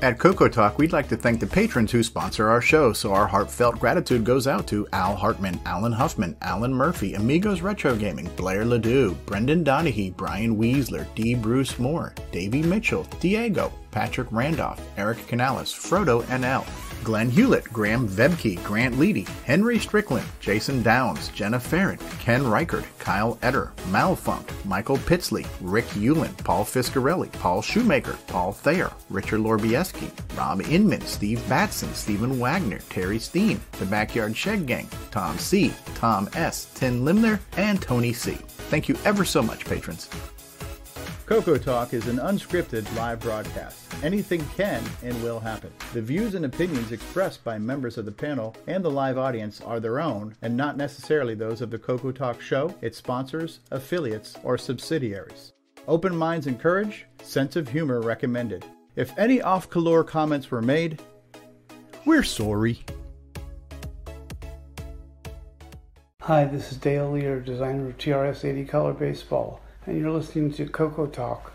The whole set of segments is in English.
At Coco Talk, we'd like to thank the patrons who sponsor our show, so our heartfelt gratitude goes out to Al Hartman, Alan Huffman, Alan Murphy, Amigos Retro Gaming, Blair Ledoux, Brendan Donahue, Brian Weasler, D. Bruce Moore, Davey Mitchell, Diego, Patrick Randolph, Eric Canales, Frodo and NL, Glenn Hewlett, Graham Vebke, Grant Leedy, Henry Strickland, Jason Downs, Jenna Ferret, Ken Reichert, Kyle Etter, Malfunct, Michael Pitsley, Rick Hewlin, Paul Fiscarelli, Paul Shoemaker, Paul Thayer, Richard Lorbieski, Rob Inman, Steve Batson, Stephen Wagner, Terry Steen, The Backyard Shed Gang, Tom C., Tom S., Tim Limner, and Tony C. Thank you ever so much, patrons. Coco Talk is an unscripted live broadcast. Anything can and will happen. The views and opinions expressed by members of the panel and the live audience are their own and not necessarily those of the Coco Talk show, its sponsors, affiliates, or subsidiaries. Open minds encouraged, sense of humor recommended. If any off color comments were made, we're sorry. Hi, this is Dale Lear, designer of TRS 80 Color Baseball, and you're listening to Coco Talk.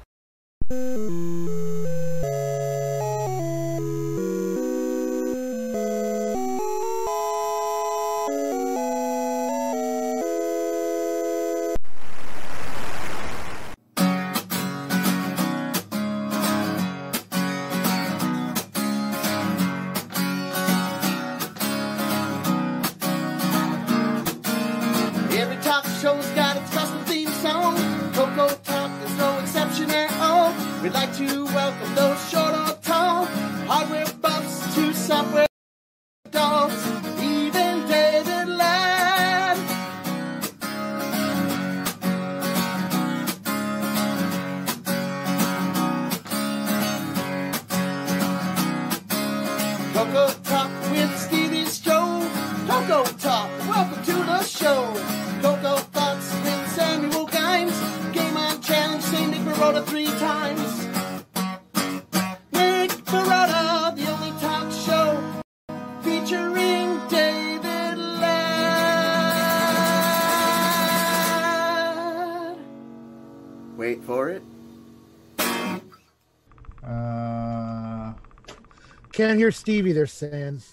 Can't hear Stevie. They're saying.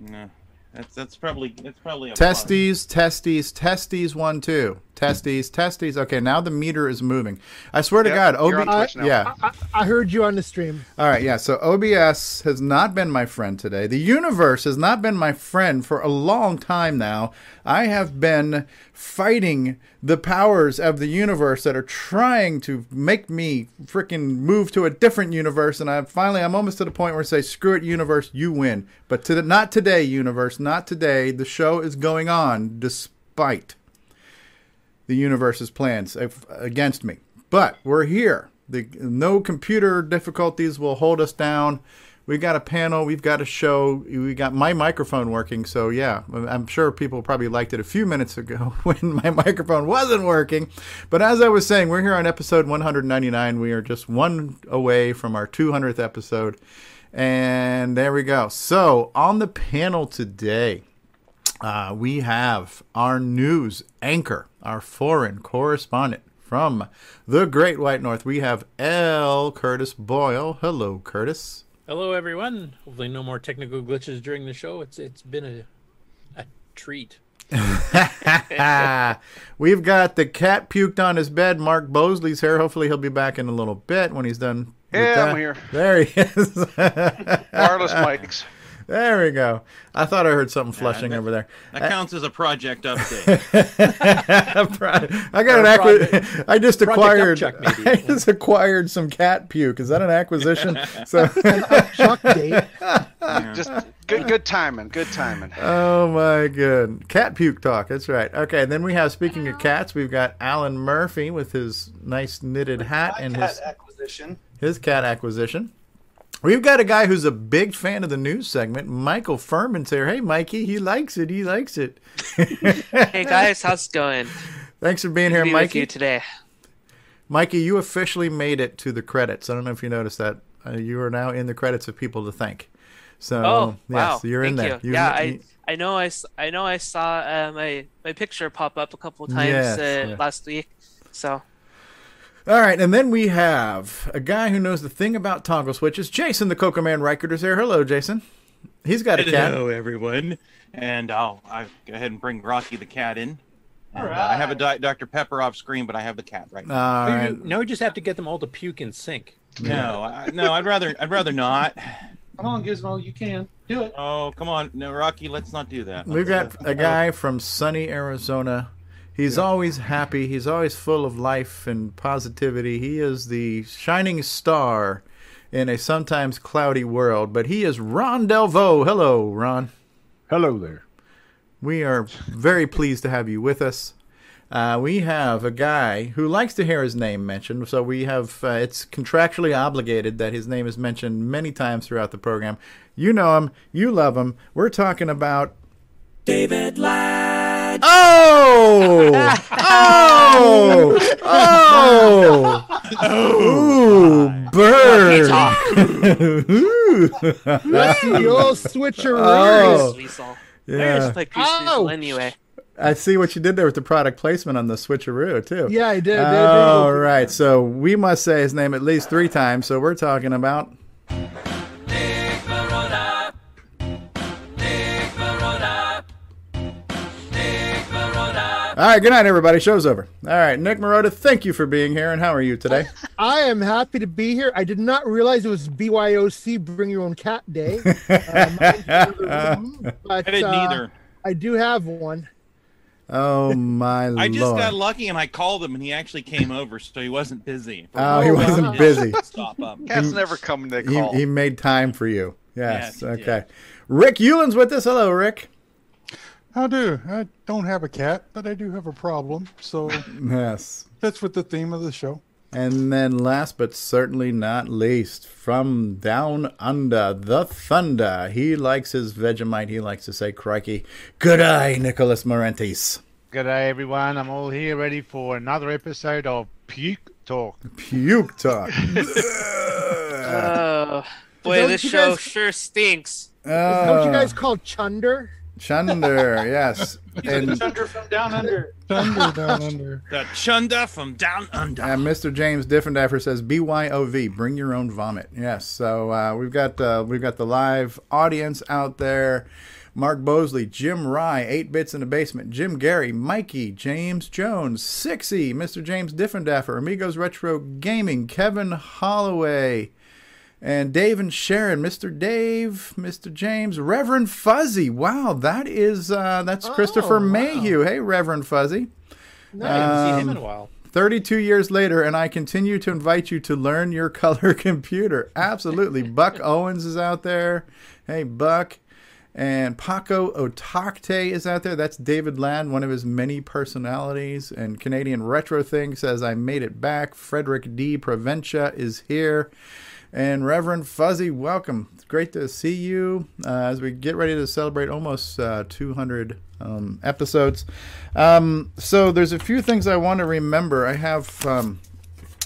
No, that's that's probably that's probably a testes, testes, testes, one, two. Testes, testes. Okay, now the meter is moving. I swear to God, you're OB- on Twitch now. yeah. I, I heard you on the stream. All right, yeah. So OBS has not been my friend today. The universe has not been my friend for a long time now. I have been fighting the powers of the universe that are trying to make me freaking move to a different universe. And I finally, I'm almost to the point where I say, "Screw it, universe, you win." But to the, not today, universe, not today. The show is going on despite the universe's plans against me. But we're here. The, no computer difficulties will hold us down. We got a panel. We've got a show. We got my microphone working. So yeah, I'm sure people probably liked it a few minutes ago when my microphone wasn't working. But as I was saying, we're here on episode 199. We are just one away from our 200th episode. And there we go. So on the panel today, uh, we have our news anchor, our foreign correspondent from the Great White North. We have L. Curtis Boyle. Hello, Curtis. Hello, everyone. Hopefully, no more technical glitches during the show. It's it's been a a treat. We've got the cat puked on his bed. Mark Bosley's here. Hopefully, he'll be back in a little bit when he's done. with Yeah, I'm here. There he is. Wireless mics. There we go. I thought I heard something flushing that- over there. That uh, counts as a project update. I got an acqui- I just acquired. Upchuck, maybe. I just acquired some cat puke. Is that an acquisition? so, Chuck date. Just good, good timing. Good timing. oh my good, cat puke talk. That's right. Okay, and then we have speaking of cats, we've got Alan Murphy with his nice knitted hat and his acquisition. his cat acquisition. We've got a guy who's a big fan of the news segment, Michael Furman's here. Hey, Mikey, he likes it. He likes it. Hey guys, how's it going? Thanks for being Good here, be Mikey. you today. Mikey, you officially made it to the credits. I don't know if you noticed that. Uh, you are now in the credits of people to thank. So, Oh, yes, wow! you're in there. You. Yeah, you- I I know I, I know I saw uh, my my picture pop up a couple times Yes, uh, yeah. last week. So All right, and then we have a guy who knows the thing about toggle switches. Jason, the Coco Man Reichert, is here. Hello, Jason. He's got a cat. Hello, everyone. And I'll, I'll go ahead and bring Rocky the cat in. And, uh, I have a Di- Dr. Pepper off screen, but I have the cat right now. All Now right. you- we just have to get them all to puke in sync. No, I, no, I'd rather, I'd rather not. Come on, Gizmo, you can do it. Oh, come on, no, Rocky, let's not do that. We've Let's- got a guy from sunny Arizona. He's always happy. He's always full of life and positivity. He is the shining star in a sometimes cloudy world, but he is Ron Delvaux. Hello, Ron. Hello there. We are very pleased to have you with us. Uh, we have a guy who likes to hear his name mentioned, so we have uh, it's contractually obligated that his name is mentioned many times throughout the program. You know him, you love him. We're talking about David Oh! Ladd. Oh! oh! Oh! Ooh, bird! Ooh. That's the old switcheroo. Oh. Weasel. Yeah. There's my Weasel anyway. I see what you did there with the product placement on the switcheroo too. Yeah, I did. I did, I did. All right, so we must say his name at least three times. So we're talking about All right, good night, everybody. Show's over. All right, Nick Marotta, thank you for being here. And how are you today? I am happy to be here. I did not realize it was BYOC Bring Your Own Cat Day. Uh, mine's in the room, but, I didn't uh, either. I do have one. Oh my I just lord! got lucky and I called him and he actually came over, so he wasn't busy. Oh, he wasn't wow. busy. Stop up. Cats never come to they He, call. he made time for you. Yes. Yes, okay. Rick Ulland's with us. Hello, Rick. How do? I don't have a cat, but I do have a problem. So Yes. that's with the theme of the show. And then last but certainly not least, from down under the thunder, he likes his Vegemite. He likes to say crikey. Good eye, Nicholas Marentes. Good day, everyone. I'm all here ready for another episode of Puke Talk. Puke talk. Oh, boy, Don't this show guys- sure stinks. Uh, don't you guys call Chunder? Chunder, yes. And, Thunder from down under. Thunder down under. The Chunda from down under. and Mr. James Diffendaffer says BYOV, bring your own vomit. Yes. So uh, we've got uh, we've got the live audience out there. Mark Bosley, Jim Rye, 8 Bits in the Basement, Jim Gary, Mikey, James Jones, Sixy, Mr. James Diffendaffer, Amigos Retro Gaming, Kevin Holloway, and Dave and Sharon, Mr. Dave, Mr. James, Reverend Fuzzy. Wow, that is uh, that's Christopher Oh, wow. Mayhew. Hey, Reverend Fuzzy. I haven't seen him in Um, a while. 32 years later, and I continue to invite you to learn your color computer. Absolutely. Buck Owens is out there. Hey, Buck. And Paco Otacte is out there. That's David Land, one of his many personalities. And Canadian Retro Thing says, I made it back. Frederick D. Proventia is here. And Reverend Fuzzy, welcome. It's great to see you uh, as we get ready to celebrate almost uh, 200 um, episodes. Um, so there's a few things I want to remember. I have um,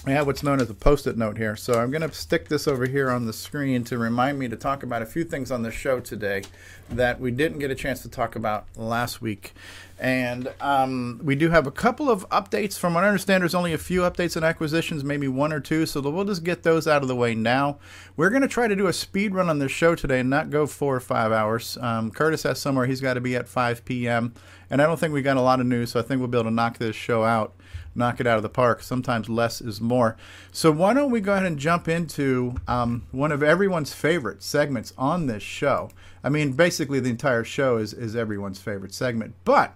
I have what's known as a post-it note here, so I'm going to stick this over here on the screen to remind me to talk about a few things on the show today that we didn't get a chance to talk about last week. And um, we do have a couple of updates. From what I understand, there's only a few updates and acquisitions, maybe one or two. So we'll just get those out of the way now. We're going to try to do a speed run on this show today and not go four or five hours. Um, Curtis has somewhere he's got to be at 5 p.m. And I don't think we got a lot of news, so I think we'll be able to knock this show out knock it out of the park. Sometimes less is more. So why don't we go ahead and jump into um, one of everyone's favorite segments on this show? I mean, basically the entire show is is everyone's favorite segment, but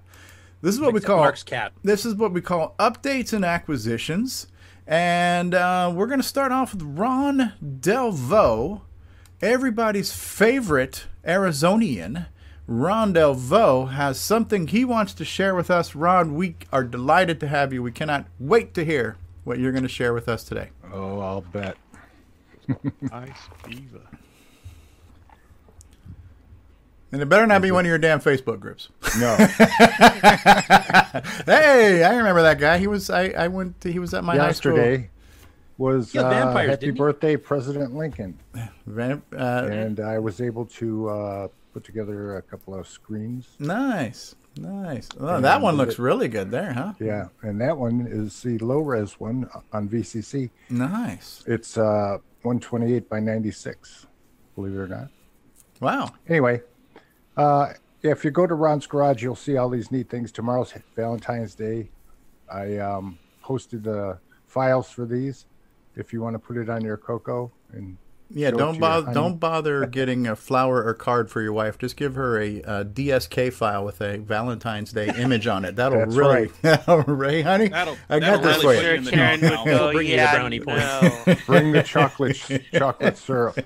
this is what we call Mark's cat. This is what we call updates and acquisitions, and uh, we're going to start off with Ron Delvaux, everybody's favorite Arizonian. Ron Delvaux has something he wants to share with us. Ron, we are delighted to have you. We cannot wait to hear what you're going to share with us today. Oh, I'll bet. Ice Beaver. And it better not be one of your damn Facebook groups. No. hey, I remember that guy. He was I, I went to, he was at my high school. Yesterday was Yeah, uh, Happy didn't he? Birthday, President Lincoln. Vamp- uh, And I was able to uh, put together a couple of screens. nice. Nice. Oh, that one looks really good there, huh? Yeah, and that one is the low res one on VCC. Nice. It's uh 128 by 96. Believe it or not. Wow. Anyway, uh, if you go to Ron's Garage, you'll see all these neat things. Tomorrow's Valentine's Day. I um, posted the files for these. If you want to put it on your Coco and Yeah, show don't bother. honey. Don't bother getting a flower or card for your wife. Just give her a, uh DSK file with a Valentine's Day image on it. That'll That's really, right, honey. That'll- I got this really for put you. you Karen would go, Bring you the yeah, brownie no. Bring the chocolate chocolate syrup.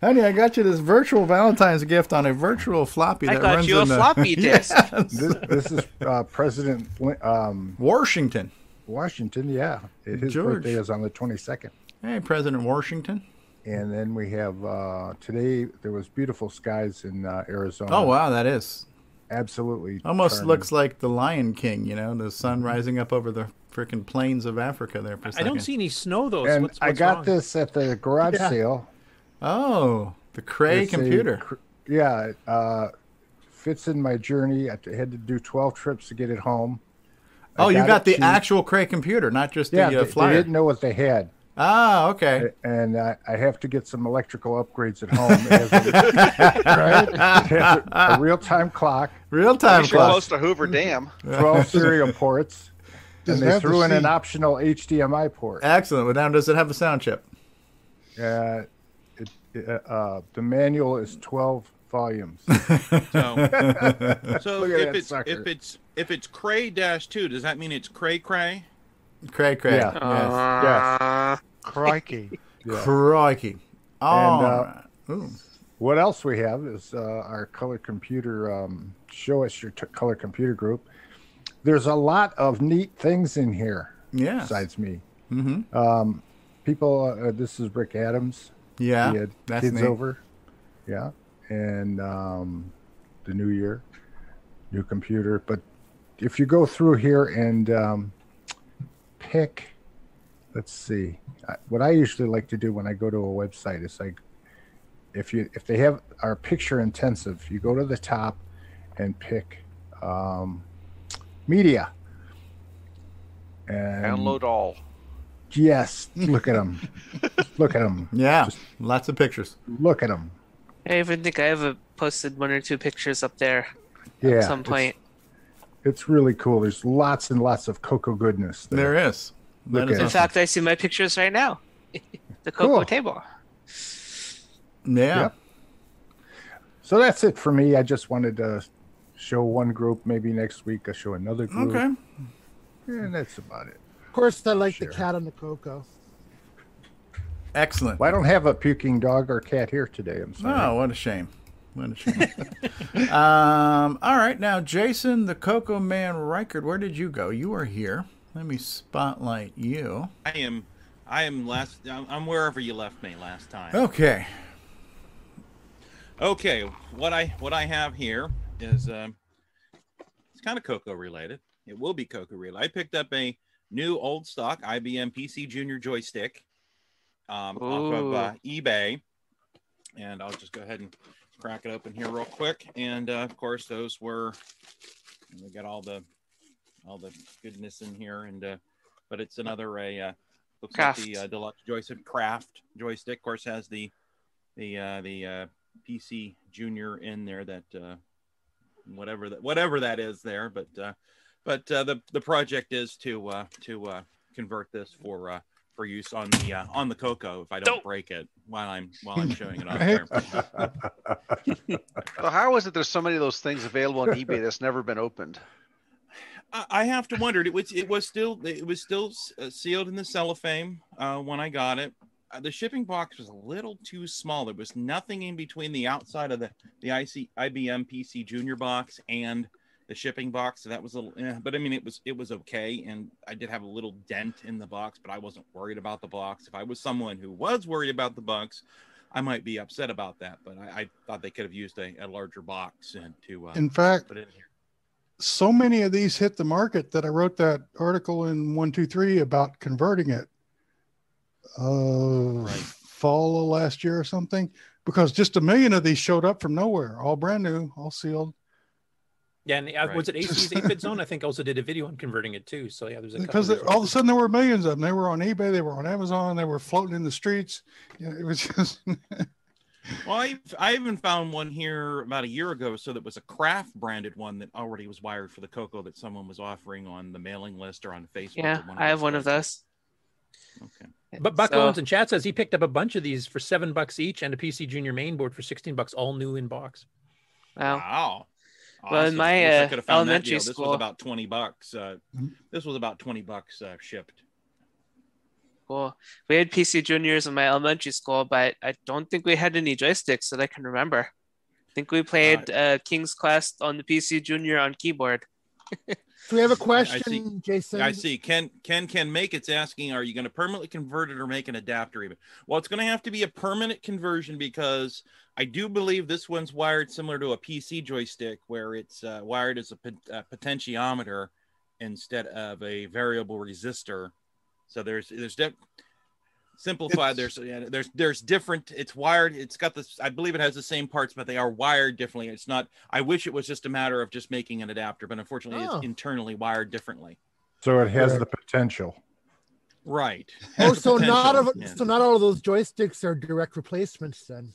honey, I got you this virtual Valentine's gift on a virtual floppy. I that got runs you a in the- floppy disk. Yes. This, this is uh, President um, Washington. Washington. Yeah, his George. birthday is on the 22nd. Hey, President Washington. And then we have uh, today. There was beautiful skies in uh, Arizona. Oh wow, that is absolutely almost charming. looks like the Lion King. You know, the sun rising up over the freaking plains of Africa there for a I second. I don't see any snow though. And what's, I got wrong? this at the garage Yeah. sale. Oh, the Cray It's computer. cr- yeah, uh, fits in my journey. I had to do 12 trips to get it home. I oh, you got the cheap. actual Cray computer, not just Yeah, the uh, they, flyer. they didn't know what they had. Ah, okay. And I, I have to get some electrical upgrades at home. It a, right? It a, a real-time clock, Real time clock. close to Hoover Dam. 12 serial ports, Does and they have the threw in an optional HDMI port. Excellent. Well, now does it have a sound chip? Uh, it, it, uh, the manual is 12 volumes. So, so if it's sucker. if it's if it's cray dash two, does that mean it's cray cray? Cray, cray. Yeah. Yes. Uh, Crikey. Yeah. Crikey. Oh, And, uh, Ooh. What else we have is uh, our color computer. Um, show us your t- color computer group. There's a lot of neat things in here. Yeah. Besides me, Mm-hmm. um, people. Uh, this is Rick Adams. Yeah. he had that's kids neat. over. Yeah, and um, the new year, new computer. But if you go through here and um, pick, let's see, what I usually like to do when I go to a website is like, if you if they have our picture intensive, you go to the top and pick um, media. And Download all. Yes, look at them. look at them. Yeah. Lots of pictures. Look at them. I even think I have posted one or two pictures up there Yeah, at some point. It's really cool. There's lots and lots of Coco goodness. There is. Look That is at In fact, I see my pictures right now. the Coco Cool. table. Yeah. Yep. So that's it for me. I just wanted to show one group. Maybe next week I'll show another group. Okay. And that's about it. Of course, I like Sure. the cat on the Coco. Excellent. Well, I don't have a puking dog or cat here today. I'm sorry. Oh, what a shame. What a shame. um, all right. Now, Jason, the Cocoa Man Reichert, where did you go? You were here. Let me spotlight you. I am I am last I'm I'm wherever you left me last time. Okay. Okay, what I what I have here is um, it's kind of Coco related. It will be Coco related. I picked up a new old stock IBM PC Junior joystick um, off of uh, eBay, and I'll just go ahead and crack it open here real quick. And uh, of course, those were we got all the all the goodness in here, and uh, but it's another a uh, looks Craft. like the uh, deluxe joystick craft joystick. Of course, has the the uh, the uh, PC Junior in there that uh, whatever that whatever that is there, but uh, but uh, the the project is to uh, to uh, convert this for uh, for use on the uh, on the Coco if I don't Don't- break it while I'm while I'm showing it off Right. there. So how is it there's so many of those things available on eBay that's never been opened? I I have to wonder. It was it was still it was still uh, sealed in the cellophane uh, when I got it. Uh, the shipping box was a little too small. There was nothing in between the outside of the the IC, IBM PC Junior box and the shipping box. So that was a little. Eh, but I mean, it was it was okay, and I did have a little dent in the box, but I wasn't worried about the box. If I was someone who was worried about the box, I might be upset about that. But I, I thought they could have used a, a larger box and to uh, In fact, put it in here. so many of these hit the market that I wrote that article in one two three about converting it. Uh, fall of last year or something, because just a million of these showed up from nowhere, all brand new, all sealed, Yeah, and uh, was it AC's 8-bit zone? I think also did a video on converting it too. So yeah, there's a couple because of all of a sudden there were millions of them. They were on eBay, they were on Amazon, they were floating in the streets. You know, it was just Well, I I even found one here about a year ago. So that was a craft branded one that already was wired for the Coco that someone was offering on the mailing list or on Facebook. Yeah, one I have one of those. Okay. But Buck So- Owens in chat says he picked up a bunch of these for seven bucks each and a PC Junior main board for sixteen bucks, all new in box. Wow. Wow. Well, in Awesome. my, Wish I uh, could have found that elementary deal. This was about twenty bucks. Uh, Mm-hmm. this was about twenty bucks uh, shipped. Cool. We had PC juniors in my elementary school, but I don't think we had any joysticks that I can remember. I think we played uh, King's Quest on the PC Junior on keyboard. Do we have a I see. question, Jason? I see. Ken Ken can make it's asking, are you going to permanently convert it or make an adapter even? Well, it's going to have to be a permanent conversion because I do believe this one's wired similar to a PC joystick, where it's uh, wired as a, pot- a potentiometer instead of a variable resistor. So there's there's de- simplified. There's yeah, there's there's different. It's wired. It's got this. I believe it has the same parts, but they are wired differently. It's not. I wish it was just a matter of just making an adapter, but unfortunately, Oh. it's internally wired differently. So it has the potential. Right. Oh, so not of yeah. so not all of those joysticks are direct replacements then.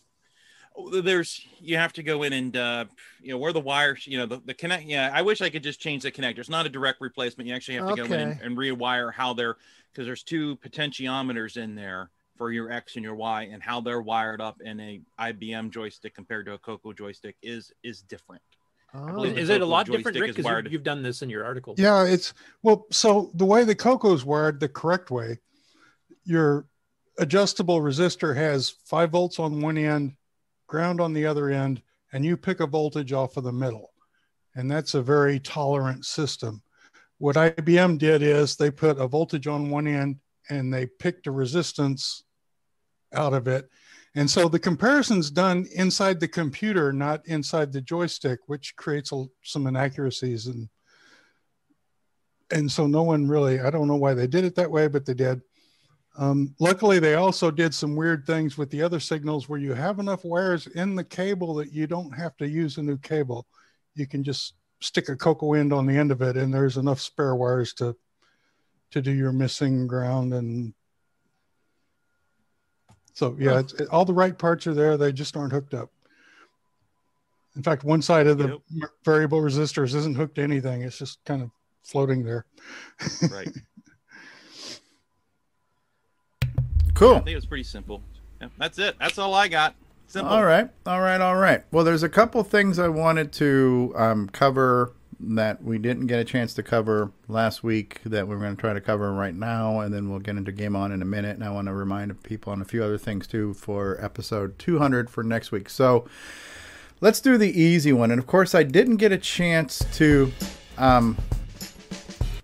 There's you have to go in and uh you know where the wires you know the, the connect yeah i wish i could just change the connector it's not a direct replacement you actually have to go in and, and rewire how they're because there's two potentiometers in there for your x and your y and how they're wired up in a ibm joystick compared to a coco joystick is is different Oh. believe Is it a lot different, Rick? is Because wired- you, you've done this in your article. Yeah, it's well, so the way the Coco's wired the correct way, your adjustable resistor has five volts on one end, ground on the other end, and you pick a voltage off of the middle. And that's a very tolerant system. What IBM did is they put a voltage on one end and they picked a resistance out of it. And so the comparison's done inside the computer, not inside the joystick, which creates a, some inaccuracies and and so no one really i don't know why they did it that way but they did um, luckily they also did some weird things with the other signals where you have enough wires in the cable that you don't have to use a new cable. You can just stick a Coco end on the end of it and there's enough spare wires to to do your missing ground and so yeah it's, all the right parts are there. They just aren't hooked up. In fact one side of the variable resistors isn't hooked to anything. It's just kind of floating there. Right Cool. i think it was pretty simple yeah, that's it that's all i got simple All right, all right, all right. Well, there's a couple things I wanted to um, cover that we didn't get a chance to cover last week that we're going to try to cover right now, and then we'll get into Game On in a minute. And I want to remind people on a few other things too for episode 200 for next week. So let's do the easy one. And of course, I didn't get a chance to. Um,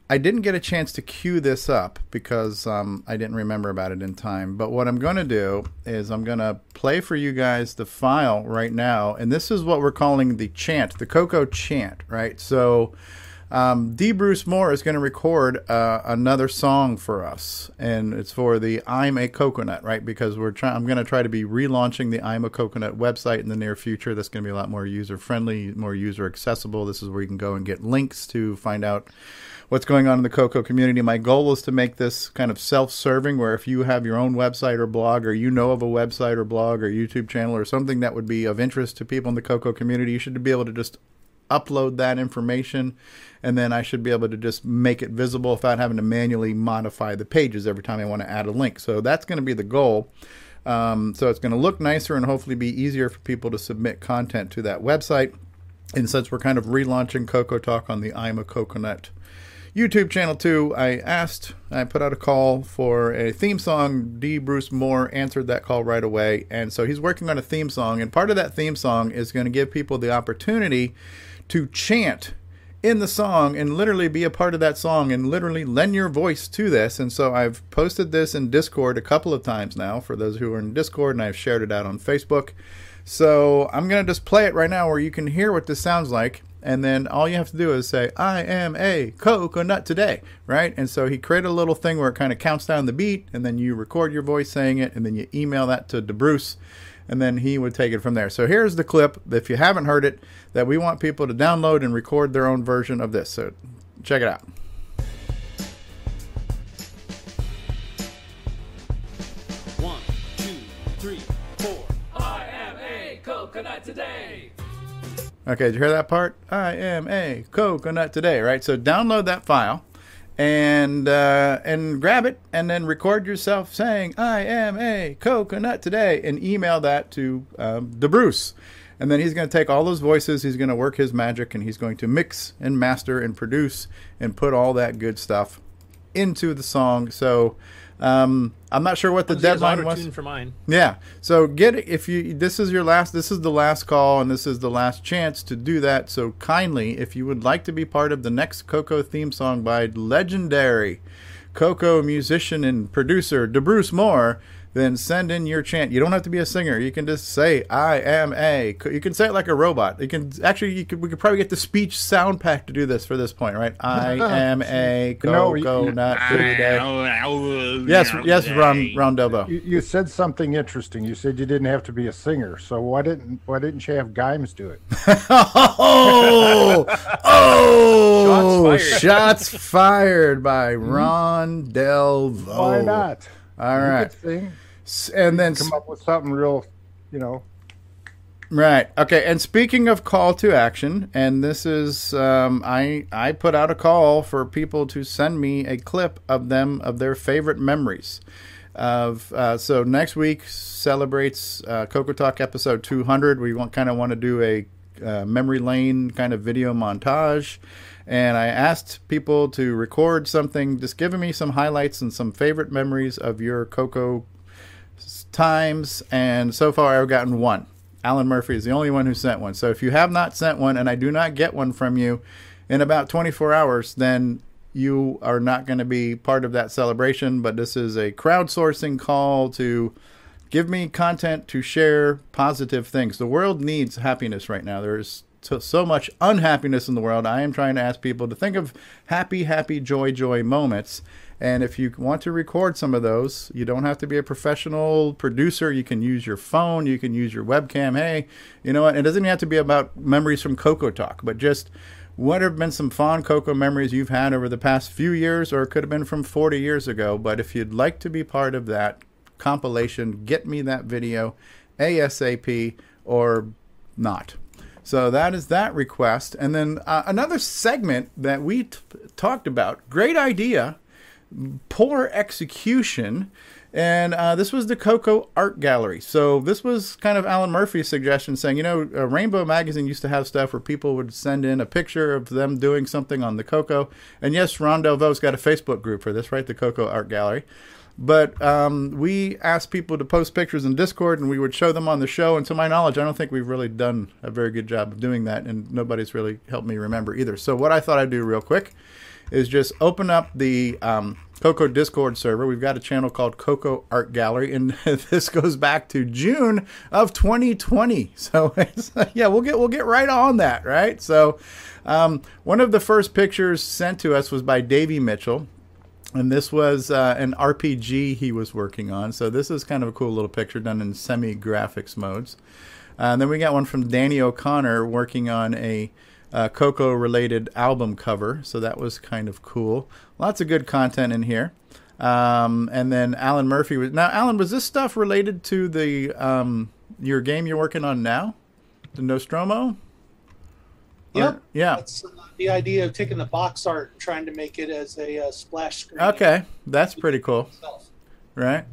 I didn't get a chance to queue this up because um, I didn't remember about it in time. But what I'm going to do is I'm going to play for you guys the file right now. And this is what we're calling the chant, the Coco chant, right? So um, D. Bruce Moore is going to record uh, another song for us. And it's for the I'm a Coconut, right? Because we're trying, I'm going to try to be relaunching the I'm a Coconut website in the near future. That's going to be a lot more user friendly, more user accessible. This is where you can go and get links to find out what's going on in the Coco community. My goal is to make this kind of self-serving, where if you have your own website or blog, or you know of a website or blog or YouTube channel or something that would be of interest to people in the Coco community, you should be able to just upload that information, and then I should be able to just make it visible without having to manually modify the pages every time I want to add a link. So that's going to be the goal. Um, so it's going to look nicer and hopefully be easier for people to submit content to that website. And since we're kind of relaunching Coco Talk on the I'm a Coconut YouTube channel too, I asked, I put out a call for a theme song. D. Bruce Moore answered that call right away. And so he's working on a theme song. And part of that theme song is going to give people the opportunity to chant in the song and literally be a part of that song and literally lend your voice to this. And so I've posted this in Discord a couple of times now for those who are in Discord, and I've shared it out on Facebook. So I'm going to just play it right now where you can hear what this sounds like. And then all you have to do is say, I am a coconut today, right? And so he created a little thing where it kind of counts down the beat, and then you record your voice saying it, and then you email that to D. Bruce. and then he would take it from there. So here's the clip, if you haven't heard it, that we want people to download and record their own version of this. So check it out. Okay, did you hear that part? I am a coconut today, right? So download that file and uh, and grab it and then record yourself saying I am a coconut today and email that to um, D. Bruce. And then he's going to take all those voices, he's going to work his magic, and he's going to mix and master and produce and put all that good stuff into the song. So um, I'm not sure what the As long as he has deadline was. for mine. Yeah. So get it if you this is your last this is the last call and this is the last chance to do that. So kindly if you would like to be part of the next Coco theme song by legendary Coco musician and producer D. Bruce Moore, then send in your chant. You don't have to be a singer. You can just say I am a. You can say it like a robot. You can actually you could we could probably get the speech sound pack to do this for this point, right? I am a No, Coco nut today. Yes, yes, Ron Ron Delvaux. You, you said something interesting. You said you didn't have to be a singer. So why didn't why didn't you have Gimes do it? oh, oh, Shots fired. shots fired by hmm? Ron Delvaux. Why not? All You right. Could sing. S- And then come up with something real, you know. Right. Okay. And speaking of call to action, and this is um, I I put out a call for people to send me a clip of them of their favorite memories. Of uh, so next week celebrates uh, Coco Talk episode 200. We want kind of want to do a uh, memory lane kind of video montage. And I asked people to record something, just giving me some highlights and some favorite memories of your Coco times. And so far, I've gotten one. Alan Murphy is the only one who sent one. So if you have not sent one and I do not get one from you in about 24 hours, then you are not going to be part of that celebration. But this is a crowdsourcing call to give me content to share positive things. The world needs happiness right now. There's so, so much unhappiness in the world. I am trying to ask people to think of happy, happy, joy, joy moments. And if you want to record some of those, you don't have to be a professional producer. You can use your phone, you can use your webcam. Hey, you know what? It doesn't have to be about memories from Coco Talk, but just what have been some fond Coco memories you've had over the past few years, or it could have been from 40 years ago. But if you'd like to be part of that compilation, get me that video ASAP or not. So that is that request. And then uh, another segment that we t- talked about. Great idea, poor execution. And uh, this was the Coco Art Gallery. So this was kind of Alan Murphy's suggestion, saying, you know, uh, Rainbow Magazine used to have stuff where people would send in a picture of them doing something on the Coco. And yes, Ron Delvaux's got a Facebook group for this, right? The Coco Art Gallery. But um, we asked people to post pictures in Discord, and we would show them on the show. And to my knowledge, I don't think we've really done a very good job of doing that, and nobody's really helped me remember either. So what I thought I'd do real quick is just open up the um, Coco Discord server. We've got a channel called Coco Art Gallery, and this goes back to June of 2020. So yeah, we'll get we'll get right on that, right? So um, one of the first pictures sent to us was by Davy Mitchell. And this was uh, an RPG he was working on. So this is kind of a cool little picture done in semi graphics modes. Uh, and then we got one from Danny O'Connor working on a uh, Coco related album cover. So that was kind of cool. Lots of good content in here. Um, and then Alan Murphy was now. Alan, was this stuff related to the um, your game you're working on now, the Nostromo? Yep. yeah. That's uh, the idea of taking the box art and trying to make it as a uh, splash screen. Okay, that's pretty cool. Right?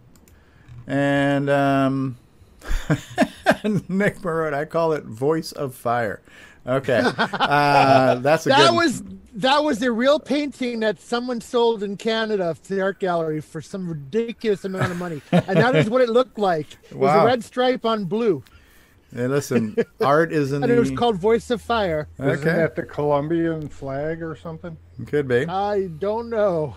And um, Nick Marone, I call it voice of fire. Okay, uh, that's a that good. was that was a real painting that someone sold in Canada to the art gallery for some ridiculous amount of money, and that is what it looked like. It was Wow. a red stripe on blue, Hey, listen, art is in and it was called Voice of Fire. Okay. Isn't Okay. that the Colombian flag or something? Could be. I don't know.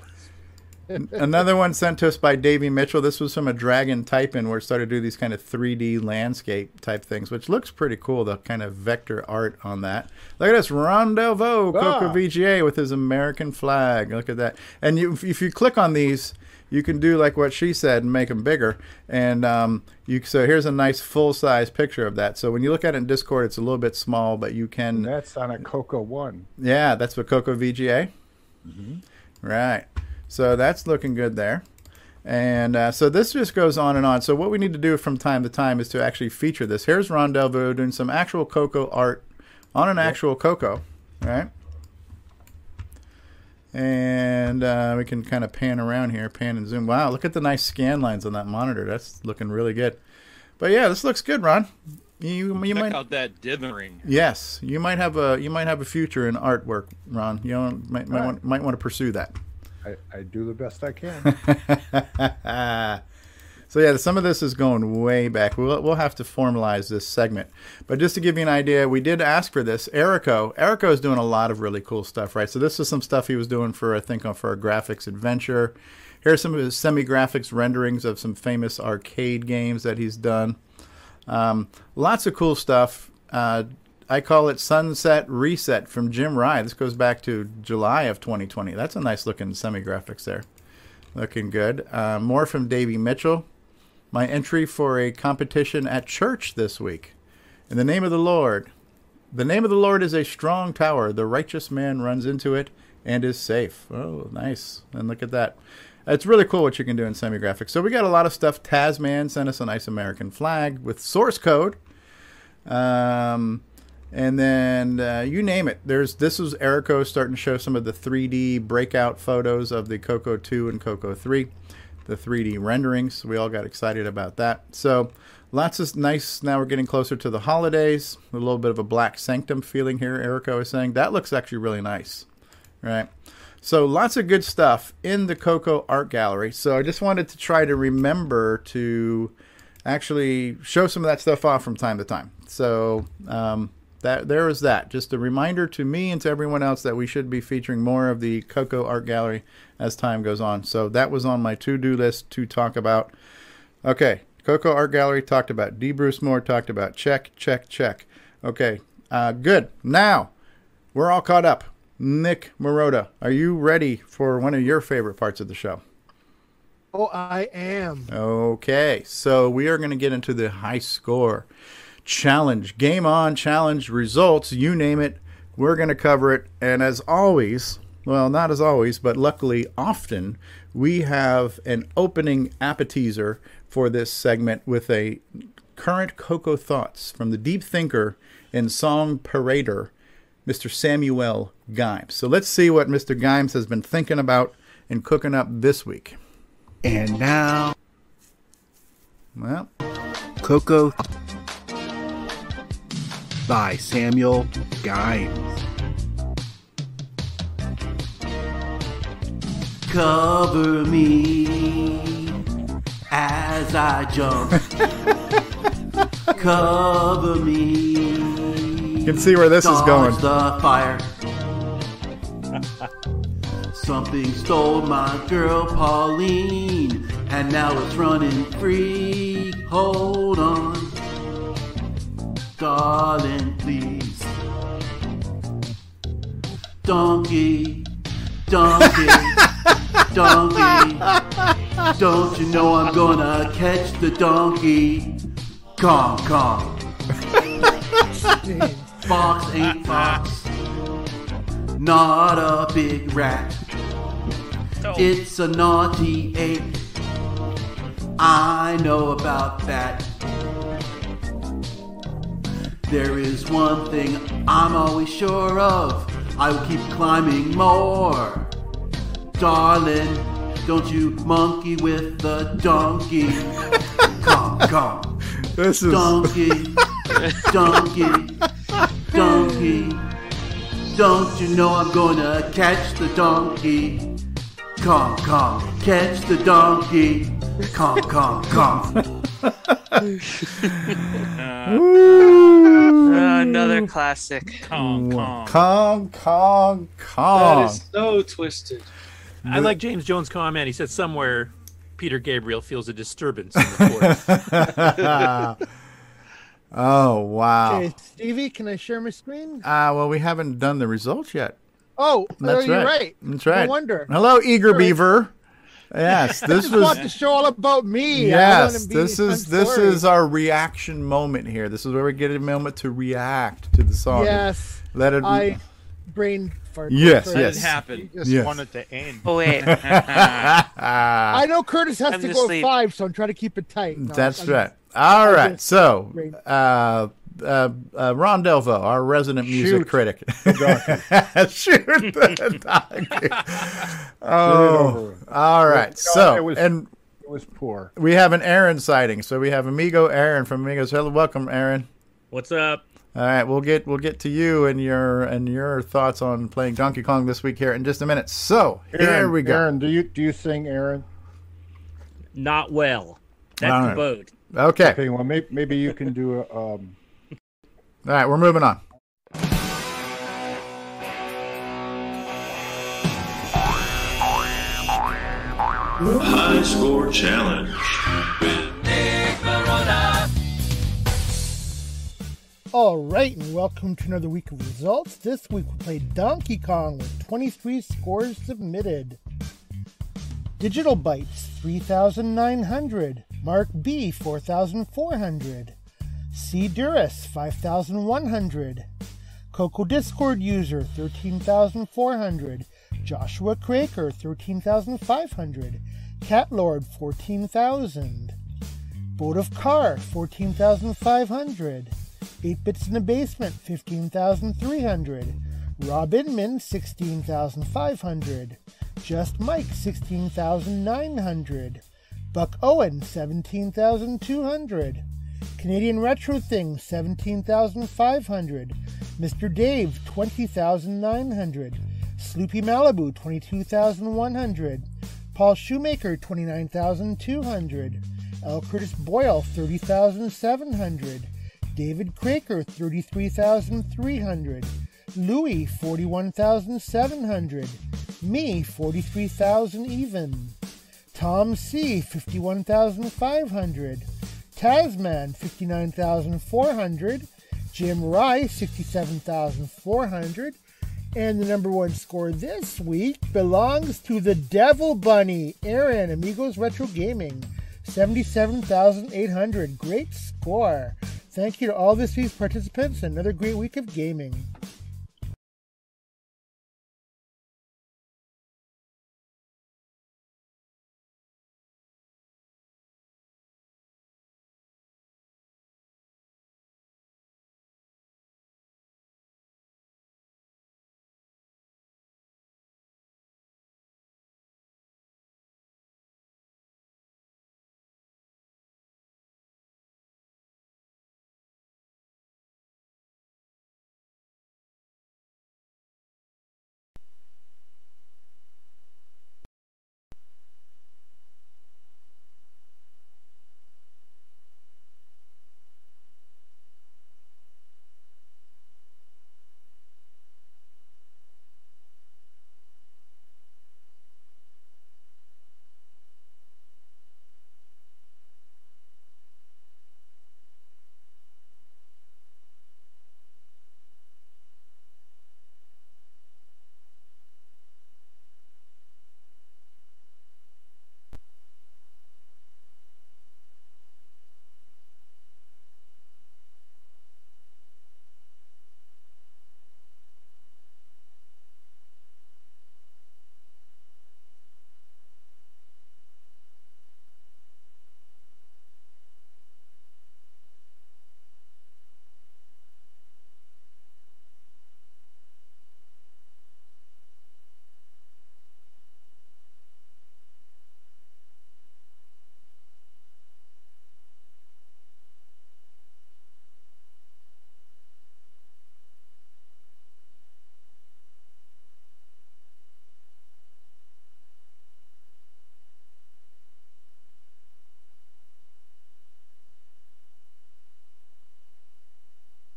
Another one sent to us by Davey Mitchell. This was from a Dragon type in where it started to do these kind of 3D landscape type things, which looks pretty cool, the kind of vector art on that. Look at this, Ron Delvaux, Coco Ah. VGA with his American flag. Look at that. And you, if you click on these, you can do like what she said and make them bigger. And um, you so here's a nice full size picture of that. So when you look at it in Discord, it's a little bit small, but you can. That's on a Coco One. Yeah, that's what Coco VGA. Mhm. Right. So that's looking good there. And uh, so this just goes on and on. So what we need to do from time to time is to actually feature this. Here's Ron Delvaux doing some actual Coco art on an actual Coco, right? And uh, we can kind of pan around here, pan and zoom. Wow, look at the nice scan lines on that monitor. That's looking really good. But yeah, this looks good, Ron. You you Check might out that dithering. Yes, you might have a you might have a future in artwork, Ron. You know, might might, Right. want, might want to pursue that. I, I do the best I can. so yeah, some of this is going way back. We'll we'll have to formalize this segment. But just to give you an idea, we did ask for this. Erico, Erico is doing a lot of really cool stuff, right? So this is some stuff he was doing for I think uh, for a graphics adventure. Here's some of his semi-graphics renderings of some famous arcade games that he's done. Um, lots of cool stuff. Uh, I call it Sunset Reset from Jim Rye. This goes back to July of 2020. That's a nice looking semi graphics there. Looking good. Uh, more from Davey Mitchell. My entry for a competition at church this week. In the name of the Lord. The name of the Lord is a strong tower. The righteous man runs into it and is safe. Oh, nice. And look at that. It's really cool what you can do in semi graphics. So we got a lot of stuff. Tasman sent us a nice American flag with source code. Um, and then uh, you name it. There's this was Erico starting to show some of the 3D breakout photos of the Coco 2 and Coco 3, the 3D renderings. We all got excited about that. So lots of nice. Now we're getting closer to the holidays. A little bit of a Black Sanctum feeling here. Erico is saying that looks actually really nice, right? So lots of good stuff in the Coco Art Gallery. So I just wanted to try to remember to actually show some of that stuff off from time to time. So um, that there is that. Just a reminder to me and to everyone else that we should be featuring more of the Coco Art Gallery as time goes on. So that was on my to-do list to talk about. Okay, Coco Art Gallery talked about. D. Bruce Moore talked about. Check, check, check. Okay, uh, good. Now we're all caught up. Nick Marotta, are you ready for one of your favorite parts of the show? Oh, I am. Okay, so we are going to get into the high score challenge, game on challenge results, you name it. We're going to cover it. And as always, well, not as always, but luckily often, we have an opening appetizer for this segment with a current Coco thoughts from the deep thinker and song parader, Mr. Samuel Gimes. So let's see what Mr. Gimes has been thinking about and cooking up this week. And now, Well, Coco by Samuel Gimes. Cover me as I jump. Cover me. you can see where this is Dodge going. the fire. Something stole my girl Pauline, and now it's running free. Hold on, darling, please. Donkey, donkey, donkey. Don't you know I'm gonna catch the donkey? Kong, Kong. Fox ain't fox. Not a big rat. It's a naughty ape. I know about that. There is one thing I'm always sure of. I will keep climbing more. Darling, don't you monkey with the donkey. Come, come. This is Donkey, donkey, donkey. Don't you know I'm gonna catch the donkey? Come, come, catch the donkey. Come, come, come. Uh, another classic. Kong, Kong. Kong, Kong, Kong. is so twisted. I like James Jones' comment. He said somewhere Peter Gabriel feels a disturbance in the force. oh wow. Okay, Stevie, can I share my screen? Ah, well, we haven't done the results yet. Oh, That's oh, you're right. right. That's right. No wonder. Hello, Eager All right. Beaver. Yes, I this just was want the show all about me. Yes, this is this story. is our reaction moment here. This is where we get a moment to react to the song. Yes. Let it. I brain fart. Yes, Sorry. yes. You just Yes. want it to end. Oh wait. I know Curtis has I'm to to go sleep. five, so I'm trying to keep it tight. No, That's I'm right. just- All I right. just- So, brain- uh, uh, uh, Ron Delvaux, our resident music critic. the Shoot the donkey. over Oh, with. all right. No, So, it was- and It was poor. we have an Aaron sighting. So we have Amigo Aaron from Amigos. Hello, welcome, Aaron. What's up? All right, we'll get we'll get to you and your and your thoughts on playing Donkey Kong this week here in just a minute. So here we go. Aaron, do you do you sing, Aaron? Not well. That's All the boat. Okay. Okay. Well, maybe maybe you can do a. Um, All right, we're moving on. High Score Challenge with Nick Marentes. All right, and welcome to another week of results. This week we played Donkey Kong with 23 scores submitted. Digital Bytes 3,900. Mark B 4,400. C Duras 5,100. Coco Discord user 13,400. Joshua Craker 13,500. Catlord, 14,000. Boat of Car 14,500. 8 Bits in the Basement 15,300. Rob Inman 16,500. Just Mike 16,900. Buck Owen 17,200. Canadian Retro Thing 17,500. Mr. Dave 20,900. Sloopy Malibu 22,100. Paul Shoemaker 29,200. L. Curtis Boyle 30,700. David Craker 33,300. Louis 41,700. Me 43,000 even. Tom C 51,500. Tasman 59,400. Jim Rye 67,400. And the number one score this week belongs to the Devil Bunny, Aaron, Amigos Retro Gaming. 77,800. Great score. Thank you to all this week's participants another great week of gaming.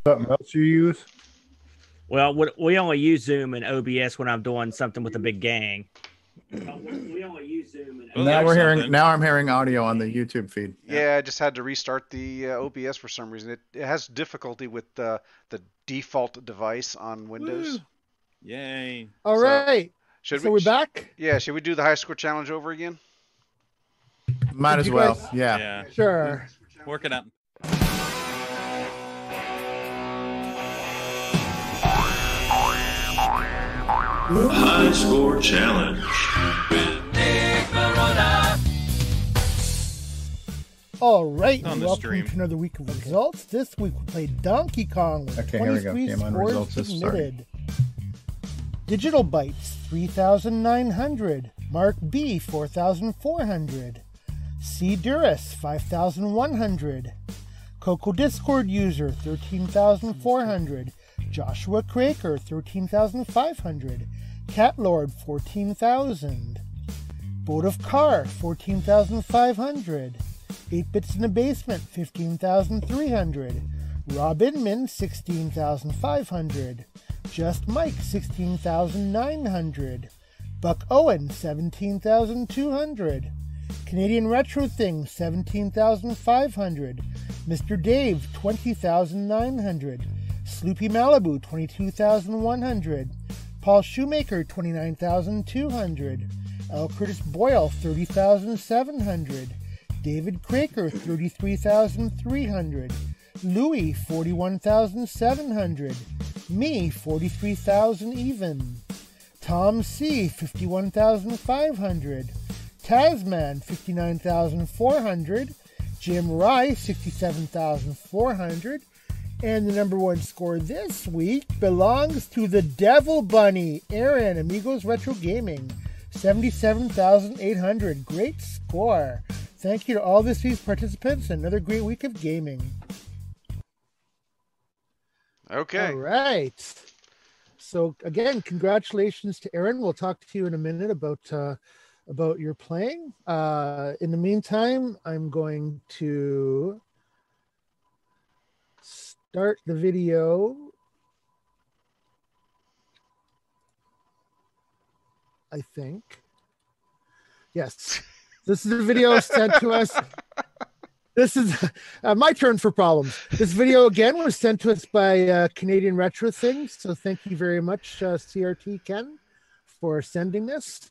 Something else you use? Well, we- we only use Zoom and OBS when I'm doing something with a big gang. We only use Zoom and now we're hearing. Now I'm hearing audio on the YouTube feed. Yeah, I just had to restart the uh, OBS for some reason. It, it has difficulty with uh, the default device on Windows. Yay. All So, right. Should so we? we're back? Yeah, should we do the high score challenge over again? Might Did as well. guys- Yeah. Yeah. Sure. Work it out. High score challenge. with Nick Marentes. All right, On the welcome stream. to another week of results. This week we played Donkey Kong with Okay, here we go. 23 Game on scores results is starting. submitted. Digital Bytes 3,900. Mark B 4,400. C Duras 5,100. Coco Discord user 13,400. Joshua Craker 13,500. Cat Lord 14,000. Boat of Car 14,500. 8 Bits in the Basement 15,300. Rob Inman 16,500. Just Mike 16,900. Buck Owen 17,200. Canadian Retro Thing 17,500. Mr. Dave 20,900. Sloopy Malibu 22,100. Paul Shoemaker 29,200. L. Curtis Boyle 30,700. David Craker 33,300. Louis 41,700. Me 43,000 even. Tom C 51,500. Tasman 59,400. Jim Rye 67,400. And the number one score this week belongs to the Devil Bunny, Aaron, Amigos Retro Gaming, 77,800. Great score. Thank you to all this week's participants. Another great week of gaming. Okay. All right. So again, congratulations to Aaron. We'll talk to you in a minute about uh, about your playing. Uh, in the meantime, I'm going to start the video. I think. Yes. This is a video sent to us. This is uh, my turn for problems. This video again was sent to us by uh, Canadian Retro Things. So thank you very much, uh, CRT Ken, for sending this.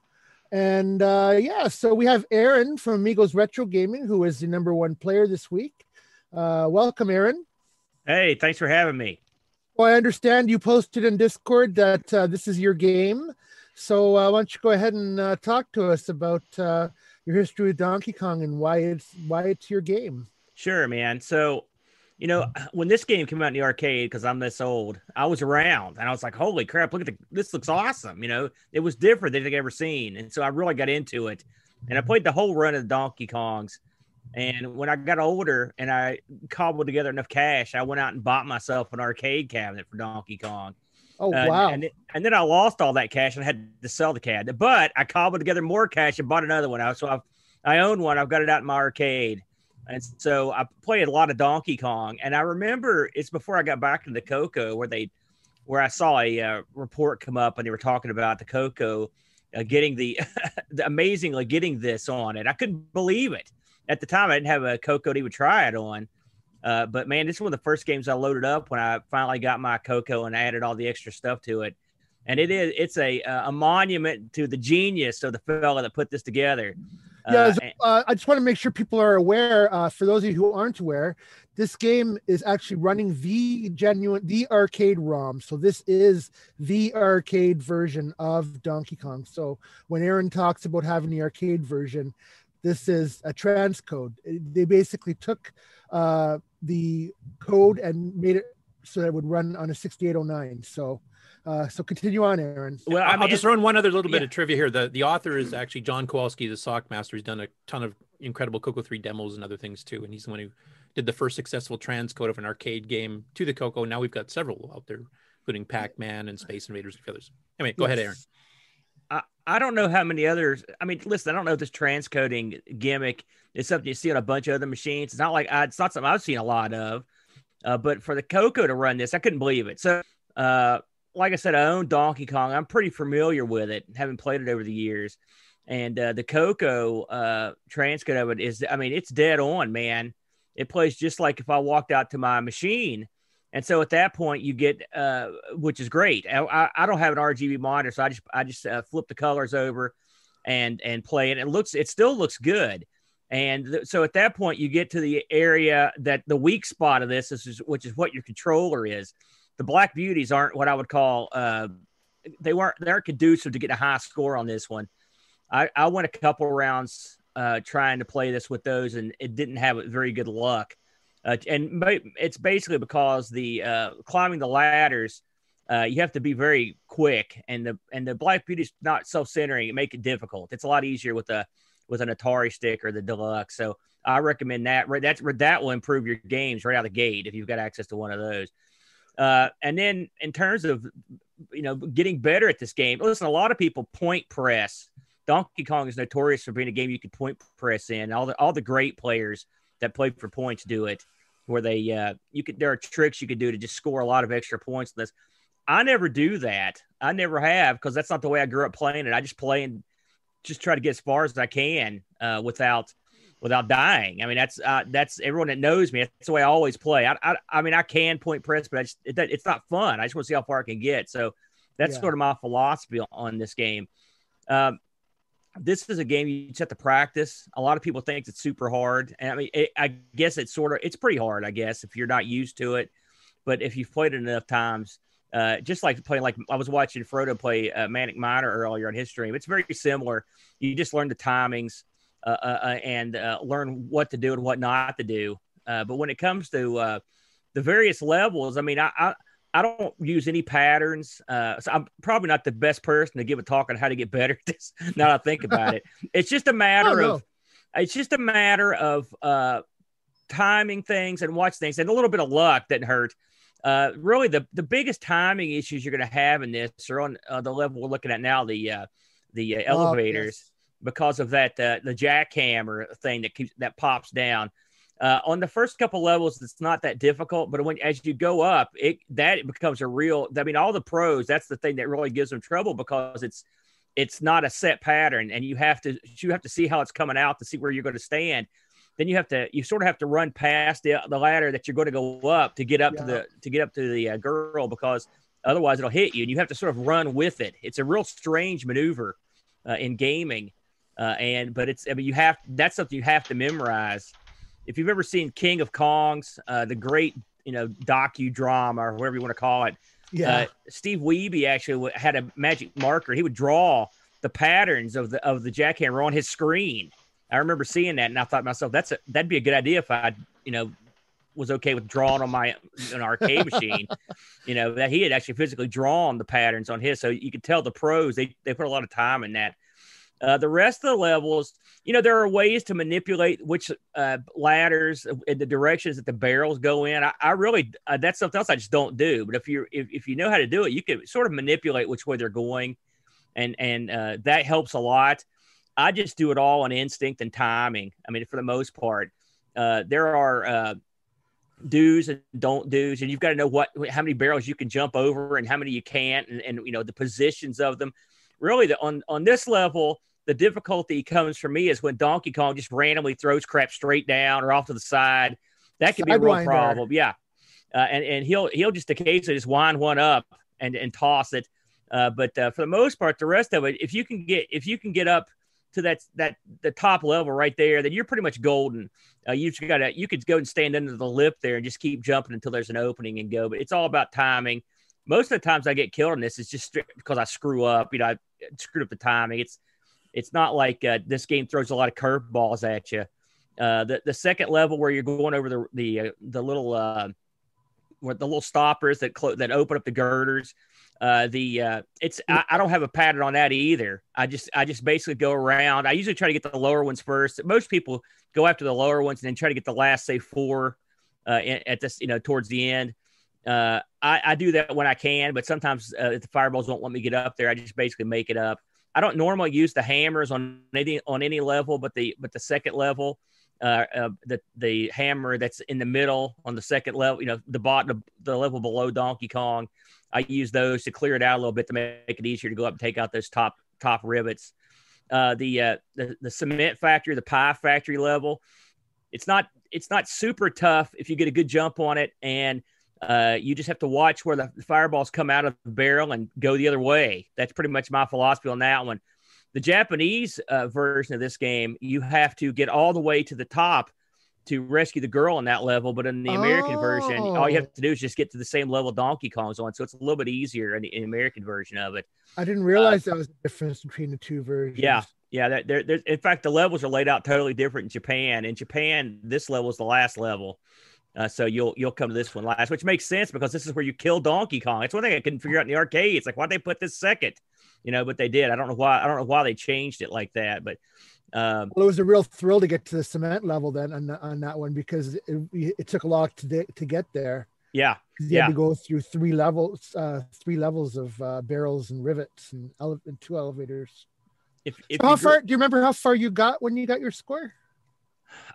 And uh, yeah, so we have Aaron from Amigos Retro Gaming, who is the number one player this week. Uh, welcome, Aaron. Hey, thanks for having me. Well, I understand you posted in Discord that uh, this is your game. So uh, why don't you go ahead and uh, talk to us about uh, your history with Donkey Kong and why it's why it's your game? Sure, man. So, you know, when this game came out in the arcade, because I'm this old, I was around and I was like, holy crap, look at the, this looks awesome. You know, it was different than I'd ever seen. And so I really got into it. And I played the whole run of the Donkey Kongs. And when I got older and I cobbled together enough cash, I went out and bought myself an arcade cabinet for Donkey Kong. Oh Uh, wow! And, and then I lost all that cash and I had to sell the cabinet. But I cobbled together more cash and bought another one. I so I've, I own one. I've got it out in my arcade. And so I played a lot of Donkey Kong. And I remember it's before I got back into the Coco where they, where I saw a uh, report come up and they were talking about the Coco uh, getting the, the amazingly getting this on it. I couldn't believe it at the time. I didn't have a Coco to even try it on. Uh, but man, this is one of the first games I loaded up when I finally got my Coco and added all the extra stuff to it. And it is it's a a monument to the genius of the fella that put this together. Yeah, Uh, as- uh, I just want to make sure people are aware. Uh, for those of you who aren't aware, this game is actually running the genuine, the arcade ROM. So this is the arcade version of Donkey Kong. So when Aaron talks about having the arcade version, this is a transcode. They basically took uh, the code and made it so that it would run on a 6809. So, uh, so continue on, Aaron. Well, I will just throw in one other little bit of trivia here. The the author is actually John Kowalski, the Sockmaster. He's done a ton of incredible Coco 3 demos and other things too. And he's the one who did the first successful transcode of an arcade game to the Coco. Now we've got several out there, including Pac Man and Space Invaders and a few others. Anyway, go ahead, Aaron. I, don't know how many others. I mean, listen, I don't know if this transcoding gimmick is something you see on a bunch of other machines. It's not like I, it's not something I've seen a lot of. Uh, but for the Coco to run this, I couldn't believe it. So, uh, like I said, I own Donkey Kong. I'm pretty familiar with it, having played it over the years. And uh, the Coco uh, transcode of it is, I mean, it's dead on, man. It plays just like if I walked out to my machine. And so at that point, you get, uh, which is great. I, I, don't have an RGB monitor, so I just I just uh, flip the colors over and and play it. It looks, it still looks good. And th- so at that point, you get to the area that the weak spot of this is, which is what your controller is. The Black Beauties aren't what I would call uh, they weren't they aren't conducive to get a high score on this one. I, I went a couple rounds uh, trying to play this with those, and it didn't have very good luck. Uh, and it's basically because the uh, climbing the ladders, uh, you have to be very quick, and the and the Black Beauty's not self centering. It make it difficult. It's a lot easier with a with an Atari stick or the deluxe. So I recommend that. Right, that's that will improve your games right out of the gate if you've got access to one of those. Uh, and then in terms of you know getting better at this game, listen, a lot of people point press. Donkey Kong is notorious for being a game you can point press in. All the all the great players that play for points do it, where they uh, you could there are tricks you could do to just score a lot of extra points. In this, I never do that. I never have because that's not the way I grew up playing it. I just play and just try to get as far as I can uh, without without dying. I mean, that's uh, that's everyone that knows me. That's the way I always play. I, I, I mean, I can point press, but I just, it, it's not fun. I just want to see how far I can get. So that's Yeah. sort of my philosophy on this game. Um, this is a game you just have to practice. A lot of people think it's super hard, and I mean, it, I guess it's sort of it's pretty hard. I guess if you're not used to it, but if you've played it enough times, uh, just like playing like I was watching Frodo play uh, Manic Miner earlier on his stream. It's very similar. You just learn the timings uh, uh, uh, and uh, learn what to do and what not to do. Uh, but when it comes to uh, the various levels, I mean, I, I I don't use any patterns. Uh, so I'm probably not the best person to give a talk on how to get better at this. Now that I think about it, it's just a matter no. of it's just a matter of uh, timing things and watch things, and a little bit of luck doesn't hurt. Uh, really, the the biggest timing issues you're going to have in this are on uh, the level we're looking at now, the uh, the uh, Oh, elevators, because of that uh, the jackhammer thing that keeps that pops down. Uh, on the first couple levels, it's not that difficult, but when as you go up, it that becomes a real. I mean, all the pros. That's the thing that really gives them trouble because it's it's not a set pattern, and you have to you have to see how it's coming out to see where you're going to stand. Then you have to you sort of have to run past the, the ladder that you're going to go up to get up to the to get up to the uh, girl because otherwise it'll hit you, and you have to sort of run with it. It's a real strange maneuver uh, in gaming, uh, and but it's I mean you have that's something you have to memorize if you've ever seen King of Kongs, uh, the great you know docudrama or whatever you want to call it, Yeah. uh, Steve Wiebe actually had a magic marker. He would draw the patterns of the of the jackhammer on his screen. I remember seeing that, and I thought to myself, "That's a, that'd be a good idea if I, you know, was okay with drawing on my an arcade machine." You know that he had actually physically drawn the patterns on his, so you could tell the pros they they put a lot of time in that. Uh, the rest of the levels, you know, there are ways to manipulate which uh, ladders and the directions that the barrels go in. I, I really uh, that's something else I just don't do. But if you if, if you know how to do it, you can sort of manipulate which way they're going, and and uh, that helps a lot. I just do it all on instinct and timing. I mean, for the most part, uh, there are uh, do's and don't do's, and you've got to know what how many barrels you can jump over and how many you can't, and, and you know the positions of them. Really, the, on on this level, the difficulty comes for me is when Donkey Kong just randomly throws crap straight down or off to the side. That could be a real problem. Yeah, uh, and and he'll he'll just occasionally just wind one up and and toss it. Uh, but uh, for the most part, the rest of it, if you can get if you can get up to that that the top level right there, then you're pretty much golden. Uh, you just got to you could go and stand under the lip there and just keep jumping until there's an opening and go. But it's all about timing. Most of the times I get killed on this, it's just because I screw up. You know, I screwed up the timing. It's it's not like uh, this game throws a lot of curveballs at you. Uh, the the second level where you're going over the the uh, the little uh, the little stoppers that clo- that open up the girders. Uh, the uh, it's I, I don't have a pattern on that either. I just I just basically go around. I usually try to get the lower ones first. Most people go after the lower ones and then try to get the last say four uh, at this you know towards the end. Uh, I, I do that when I can, but sometimes uh, if the fireballs don't let me get up there, I just basically make it up. I don't normally use the hammers on any on any level, but the but the second level, uh, uh, the the hammer that's in the middle on the second level, you know, the bottom the, the level below Donkey Kong, I use those to clear it out a little bit to make it easier to go up and take out those top top rivets. Uh, the uh, the the cement factory, the pie factory level, it's not it's not super tough if you get a good jump on it and uh, you just have to watch where the fireballs come out of the barrel and go the other way. That's pretty much my philosophy on that one. The Japanese uh, version of this game, you have to get all the way to the top to rescue the girl on that level. But in the American version, all you Oh. have to do is just get to the same level Donkey Kong's on. So it's a little bit easier in the, in American version of it. I didn't realize that was the difference between the two versions. Yeah, yeah. There, in fact, the levels are laid out totally different in Japan. In Japan, this level is the last level, uh, so you'll you'll come to this one last, which makes sense because this is where you kill Donkey Kong. It's one thing I couldn't figure out in the arcade. It's like why'd they put this second? You know, but they did. I don't know why. I don't know why they changed it like that, but. Um, Well, it was a real thrill to get to the cement level then on, on that one because it, it took a lot to, de- to get there. Yeah, You yeah. had to go through three levels, uh, three levels of uh, barrels and rivets and, ele- and two elevators. If, So how far? Do you remember how far you got when you got your score?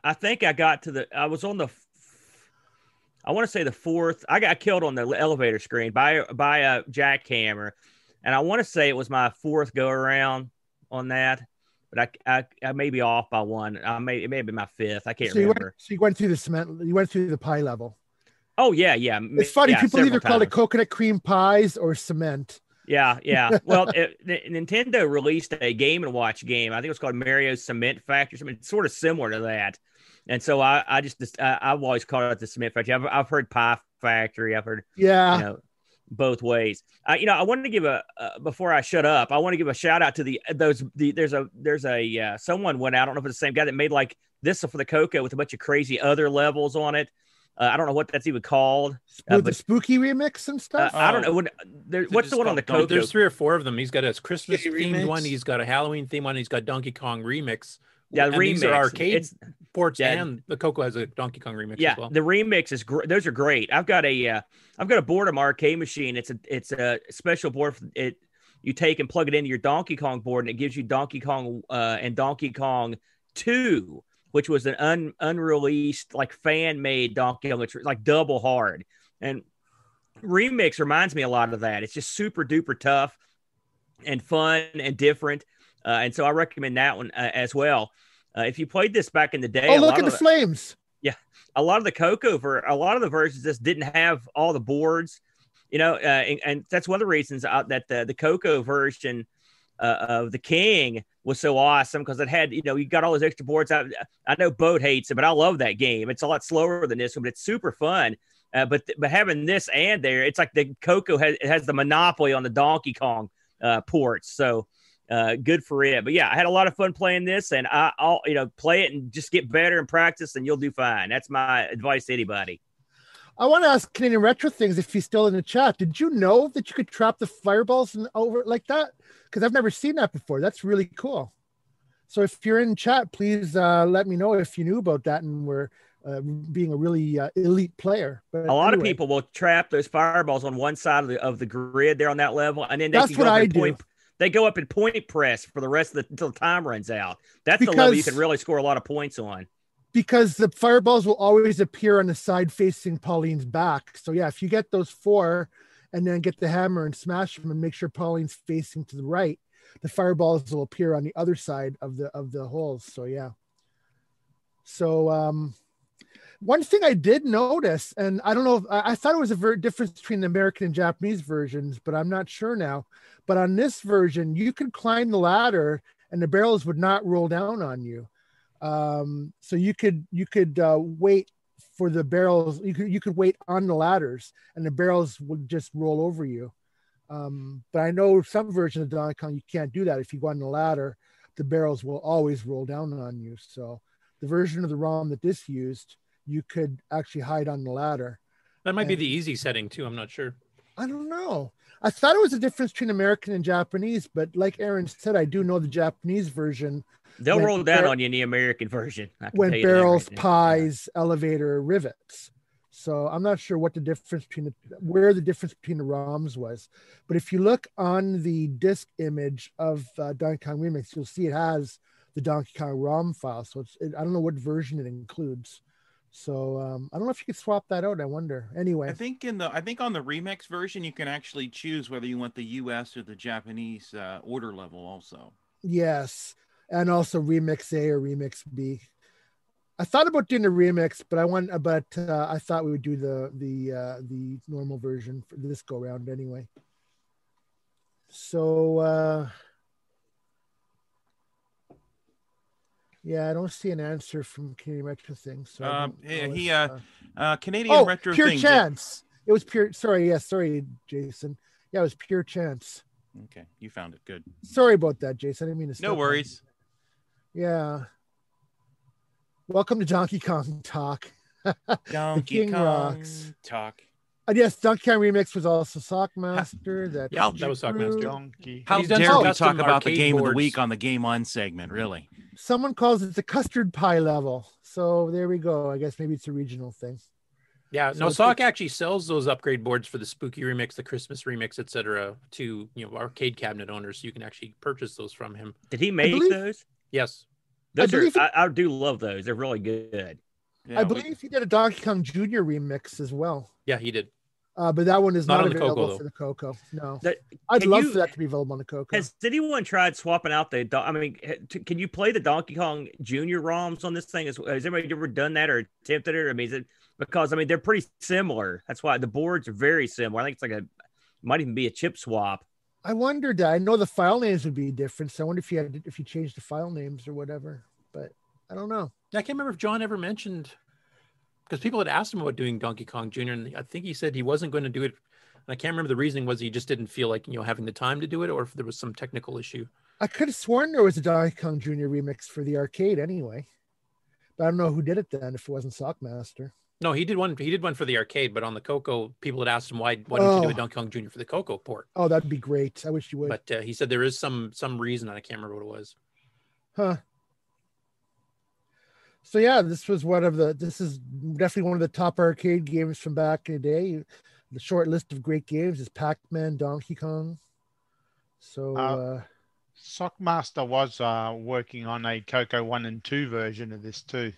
I think I got to the. I was on the. I want to say the fourth. I got killed on the elevator screen by by a jackhammer, and I want to say it was my fourth go around on that. But I, I, I may be off by one. I may it may be my fifth. I can't so you remember. went, so you went through the cement. You went through the pie level. Oh yeah, yeah. It's funny. yeah, people either call it coconut cream pies or cement. Yeah, yeah. Well, it, Nintendo released a Game and Watch game. I think it was called Mario Cement Factory. Something sort of similar to that. And so I, I just, just I, I've always called it the Cement Factory. I've, I've heard Pie Factory. I've heard, Yeah. you know, both ways. Uh, you know, I wanted to give a uh, before I shut up. I want to give a shout out to the those the there's a there's a uh, someone went out. I don't know if it's the same guy that made like this for the Coco with a bunch of crazy other levels on it. Uh, I don't know what that's even called. Uh, but the spooky remix and uh, stuff. I don't know. What, there, what's the one on the Oh, Coco? there's three or four of them. He's got a Christmas themed one. He's got a Halloween themed one. He's got Donkey Kong remix. Yeah, and these are remix. arcade It's- ports, yeah. and the Coco has a Donkey Kong remix yeah as well. the remix is great those are great i've got a uh, i've got a boredom arcade machine it's a it's a special board it you take and plug it into your donkey kong board and it gives you donkey kong uh, and donkey kong 2 which was an un, unreleased like fan made donkey kong it's like double hard and remix reminds me a lot of that it's just super duper tough and fun and different uh, and so i recommend that one uh, as well uh, if you played this back in the day oh, look at of the flames. yeah, a lot of the Coco ver a lot of the versions just didn't have all the boards, you know, uh, and, and that's one of the reasons uh, that the the Coco version uh, of the King was so awesome because it had you know you got all those extra boards. I, I know Boat hates it, but I love that game. It's a lot slower than this one, but it's super fun. Uh, but but having this and there, it's like the Coco has it has the monopoly on the Donkey Kong uh, ports. So uh, good for it. But yeah, I had a lot of fun playing this, and I, I'll you know play it and just get better and practice, and you'll do fine. That's my advice to anybody. I want to ask Canadian Retro Things if he's still in the chat. Did you know that you could trap the fireballs and over like that? Because I've never seen that before. That's really cool. So if you're in chat, please uh, let me know if you knew about that and were uh, being a really uh, elite player. But A lot of people will trap those fireballs on one side of the, of the grid there on that level, and then they That's can what I point. They go up and point press for the rest of the until the time runs out. That's the level you can really score a lot of points on. because the fireballs will always appear on the side facing Pauline's back. So yeah, if you get those four and then get the hammer and smash them and make sure Pauline's facing to the right, the fireballs will appear on the other side of the of the holes. So yeah. So um one thing I did notice, and I don't know if I, I thought it was a very difference between the American and Japanese versions, but I'm not sure now. But on this version, you could climb the ladder and the barrels would not roll down on you um so you could you could uh wait for the barrels you could you could wait on the ladders and the barrels would just roll over you um but i know some version of donkey kong you can't do that if you go on the ladder the barrels will always roll down on you so the version of the rom that this used you could actually hide on the ladder That might be the easy setting too. I'm not sure. I don't know. I thought it was a difference between American and Japanese, but like Aaron said, I do know the Japanese version. They'll roll down bar- on you in the American version. I can went tell you that barrels, right pies, elevator, rivets. So I'm not sure what the difference between the, where the difference between the ROMs was, but if you look on the disc image of uh, Donkey Kong Remix, you'll see it has the Donkey Kong ROM file. So it's it, I don't know what version it includes. So um, I don't know if you could swap that out. I wonder. Anyway, I think in the I think on the remix version you can actually choose whether you want the U.S. or the Japanese uh, order level also. Yes, and also remix A or remix B. I thought about doing a remix, but I want, but uh, I thought we would do the the uh, the normal version for this go round anyway. So uh, Yeah, I don't see an answer from Canadian Retro thing. So Um, don't he, if, uh, uh, Canadian oh, retro pure thing. did- chance. It was pure. Sorry, yeah, sorry, Jason. Yeah, it was pure chance. Okay, you found it. Good. Sorry about that, Jason. I didn't mean to. No worries. you. Yeah. Welcome to Donkey Kong Talk. Donkey Kong rocks. talk. And yes, Donkey Kong Remix was also Sockmaster. That Yeah, that was Sockmaster. Donkey. How dare we talk about the arcade game of the week on the Game On segment? Really? Someone calls it the custard pie level. So there we go. I guess maybe it's a regional thing. Yeah, So no, it's- Sock actually sells those upgrade boards for the spooky remix, the Christmas remix, etc. to you know arcade cabinet owners. So you can actually purchase those from him. Did he make believe- those? Yes. Those I are, believe he- I, I do love those. They're really good. Yeah, I we- believe he did a Donkey Kong Junior remix as well. Yeah, he did. Uh, but that one is Not not, on the Coco, available for the Coco. No, That- I'd love you- for that to be available on the Coco. Has anyone tried swapping out the? I mean, can you play the Donkey Kong Junior ROMs on this thing? Has, has anybody ever done that or attempted it? I mean, is it because I mean they're pretty similar. That's why the boards are very similar. I think it's like a might even be a chip swap. I wondered that. I know the file names would be different, so I wonder if you had if you changed the file names or whatever. But I don't know. I can't remember if John ever mentioned because people had asked him about doing Donkey Kong Jr. and I think he said he wasn't going to do it. And I can't remember the reasoning was he just didn't feel like you know having the time to do it, or if there was some technical issue. I could have sworn there was a Donkey Kong Junior remix for the arcade anyway, but I don't know who did it then. If it wasn't Sockmaster. No, he did one. He did one for the arcade, but on the Coco, people had asked him why why don't you do Oh. a Donkey Kong Jr. for the Coco port? Oh, that'd be great. I wish you would. But uh, he said there is some some reason, and I can't remember what it was. Huh. So yeah, this was one of the. This is definitely one of the top arcade games from back in the day. The short list of great games is Pac-Man, Donkey Kong. So Uh, uh, Sockmaster was uh, working on a Coco 1 and 2 version of this too.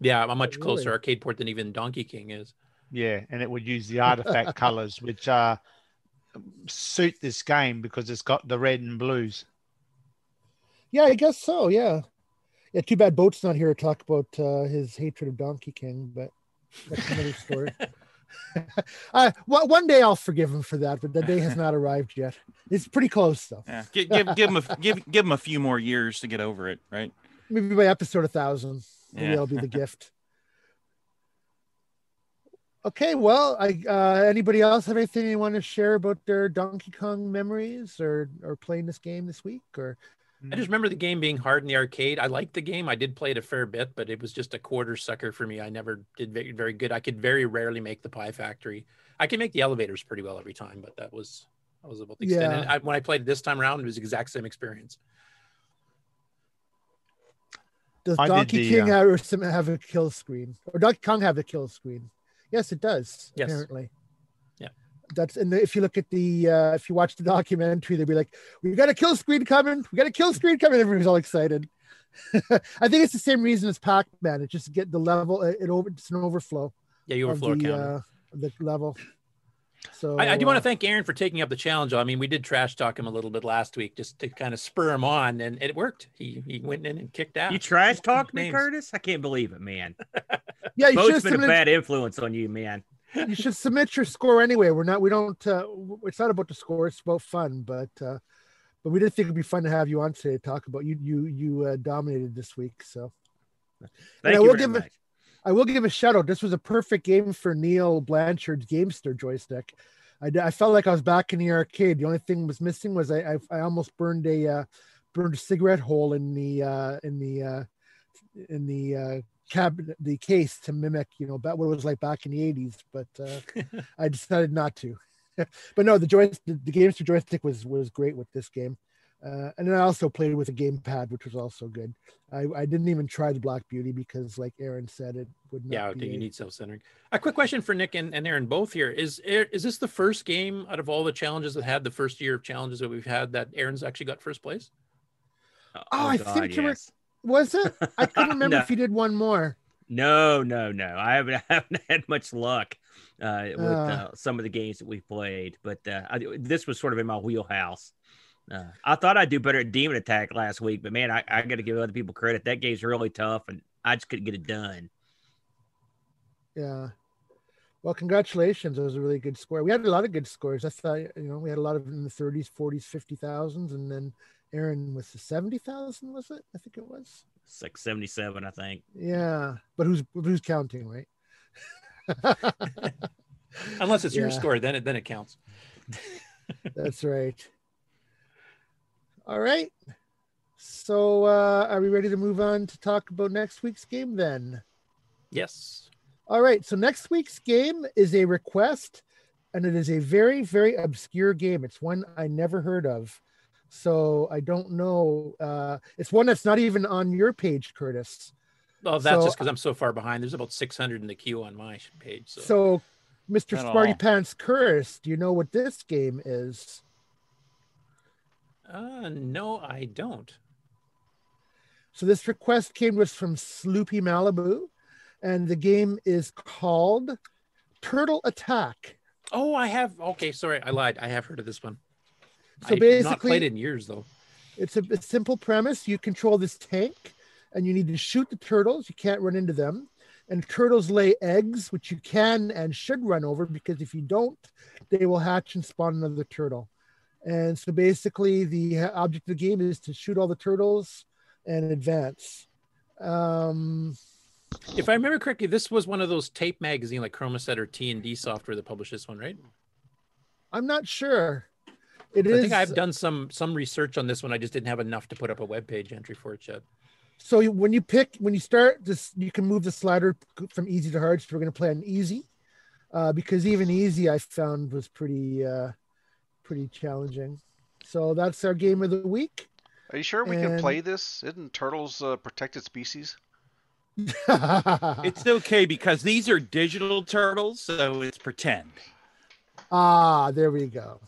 Yeah, a much really? closer arcade port than even Donkey King is. Yeah, and it would use the artifact colors, which uh, suit this game because it's got the red and blues. yeah, I guess so. Yeah, yeah. Too bad Boat's not here to talk about uh, his hatred of Donkey King, but that's another story. uh, one one day I'll forgive him for that, but the day has not arrived yet. It's pretty close though. Yeah, give give, give him a give give him a few more years to get over it, right? Maybe by episode a thousand, maybe Yeah. that'll be the gift. Okay, well, I uh, anybody else have anything you want to share about their Donkey Kong memories or or playing this game this week or I just remember the game being hard in the arcade. I liked the game. I did play it a fair bit, but it was just a quarter sucker for me. I never did very, very good. I could very rarely make the Pie Factory. I can make the elevators pretty well every time, but that was that was about the extent. Yeah. And I, when I played it this time around, it was the exact same experience. does I Donkey the, King uh, have, have a kill screen or Donkey Kong have a kill screen? Yes, it does. Yes. Apparently. Yeah. That's and if you look at the uh, if you watch the documentary, they'd be like, "We got a kill screen coming! We got a kill screen coming!" Everybody's all excited. I think it's the same reason as Pac-Man. It just get the level. It, it over. It's an overflow. Yeah, you of overflow the, uh, the level. So I, I do want uh, to thank Aaron for taking up the challenge. I mean, we did trash talk him a little bit last week just to kind of spur him on, and it worked. He he went in and kicked out. You trash talked me, Curtis? I can't believe it, man. Yeah, you should Boat's have been a submitted, bad influence on you, man. You should submit your score anyway. We're not. We don't. Uh, it's not about the score. It's about fun. But uh, but we did think it'd be fun to have you on today to talk about. You you you uh, dominated this week. So And Thank I you will very give much. I will give a shout out. This was a perfect game for Neil Blanchard's Gamester joystick. I, I felt like I was back in the arcade. The only thing was missing was I I, I almost burned a uh, burned a cigarette hole in the uh, in the uh, in the uh, cabinet the case to mimic you know about what it was like back in the eighties. But uh, I decided not to. but no, the joystick the, the Gamester joystick was was great with this game. Uh, and then I also played with a gamepad, which was also good. I, I didn't even try the Black Beauty because, like Aaron said, it would not. Yeah, be you a- need self-centering. A quick question for Nick and, and Aaron both here is is this the first game out of all the challenges that had the first year of challenges that we've had that Aaron's actually got first place? Oh, I God, think you were. yes. Was it? I couldn't remember No. if you did one more. No, no, no. I haven't, I haven't had much luck uh, with Uh. uh, some of the games that we played, but uh, I, this was sort of in my wheelhouse. Uh, I thought I'd do better at Demon Attack last week, but man, I, I got to give other people credit. That game's really tough, and I just couldn't get it done. Yeah. Well, congratulations. It was a really good score. We had a lot of good scores. I thought, you know, we had a lot of in the 30s, 40s, 50,000s, and then Aaron was the 70,000, was it? I think it was. It's like 77, I think. Yeah, but who's who's counting, right? Unless it's your score, then it then it counts. That's right. All right. So, uh, are we ready to move on to talk about next week's game then? Yes. All right. So, next week's game is a request, and it is a very, very obscure game. It's one I never heard of. So, I don't know. Uh, it's one that's not even on your page, Curtis. Oh, that's So- just because I'm so far behind. There's about 600 in the queue on my page. So, So, Mr. Not Smarty all. Pants Curtis, do you know what this game is? uh, no, I don't. So this request came to us from Sloopy Malibu, and the game is called Turtle Attack. Oh, I have. Okay, sorry, I lied. I have heard of this one. So I've not basically- played in years though. It's a, a simple premise. You control this tank, and you need to shoot the turtles. You can't run into them. And turtles lay eggs, which you can and should run over because if you don't, they will hatch and spawn another turtle. And so basically, the object of the game is to shoot all the turtles and advance. Um, If I remember correctly, this was one of those tape magazine like Chromasette or T and D software that published this one, right? I'm not sure. It I is. think I've done some some research on this one. I just didn't have enough to put up a web page entry for it yet. So when you pick, when you start this, you can move the slider from easy to hard. So we're going to play on easy, uh, because even easy I found was pretty, uh, pretty challenging. So that's our game of the week. Are you sure we can play this? Isn't turtles uh, protected species? It's okay because these are digital turtles, so it's pretend. Ah, there we go.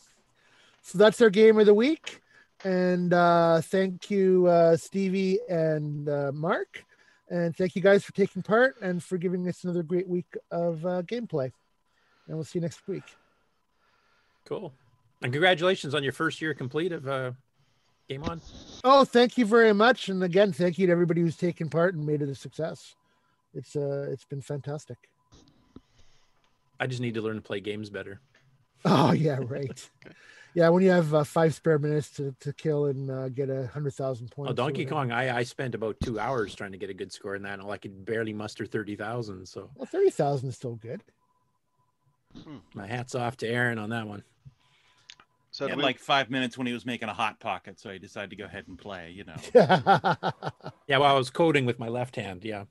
So that's our game of the week. And uh, thank you, uh, Stevie and uh, Mark. And thank you guys for taking part and for giving us another great week of uh, gameplay. And we'll see you next week. Cool. And congratulations on your first year complete of uh, Game On. Oh, thank you very much. And again, thank you to everybody who's taken part and made it a success. It's uh it's been fantastic. I just need to learn to play games better. Oh yeah, right. yeah, when you have uh, five spare minutes to, to kill and uh, get a hundred thousand points. Oh, Donkey. Kong, I, I spent about two hours trying to get a good score in that, and I could barely muster 30,000. So Well, thirty thousand is still good. my hat's off to Aaron on that one. So he had we- like five minutes when he was making a hot pocket, so he decided to go ahead and play. You know. Yeah, well, I was coding with my left hand. Yeah.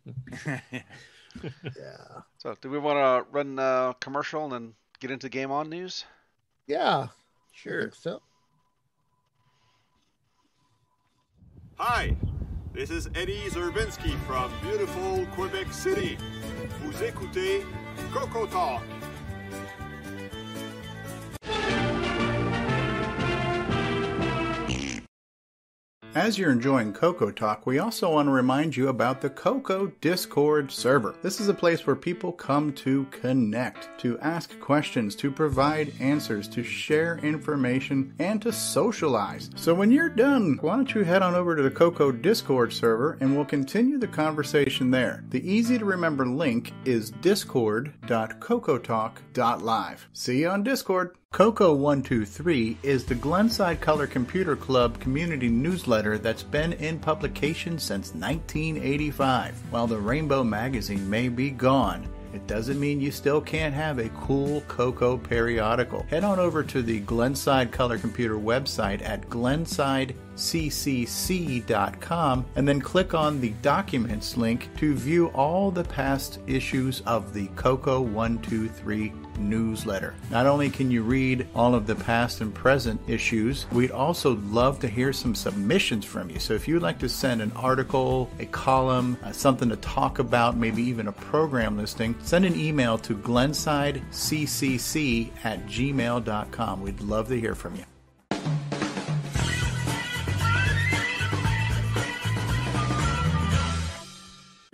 yeah. So do we want to run a commercial and then get into game on news? Yeah. Sure. So Hi, this is Eddie Zerbinski from beautiful Quebec City. Vous écoutez Coco Talk. As you're enjoying Coco Talk, we also want to remind you about the Coco Discord server. This is a place where people come to connect, to ask questions, to provide answers, to share information, and to socialize. So when you're done, why don't you head on over to the Coco Discord server and we'll continue the conversation there. The easy to remember link is discord.cocotalk.live. See you on Discord. Coco123 is the Glenside Color Computer Club community newsletter that's been in publication since 1985. While the Rainbow magazine may be gone, it doesn't mean you still can't have a cool Coco periodical. Head on over to the Glenside Color Computer website at glensideccc.com and then click on the Documents link to view all the past issues of the Coco 123 newsletter. Not only can you read all of the past and present issues, we'd also love to hear some submissions from you. So if you'd like to send an article, a column, uh, something to talk about, maybe even a program listing, send an email to glensideccc at gmail.com. We'd love to hear from you.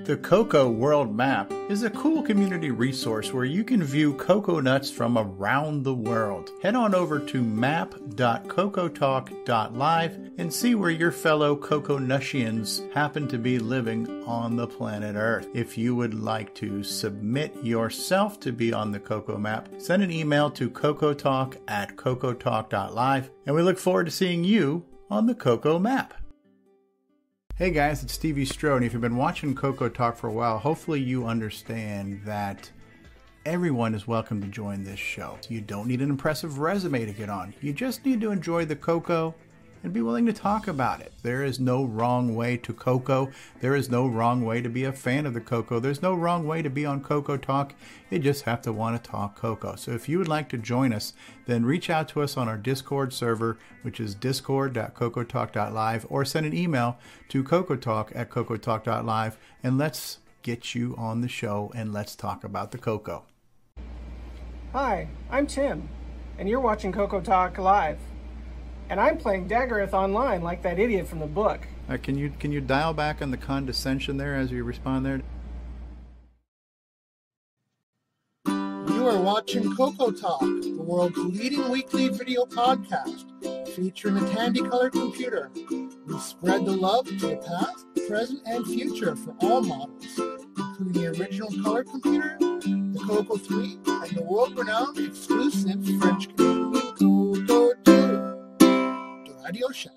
The Coco World Map is a cool community resource where you can view cocoa nuts from around the world. Head on over to map.cocotalk.live and see where your fellow Cocoa Nushians happen to be living on the planet Earth. If you would like to submit yourself to be on the Coco Map, send an email to cocotalk at cocotalk.live and we look forward to seeing you on the Coco Map. Hey guys, it's Stevie Strode. And if you've been watching Coco Talk for a while, hopefully you understand that everyone is welcome to join this show. You don't need an impressive resume to get on. You just need to enjoy the Coco and be willing to talk about it. There is no wrong way to Coco. There is no wrong way to be a fan of the Coco. There's no wrong way to be on Coco Talk. You just have to want to talk Coco. So if you would like to join us, then reach out to us on our Discord server, which is discord.cocotalk.live, or send an email to cocotalk at cocotalk.live, and let's get you on the show and let's talk about the Coco. Hi, I'm Tim, and you're watching Coco Talk Live. And I'm playing Daggorath online like that idiot from the book. Uh, can you can you dial back on the condescension there as you respond there? You are watching Coco Talk, the world's leading weekly video podcast featuring a Tandy Color computer. We spread the love to the past, present, and future for all models, including the original color computer, the Coco 3, and the world-renowned exclusive French Canadian Coco 2. The Radio Shack.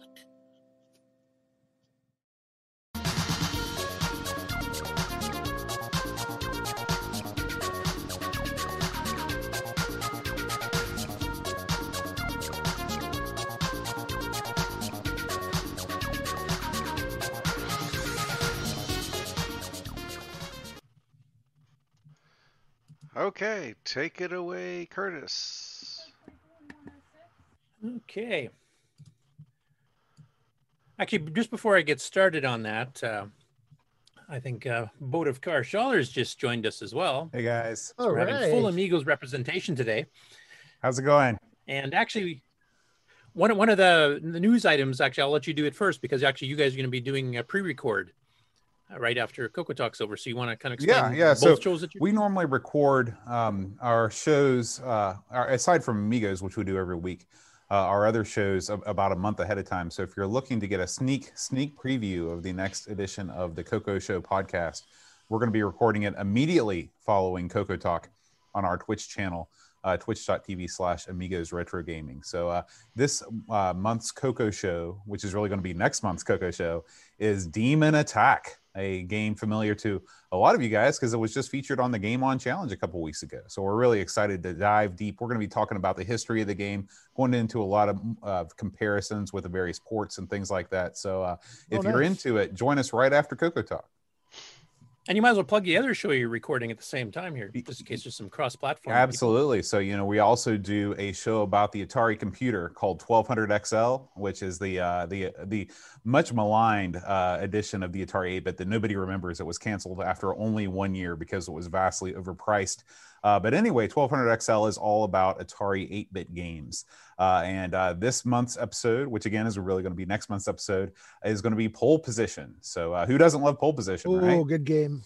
Okay, take it away, Curtis. Okay. Actually, just before I get started on that, uh, I think uh, Boat of Car Schallers just joined us as well. Hey guys. So we're having full Amigos representation today. How's it going? And actually, one of, one of the, the news items, actually, I'll let you do it first because actually you guys are going to be doing a pre-record uh, right after Coco Talk's over. So you want to kind of explain Yeah, yeah. both So shows that we normally record um, our shows, uh, our, aside from Amigos, which we do every week, uh, our other shows a- about a month ahead of time. So if you're looking to get a sneak sneak preview of the next edition of the Coco Show podcast, we're going to be recording it immediately following Coco Talk on our Twitch channel. Uh, twitch.tv slash amigos retro gaming so uh, this uh, month's coco show which is really going to be next month's coco show is demon attack a game familiar to a lot of you guys because it was just featured on the Game On Challenge a couple weeks ago. So we're really excited to dive deep. We're going to be talking about the history of the game, going into a lot of uh, comparisons with the various ports and things like that. So uh, if Oh, you're into it, join us right after Coco Talk. And you might as well plug the other show you're recording at the same time here, just in case there's some cross-platform. Absolutely. So, you know, we also do a show about the Atari computer called 1200 XL, which is the uh, the the much maligned uh, edition of the Atari 8-bit that nobody remembers. It was canceled after only one year because it was vastly overpriced. Uh, but anyway, 1200 XL is all about Atari 8-bit games. Uh, and uh, this month's episode, which again is really going to be next month's episode, is going to be pole position. So uh, who doesn't love pole position, Oh, right? good game.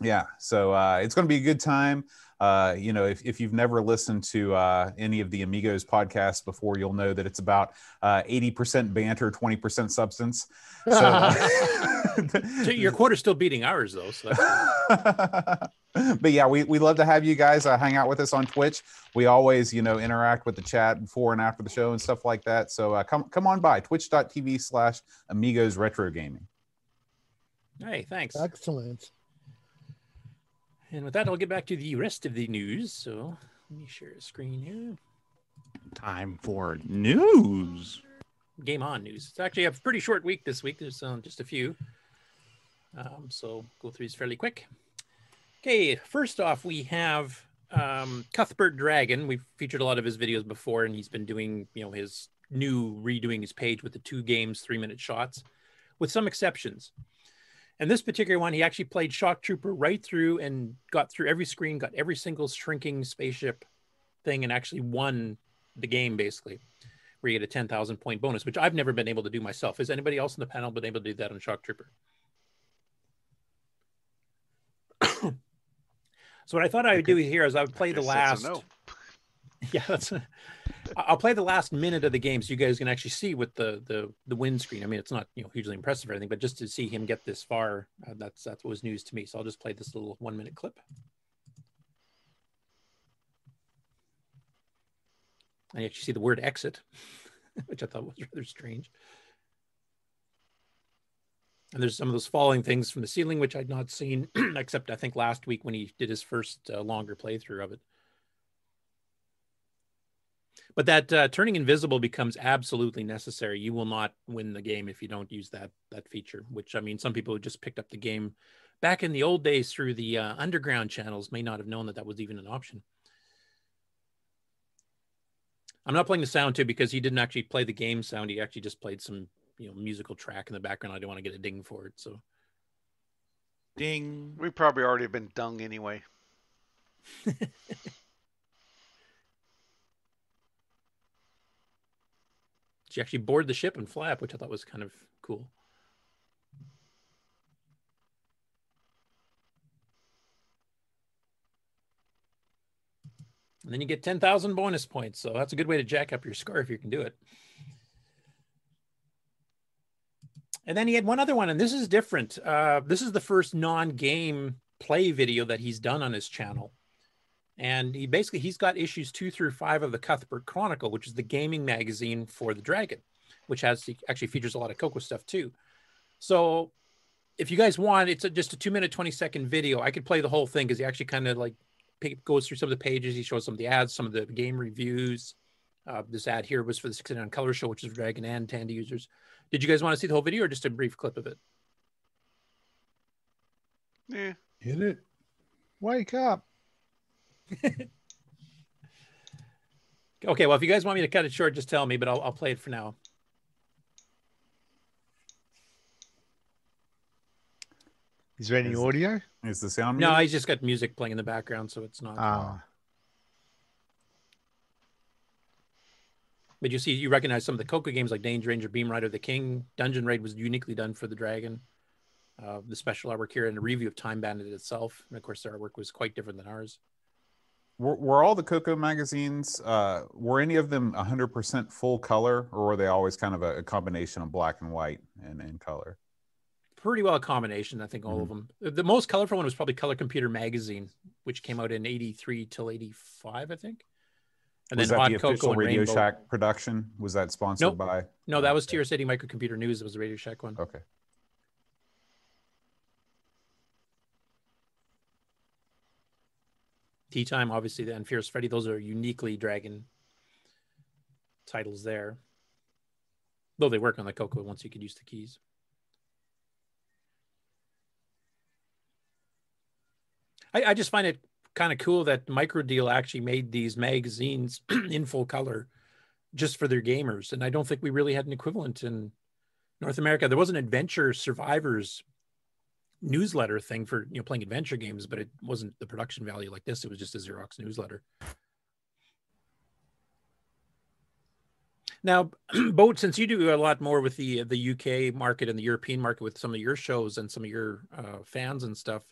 yeah so uh, it's going to be a good time uh, you know if, if you've never listened to uh, any of the amigos podcasts before you'll know that it's about uh, 80% banter 20% substance so, So your quota's still beating ours, though. So but yeah we, we love to have you guys uh, hang out with us on twitch we always you know interact with the chat before and after the show and stuff like that so uh, come come on by twitch.tv slash amigos retro gaming hey, thanks. Excellent. And with that, I'll get back to the rest of the news. So let me share a screen here. Time for news. Game on news. It's actually a pretty short week this week. There's um, just a few. Um, so go through these fairly quick. Okay, first off, we have um, Cuthbert Dragon. We've featured a lot of his videos before, and he's been doing, you know, his new redoing his page with the two games, three minute shots, with some exceptions. And this particular one, he actually played Shock Trooper right through and got through every screen, got every single shrinking spaceship thing, and actually won the game basically, where you get a 10,000 point bonus, which I've never been able to do myself. Has anybody else in the panel been able to do that on Shock Trooper? So what I thought I would do here is I would play the last. no. Yeah, that's. I'll play the last minute of the game so you guys can actually see with the the the win screen. I mean, it's not you know hugely impressive or anything, but just to see him get this far, uh, that's that's what was news to me. So I'll just play this little one minute clip. And you actually see the word exit, which I thought was rather strange. And there's some of those falling things from the ceiling, which I'd not seen, except I think last week when he did his first uh, longer playthrough of it. But that uh, turning invisible becomes absolutely necessary. You will not win the game if you don't use that that feature. Which I mean, some people who just picked up the game back in the old days through the uh, underground channels may not have known that that was even an option. I'm not playing the sound too because he didn't actually play the game sound. He actually just played some you know musical track in the background. I don't want to get a ding for it. So ding. We probably already been dung anyway. she actually board the ship and fly up, which I thought was kind of cool. And then you get 10,000 bonus points. So that's a good way to jack up your score if you can do it. And then he had one other one, and this is different. Uh, this is the first non-game play video that he's done on his channel. And he basically he's got issues two through five of the Cuthbert Chronicle, which is the gaming magazine for the Dragon, which has actually features a lot of Coco stuff too. So if you guys want, it's a, just a two minute, 20 second video. I could play the whole thing because he actually kind of like goes through some of the pages. He shows some of the ads, some of the game reviews. Uh, this ad here was for the 69 Color Show, which is Dragon and Tandy users. Did you guys want to see the whole video or just a brief clip of it? Yeah. Hit it. Wake up. okay, well, if you guys want me to cut it short, just tell me, but I'll, I'll play it for now. Is there any audio? Is the sound? No, I just got music playing in the background, so it's not. Ah. But you see, you recognize some of the Coco games like Danger Ranger, Beam Rider, The King. Dungeon Raid was uniquely done for the Dragon. Uh, the special artwork here and a review of Time Bandit itself. And of course, their artwork was quite different than ours. Were, were all the Coco magazines, uh, were any of them 100% full color or were they always kind of a, a combination of black and white and, and color? Pretty well a combination, I think, all Mm-hmm. of them. The- The most colorful one was probably Color Computer Magazine, which came out in 83 till 85, I think. And was then that Hot the Cocoa official Radio Rainbow. Shack production? Was that sponsored Nope. by? No, that was TRS-80 Microcomputer News. It was the Radio Shack one. Okay. Tea Time, obviously, and Fierce Freddy. Those are uniquely Dragon titles there. Though they work on the Coco once you could use the keys. I, I just find it kind of cool that Microdeal actually made these magazines in full color just for their gamers. And I don't think we really had an equivalent in North America. There was an Adventure Survivors newsletter thing for you know playing adventure games, but it wasn't the production value like this. It was just a Xerox newsletter. Now, Boat, since you do a lot more with the the UK market and the European market with some of your shows and some of your uh, fans and stuff,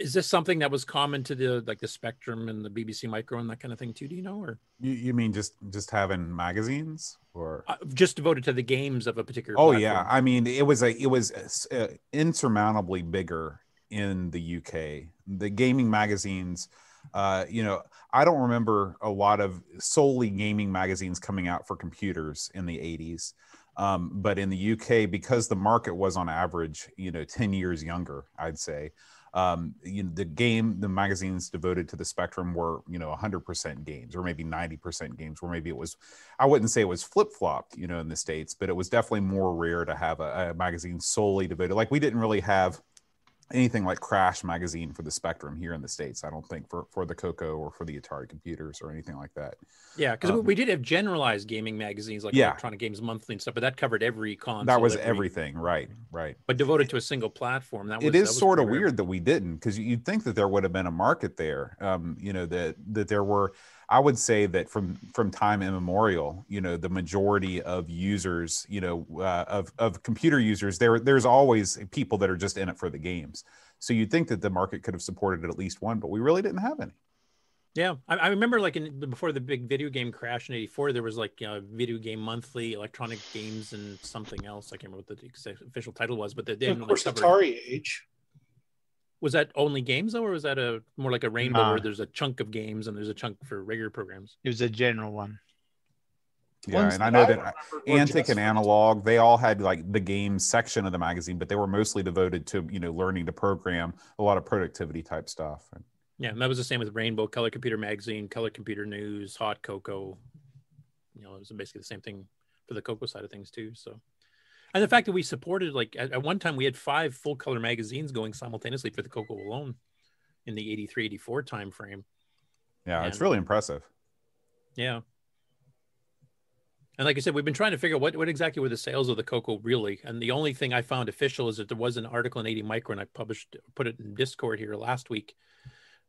is this something that was common to the like the Spectrum and the BBC Micro and that kind of thing too? Do you know, or You, you mean just just having magazines or? uh, just devoted to the games of a particular? Oh platform? yeah, I mean it was a it was uh, insurmountably bigger in the UK. The gaming magazines, uh, you know, I don't remember a lot of solely gaming magazines coming out for computers in the 80s. Um, but in the UK, because the market was on average, you know, 10 years younger, I'd say, um, you know, the game, the magazines devoted to the spectrum were, you know, 100% games or maybe 90% games, where maybe it was, I wouldn't say it was flip flopped, you know, in the States, but it was definitely more rare to have a, a magazine solely devoted. Like we didn't really have anything like Crash magazine for the Spectrum here in the States. I don't think for, for the Coco or for the Atari computers or anything like that. Yeah, because Um, we did have generalized gaming magazines like Yeah. Electronic Games Monthly and stuff, but that covered every console. that was every- everything, right? Right. but devoted to a single platform. That was, it that is was sort of weird that we didn't because you'd think that there would have been a market there um, you know that that there were i would say that from from time immemorial you know the majority of users you know uh, of of computer users there there's always people that are just in it for the games so you'd think that the market could have supported at least one but we really didn't have any Yeah, I, I remember like in before the big video game crash in '84, there was like uh, video game monthly, electronic games, and something else. I can't remember what the ex- official title was, but they didn't. Of course, cover- Atari age. Was that only games though, or was that a more like a rainbow Nah. where there's a chunk of games and there's a chunk for regular programs? It was a general one. Yeah, Ones and I know I that Antic and Analog, they all had like the game section of the magazine, but they were mostly devoted to you know learning to program, a lot of productivity type stuff. Yeah, and that was the same with Rainbow, Color Computer Magazine, Color Computer News, Hot Cocoa. You know, it was basically the same thing for the Coco side of things too. So, and the fact that we supported like at, at one time we had five full color magazines going simultaneously for the Coco alone in the 83 84 time frame. Yeah, it's really impressive. Yeah. And like I said, we've been trying to figure out what, what exactly were the sales of the Coco really. And the only thing I found official is that there was an article in 80 Micro, and I published, put it in Discord here last week,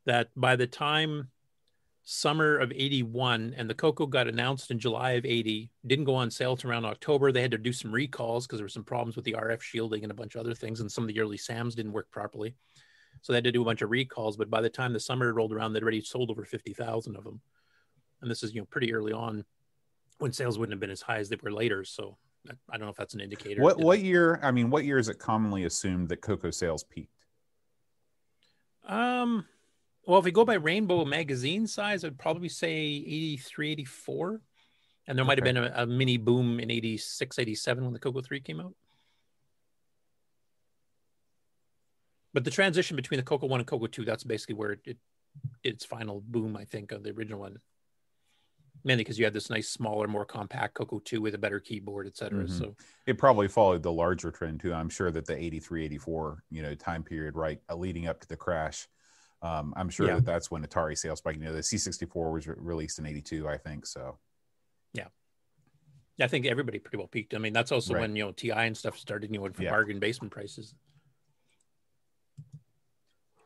that by the time summer of 81 and the Coco got announced in July of 80, didn't go on sale till around October. They had to do some recalls because there were some problems with the RF shielding and a bunch of other things. And some of the early SAMs didn't work properly. So they had to do a bunch of recalls. But by the time the summer rolled around, they'd already sold over 50,000 of them and this is you know pretty early on when sales wouldn't have been as high as they were later so i, I don't know if that's an indicator What what year? I mean, what year is it commonly assumed that Coco sales peaked? um well if we go by rainbow magazine size i'd probably say 83 84 and there might have been a, a mini boom in 86 87 when the Coco 3 came out but the transition between the Coco 1 and Coco 2 that's basically where it, it its final boom i think of the original one mainly because you had this nice smaller more compact Coco 2 with a better keyboard etc Mhm. so it probably followed the larger trend too. I'm sure that the 83, 84, you know, time period, right, leading up to the crash. Um, I'm sure Yeah. that that's when Atari sales spiked. You know, the C64 was re- released in 82, I think. So, Yeah. I think everybody pretty well peaked. I mean, that's also Right. when you know TI and stuff started, you know, for Yeah. bargain basement prices.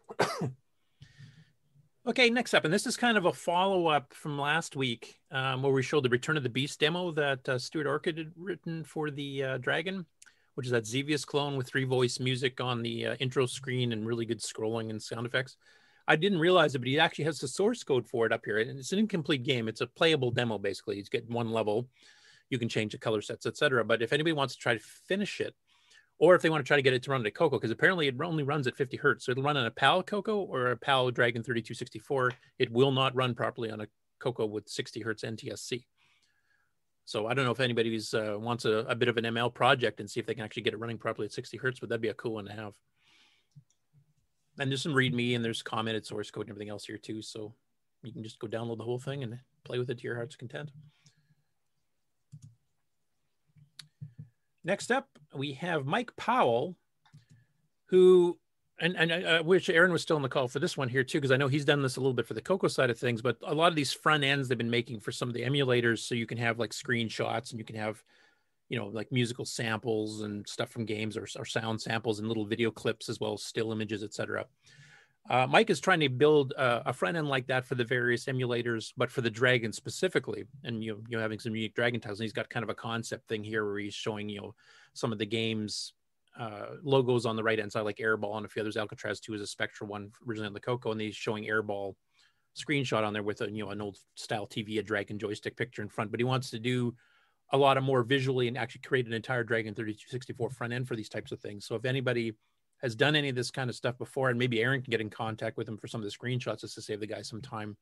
okay, next up, and this is kind of a follow up from last week, um, where we showed the Return of the Beast demo that uh, Stuart Orchid had written for the uh, Dragon, which is that Xevious clone with three voice music on the uh, intro screen and really good scrolling and sound effects. I didn't realize it, but he actually has the source code for it up here, and it's an incomplete game. It's a playable demo, basically. He's getting one level. You can change the color sets, etc. But if anybody wants to try to finish it, or if they want to try to get it to run at a Coco, because apparently it only runs at 50 hertz, so it'll run on a PAL Coco or a PAL Dragon 3264. It will not run properly on a Coco with 60 hertz NTSC. So I don't know if anybody uh, wants a, a bit of an ML project and see if they can actually get it running properly at 60 hertz, but that'd be a cool one to have. And there's some README and there's commented source code and everything else here too. So you can just go download the whole thing and play with it to your heart's content. Next up, we have Mike Powell, who, and, and I, wish Aaron was still on the call for this one here too, because I know he's done this a little bit for the Coco side of things, but a lot of these front ends they've been making for some of the emulators, so you can have like screenshots and you can have, you know, like musical samples and stuff from games or, or sound samples and little video clips as well as still images, etc. Uh, Mike is trying to build uh, a front end like that for the various emulators, but for the Dragon specifically. And you know, having some unique Dragon titles. And he's got kind of a concept thing here where he's showing you know some of the games uh, logos on the right hand side, like Airball and a few others. Alcatraz 2 is a Spectra one originally on the Coco, and he's showing Airball screenshot on there with a you know an old style TV, a Dragon joystick picture in front. But he wants to do a lot of more visually and actually create an entire Dragon 3264 front end for these types of things. So if anybody has done any of this kind of stuff before, and maybe Aaron can get in contact with him for some of the screenshots just to save the guy some time.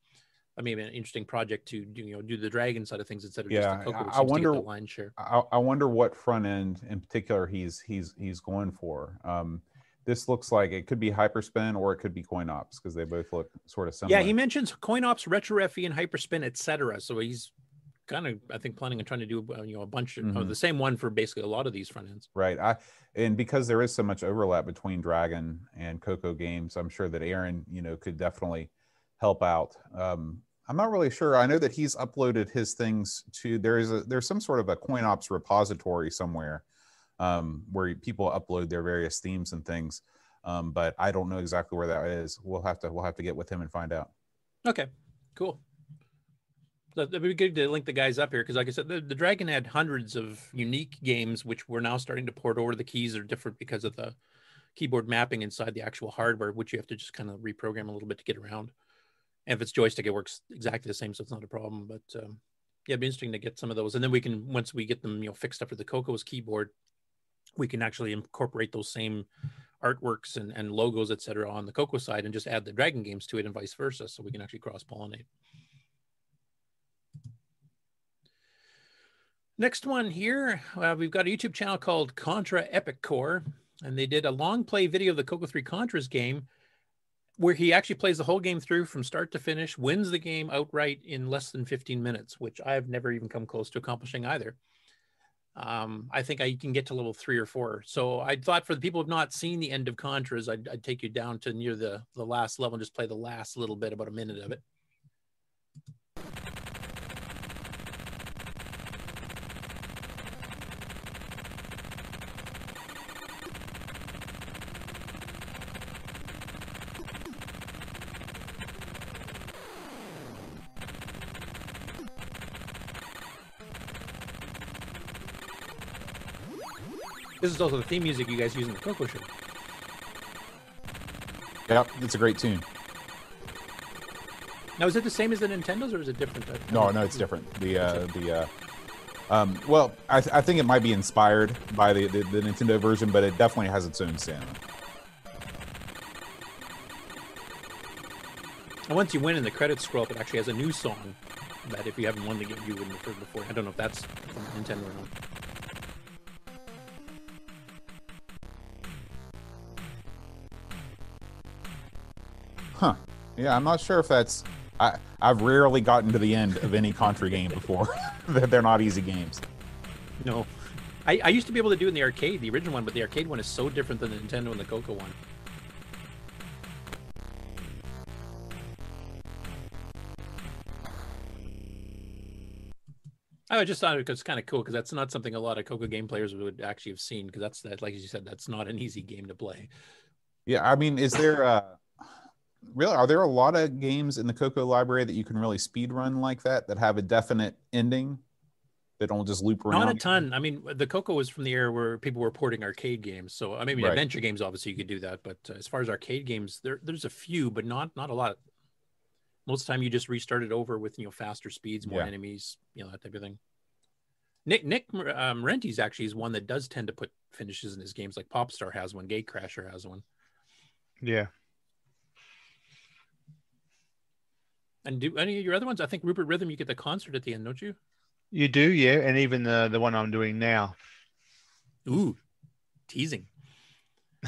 I mean, an interesting project to do, you know, do the dragon side of things instead of yeah, just the Coco. which I, I seems to get wonder. the line share. I, I wonder what front end in particular he's he's he's going for. Um, this looks like it could be Hyperspin or it could be CoinOps because they both look sort of similar. Yeah, he mentions CoinOps, RetroFE, and Hyperspin, etc. So he's kind of, I think, planning on trying to do uh, you know a bunch of, Mhm. the same one for basically a lot of these front ends. Right. I and because there is so much overlap between Dragon and Coco games, I'm sure that Aaron, you know, could definitely help out. Um, I'm not really sure. I know that he's uploaded his things to there is a there's some sort of a coin ops repository somewhere um, where people upload their various themes and things. Um, but I don't know exactly where that is. We'll have to we'll have to get with him and find out. Okay, cool. That'd be good to link the guys up here because, like I said, the, the Dragon had hundreds of unique games, which we're now starting to port over. The keys are different because of the keyboard mapping inside the actual hardware, which you have to just kind of reprogram a little bit to get around. And if it's joystick, it works exactly the same, so it's not a problem. But um, yeah, it'd be interesting to get some of those, and then we can once we get them, you know, fixed up for the Coco's keyboard, we can actually incorporate those same artworks and, and logos, etc., on the Coco side, and just add the Dragon games to it, and vice versa, so we can actually cross pollinate. Next one here, uh, we've got a YouTube channel called Contra Epic Core, and they did a long play video of the Coco 3 Contras game where he actually plays the whole game through from start to finish, wins the game outright in less than 15 minutes, which I've never even come close to accomplishing either. Um, I think I can get to level three or four. So I thought for the people who have not seen the end of Contras, I'd, I'd take you down to near the, the last level and just play the last little bit, about a minute of it. Is also the theme music you guys use in the Coco Show. Yep, it's a great tune. Now, is it the same as the Nintendo's, or is it different? No, no, it's different. The uh, the uh, um, well, I, th- I think it might be inspired by the, the the Nintendo version, but it definitely has its own sound. And once you win in the credits scroll up, it actually has a new song that if you haven't won the game, you wouldn't have heard before. I don't know if that's from Nintendo or not. Yeah, I'm not sure if that's. I I've rarely gotten to the end of any Contra game before. They're not easy games. No. I, I used to be able to do it in the arcade, the original one, but the arcade one is so different than the Nintendo and the Coco one. I just thought it was kind of cool because that's not something a lot of Coco game players would actually have seen because that's that, like you said, that's not an easy game to play. Yeah, I mean, is there uh really are there a lot of games in the Coco library that you can really speed run like that that have a definite ending that don't just loop around? Not a ton. I mean, the Coco was from the era where people were porting arcade games. So I mean, Right. adventure games obviously you could do that, but uh, as far as arcade games, there there's a few, but not not a lot. Most of the time, you just restart it over with you know faster speeds, more Yeah. enemies, you know that type of thing. Nick Nick um, Renties actually is one that does tend to put finishes in his games, like Popstar has one, Gate Crasher has one. Yeah. And do any of your other ones? I think Rupert Rhythm, you get the concert at the end, don't you? You do, yeah, and even the the one I'm doing now. Ooh, teasing.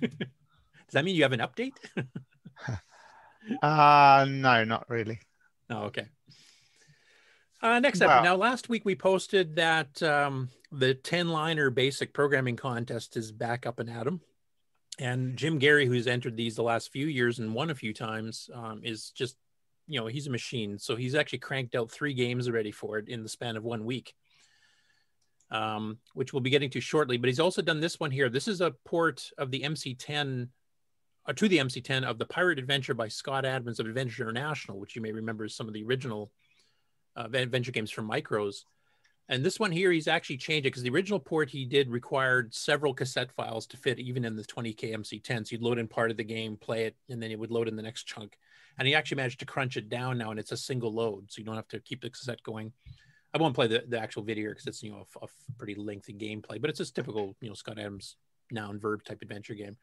Does that mean you have an update? Uh no, not really. Oh, okay. Uh, next up, now last week we posted that um, the 10 liner basic programming contest is back up and at 'em. And Jim Gerrie, who's entered these the last few years and won a few times, um, is just, you know, he's a machine. So he's actually cranked out three games already for it in the span of one week, um, which we'll be getting to shortly. But he's also done this one here. This is a port of the MC10 uh, to the MC10 of the Pirate Adventure by Scott Adams of Adventure International, which you may remember is some of the original uh, adventure games from Micros. And this one here, he's actually changed it because the original port he did required several cassette files to fit even in the 20K MC10. So you'd load in part of the game, play it, and then it would load in the next chunk. And he actually managed to crunch it down now, and it's a single load, so you don't have to keep the cassette going. I won't play the, the actual video because it's you know a, a pretty lengthy gameplay, but it's just typical you know Scott Adams noun verb type adventure game.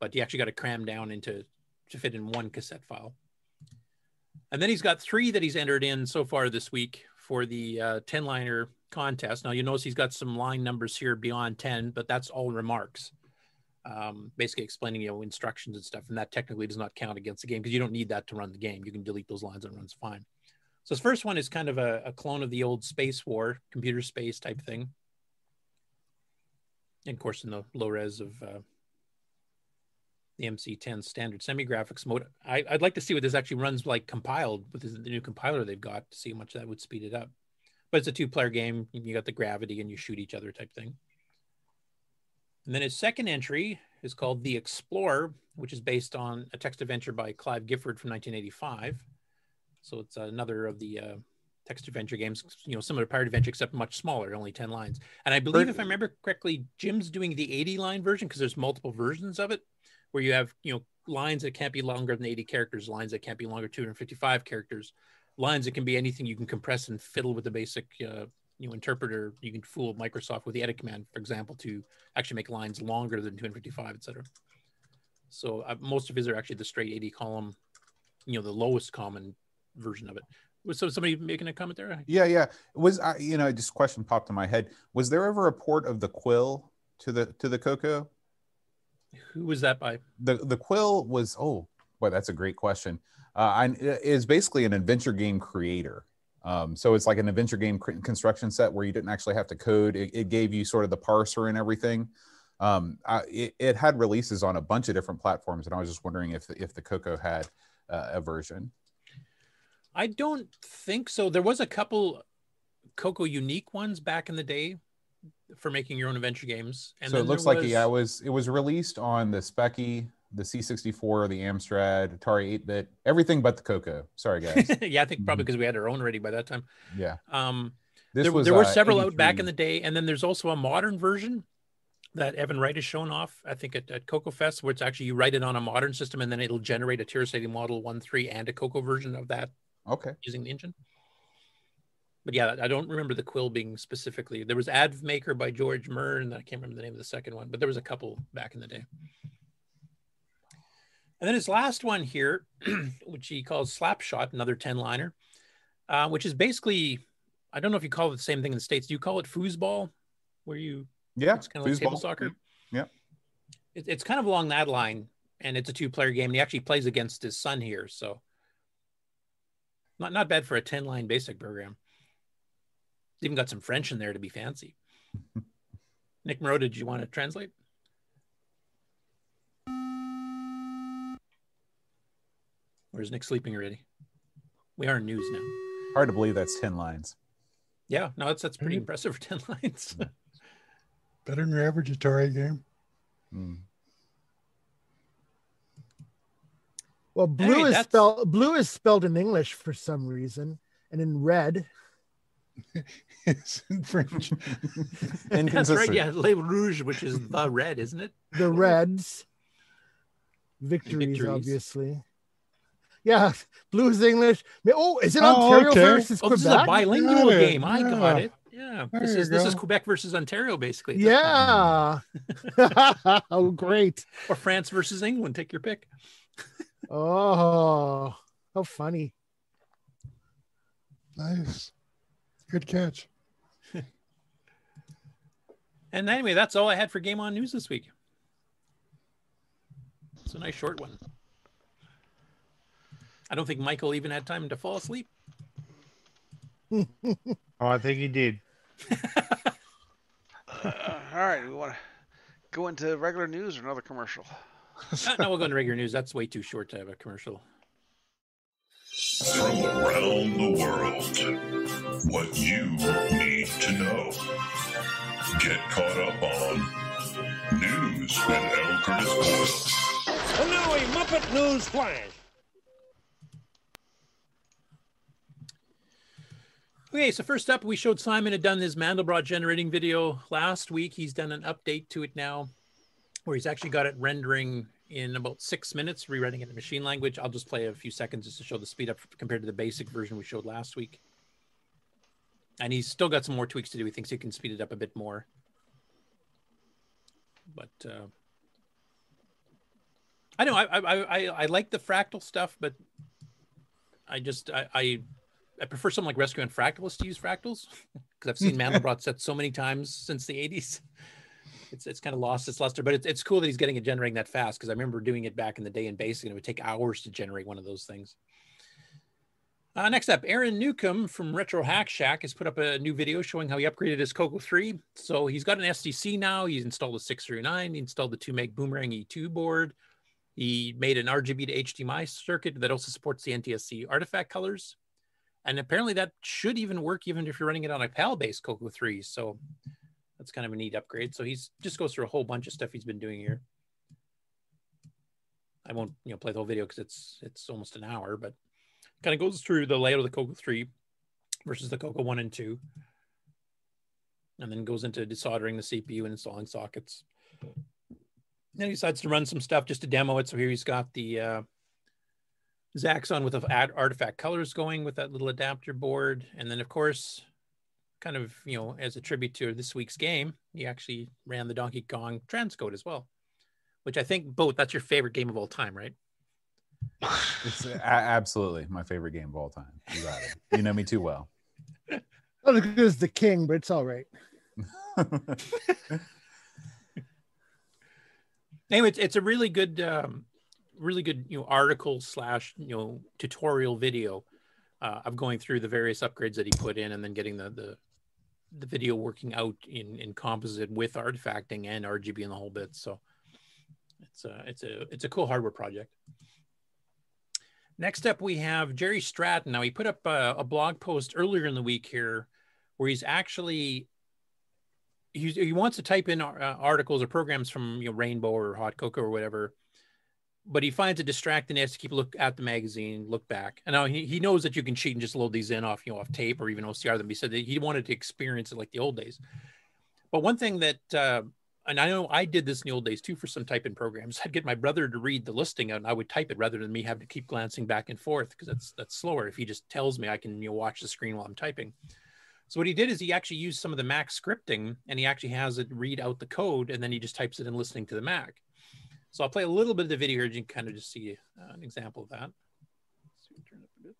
But you actually got to cram down into to fit in one cassette file. And then he's got three that he's entered in so far this week for the uh, 10 liner contest. Now, you notice he's got some line numbers here beyond 10, but that's all remarks, um, basically explaining, you know, instructions and stuff. And that technically does not count against the game because you don't need that to run the game. You can delete those lines and it runs fine. So, his first one is kind of a, a clone of the old Space War, computer space type thing. And of course, in the low res of uh, the MC10 standard semi graphics mode. I, I'd like to see what this actually runs like compiled with the new compiler they've got to see how much that would speed it up. But it's a two player game. You got the gravity and you shoot each other type thing. And then his second entry is called The Explorer, which is based on a text adventure by Clive Gifford from 1985. So it's another of the uh, text adventure games, you know, similar to Pirate Adventure, except much smaller, only 10 lines. And I believe, if I remember correctly, Jim's doing the 80 line version because there's multiple versions of it where you have you know lines that can't be longer than 80 characters lines that can't be longer 255 characters lines that can be anything you can compress and fiddle with the basic uh, you know interpreter you can fool microsoft with the edit command for example to actually make lines longer than 255 etc so uh, most of his are actually the straight 80 column you know the lowest common version of it Was so somebody making a comment there? Yeah, yeah. Was I, you know, this question popped in my head. Was there ever a port of the Quill to the to the Coco? Who was that by? The the Quill was oh boy, that's a great question. Uh, I, is basically an adventure game creator. Um, so it's like an adventure game construction set where you didn't actually have to code. It, it gave you sort of the parser and everything. Um, I, it, it had releases on a bunch of different platforms, and I was just wondering if if the Coco had uh, a version. I don't think so. There was a couple Coco unique ones back in the day for making your own adventure games. And so it looks there like was- yeah, it was it was released on the Speccy, the C64, the Amstrad, Atari 8-bit, everything but the Coco. Sorry guys. yeah, I think probably because we had our own ready by that time. yeah. Um, This there, was, there were uh, several out back in the day, and then there's also a modern version that Evan Wright has shown off. I think at, at Coco Fest, where it's actually you write it on a modern system, and then it'll generate a TRS-80 Model One Three and a Coco version of that Okay. using the engine. But yeah, I don't remember the quill being specifically. There was Adv Maker by George and I can't remember the name of the second one, but there was a couple back in the day. And then his last one here, which he calls Slapshot, another 10 liner, uh, which is basically, I don't know if you call it the same thing in the States. Do you call it foosball? Where you, Yeah. it's kind of like table soccer. Yeah. It, it's kind of along that line, and it's a two player game. And he actually plays against his son here. So not, not bad for a 10 line basic program. It's even got some French in there to be fancy. Nick Moreau, did you want to translate? Or is Nick sleeping already? We are in news now. Hard to believe that's 10 lines. Yeah, no, that's that's pretty impressive for 10 lines. Hmm. Better than your average Atari game. Hmm. Well, blue Hey, is spelled blue is spelled in English for some reason, and in red. It's in French. That's right. Yeah, Le Rouge, which is the red, isn't it? The Reds. Victories, Victories. obviously. Yeah, blue is English. Oh, is it Oh, Ontario okay. versus Oh, Quebec? this is a bilingual Got it. game. I got it. Yeah, There this you is this is. Quebec versus Ontario, basically. Yeah. oh, great. Or France versus England. Take your pick. Oh, how funny. Nice. Good catch. And anyway, that's all I had for Game On News this week. It's a nice short one. I don't think Michael even had time to fall asleep. Oh, I think he did. Uh, all right, we want to go into regular news or another commercial. Uh, no, we'll go into regular news. That's way too short to have a commercial. From around the world, what you need to know. Get caught up on news with L. Curtis Boyle. And now a Muppet News Flash. Okay, so first up, we showed Simon had done his Mandelbrot generating video last week. He's done an update to it now, where he's actually got it rendering in about six minutes, rewriting it in machine language. I'll just play a few seconds just to show the speed up compared to the basic version we showed last week. And he's still got some more tweaks to do. He thinks he can speed it up a bit more. But uh, I know I, I I I like the fractal stuff, but I just I, I I prefer something like Rescue and Fractalus to use fractals because I've seen Mandelbrot set so many times since the 80s. It's it's kind of lost its luster, but it's, it's cool that he's getting it generating that fast because I remember doing it back in the day in Basic and it would take hours to generate one of those things. Uh, next up, Aaron Newcomb from Retro Hack Shack has put up a new video showing how he upgraded his Coco 3. So he's got an SDC now. He's installed a 639. He installed the 2 meg Boomerang E2 board. He made an RGB to HDMI circuit that also supports the NTSC artifact colors. And apparently that should even work even if you're running it on a PAL-based Coco 3. So that's kind of a neat upgrade. So he's just goes through a whole bunch of stuff he's been doing here. I won't, you know, play the whole video because it's it's almost an hour, but kind of goes through the layout of the Coco 3 versus the Coco 1 and 2. And then goes into desoldering the CPU and installing sockets. Then he decides to run some stuff just to demo it. So here he's got the uh, Zaxxon with the artifact colors going with that little adapter board. And then, of course, kind of, you know, as a tribute to this week's game, he actually ran the Donkey Kong transcode as well, which I think both that's your favorite game of all time, right? It's a- absolutely my favorite game of all time. You got it. You know me too well. Not as good as the king, but it's all right. anyway, it's, it's a really good, um, really good, you know, article slash, you know, tutorial video uh, of going through the various upgrades that he put in and then getting the, the, the video working out in, in composite with artifacting and RGB and the whole bit. So it's a, it's a, it's a cool hardware project. Next up, we have Jerry Stratton. Now, he put up a, a blog post earlier in the week here where he's actually he's, he wants to type in uh, articles or programs from you know Rainbow or Hot Cocoa or whatever, but he finds it distracting. He has to keep look at the magazine, look back. And now he, he knows that you can cheat and just load these in off you know off tape or even OCR them. He said that he wanted to experience it like the old days. But one thing that uh, and I know I did this in the old days too for some typing programs. I'd get my brother to read the listing and I would type it rather than me having to keep glancing back and forth because that's that's slower. If he just tells me I can you know watch the screen while I'm typing. So what he did is he actually used some of the Mac scripting and he actually has it read out the code and then he just types it in listening to the Mac. So I'll play a little bit of the video here. You can kind of just see uh, an example of that. Let's see, turn it up a bit.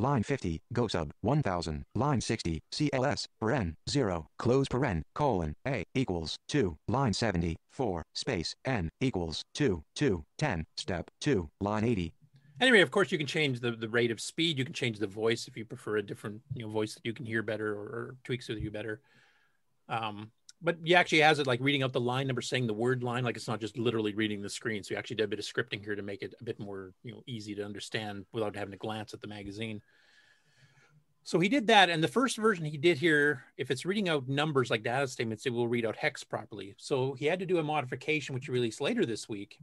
Line 50, go sub, 1000, line 60, CLS, paren, 0, close paren, colon, A, equals, 2, line 70, 4, space, N, equals, 2, 2, 10, step, 2, line 80. Anyway, of course, you can change the, the rate of speed. You can change the voice if you prefer a different you know voice that you can hear better or, or tweaks with you better. Um, but he actually has it like reading out the line number, saying the word line, like it's not just literally reading the screen. So he actually did a bit of scripting here to make it a bit more you know easy to understand without having to glance at the magazine. So he did that, and the first version he did here, if it's reading out numbers like data statements, it will read out hex properly. So he had to do a modification, which he released later this week,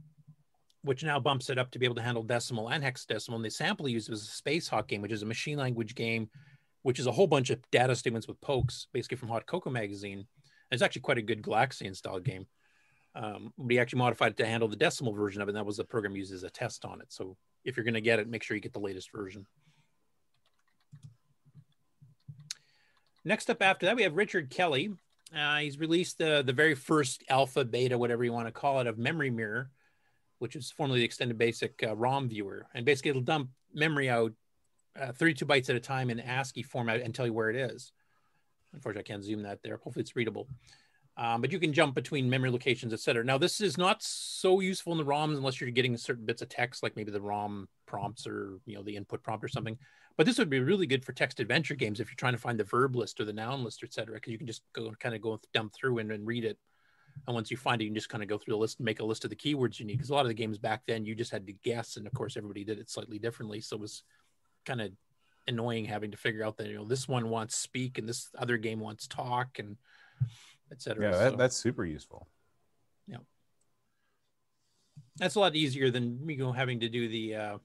which now bumps it up to be able to handle decimal and hexadecimal. And the sample he used was a Space Hawk game, which is a machine language game, which is a whole bunch of data statements with pokes, basically from Hot Cocoa magazine. It's actually quite a good Galaxian style game. Um, but he actually modified it to handle the decimal version of it. And that was the program used as a test on it. So if you're going to get it, make sure you get the latest version. Next up after that, we have Richard Kelly. Uh, he's released the, the very first alpha, beta, whatever you want to call it, of Memory Mirror, which is formerly the extended basic uh, ROM viewer. And basically, it'll dump memory out uh, 32 bytes at a time in ASCII format and tell you where it is. Unfortunately, I can't zoom that there. Hopefully, it's readable. Um, but you can jump between memory locations, et cetera. Now, this is not so useful in the ROMs unless you're getting certain bits of text, like maybe the ROM prompts or you know the input prompt or something. But this would be really good for text adventure games if you're trying to find the verb list or the noun list, et cetera, Because you can just go kind of go dump through and, and read it. And once you find it, you can just kind of go through the list and make a list of the keywords you need. Because a lot of the games back then, you just had to guess, and of course, everybody did it slightly differently. So it was kind of annoying having to figure out that you know this one wants speak and this other game wants talk and etc. Yeah, that, So- that's super useful. yeah. That's a lot easier than you know having to do the uh,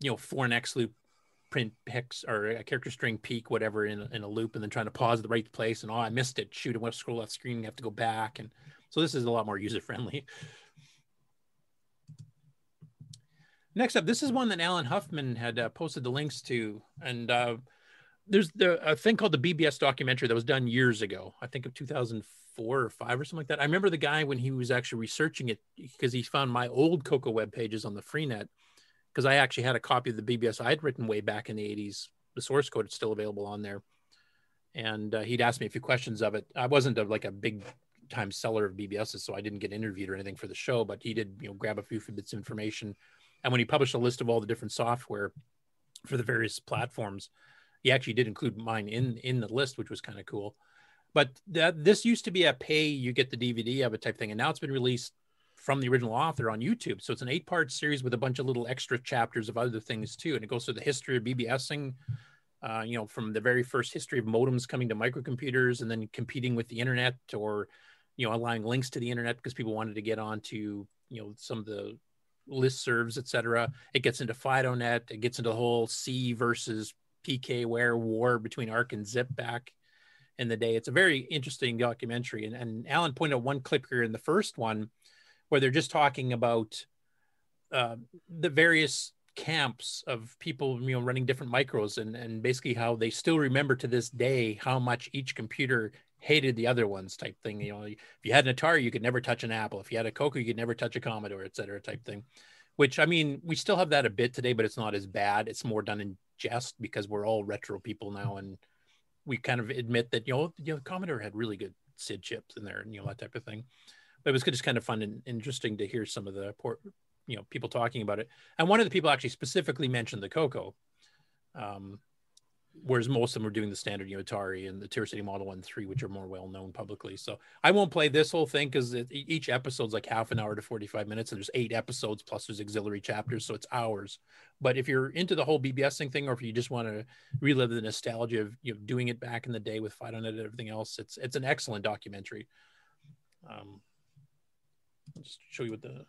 you know for an X loop print hex or a character string peak whatever in, a- in a loop and then trying to pause the right place and oh I missed it shoot I want to scroll left screen you have to go back and so this is a lot more user friendly. Next up, this is one that Alan Huffman had uh, posted the links to, and uh, there's the a thing called the BBS documentary that was done years ago. I think of 2004 or five or something like that. I remember the guy when he was actually researching it because he found my old Coco web pages on the Freenet because I actually had a copy of the BBS I had written way back in the 80s. The source code is still available on there, and uh, he'd asked me a few questions of it. I wasn't a, like a big time seller of BBSs, so I didn't get interviewed or anything for the show, but he did you know grab a few bits of information. And when he published a list of all the different software for the various platforms, he actually did include mine in in the list, which was kind of cool. But that this used to be a pay you get the DVD of it type thing, and now it's been released from the original author on YouTube. So it's an eight part series with a bunch of little extra chapters of other things too, and it goes through the history of BBSing. Uh, you know, from the very first history of modems coming to microcomputers, and then competing with the internet, or you know, allowing links to the internet because people wanted to get onto you know some of the listservs, et cetera. It gets into FidoNet. It gets into the whole SEA versus PKware war between ARC and Zip back in the day. It's a very interesting documentary. And, and Alan pointed out one clip here in the first one where they're just talking about uh, the various camps of people, you know, running different micros and, and basically how they still remember to this day how much each computer hated the other ones type thing. You know, if you had an Atari, you could never touch an Apple. If you had a Coco, you could never touch a Commodore, et cetera, type thing. Which I mean, we still have that a bit today, but it's not as bad. It's more done in jest because we're all retro people now, and we kind of admit that you know, you know, Commodore had really good SID chips in there, and you know that type of thing. But it was just kind of fun and interesting to hear some of the port, you know, people talking about it. And one of the people actually specifically mentioned the Coco. Um, whereas most of them are doing the standard you know, Atari and the TRS-80 Model 1 3, which are more well known publicly. So I won't play this whole thing because each episode's like half an hour to 45 minutes, and there's eight episodes plus there's auxiliary chapters, so it's hours. But if you're into the whole BBSing thing, or if you just want to relive the nostalgia of you know doing it back in the day with FidoNet and everything else, it's it's an excellent documentary. Um, I'll just show you what the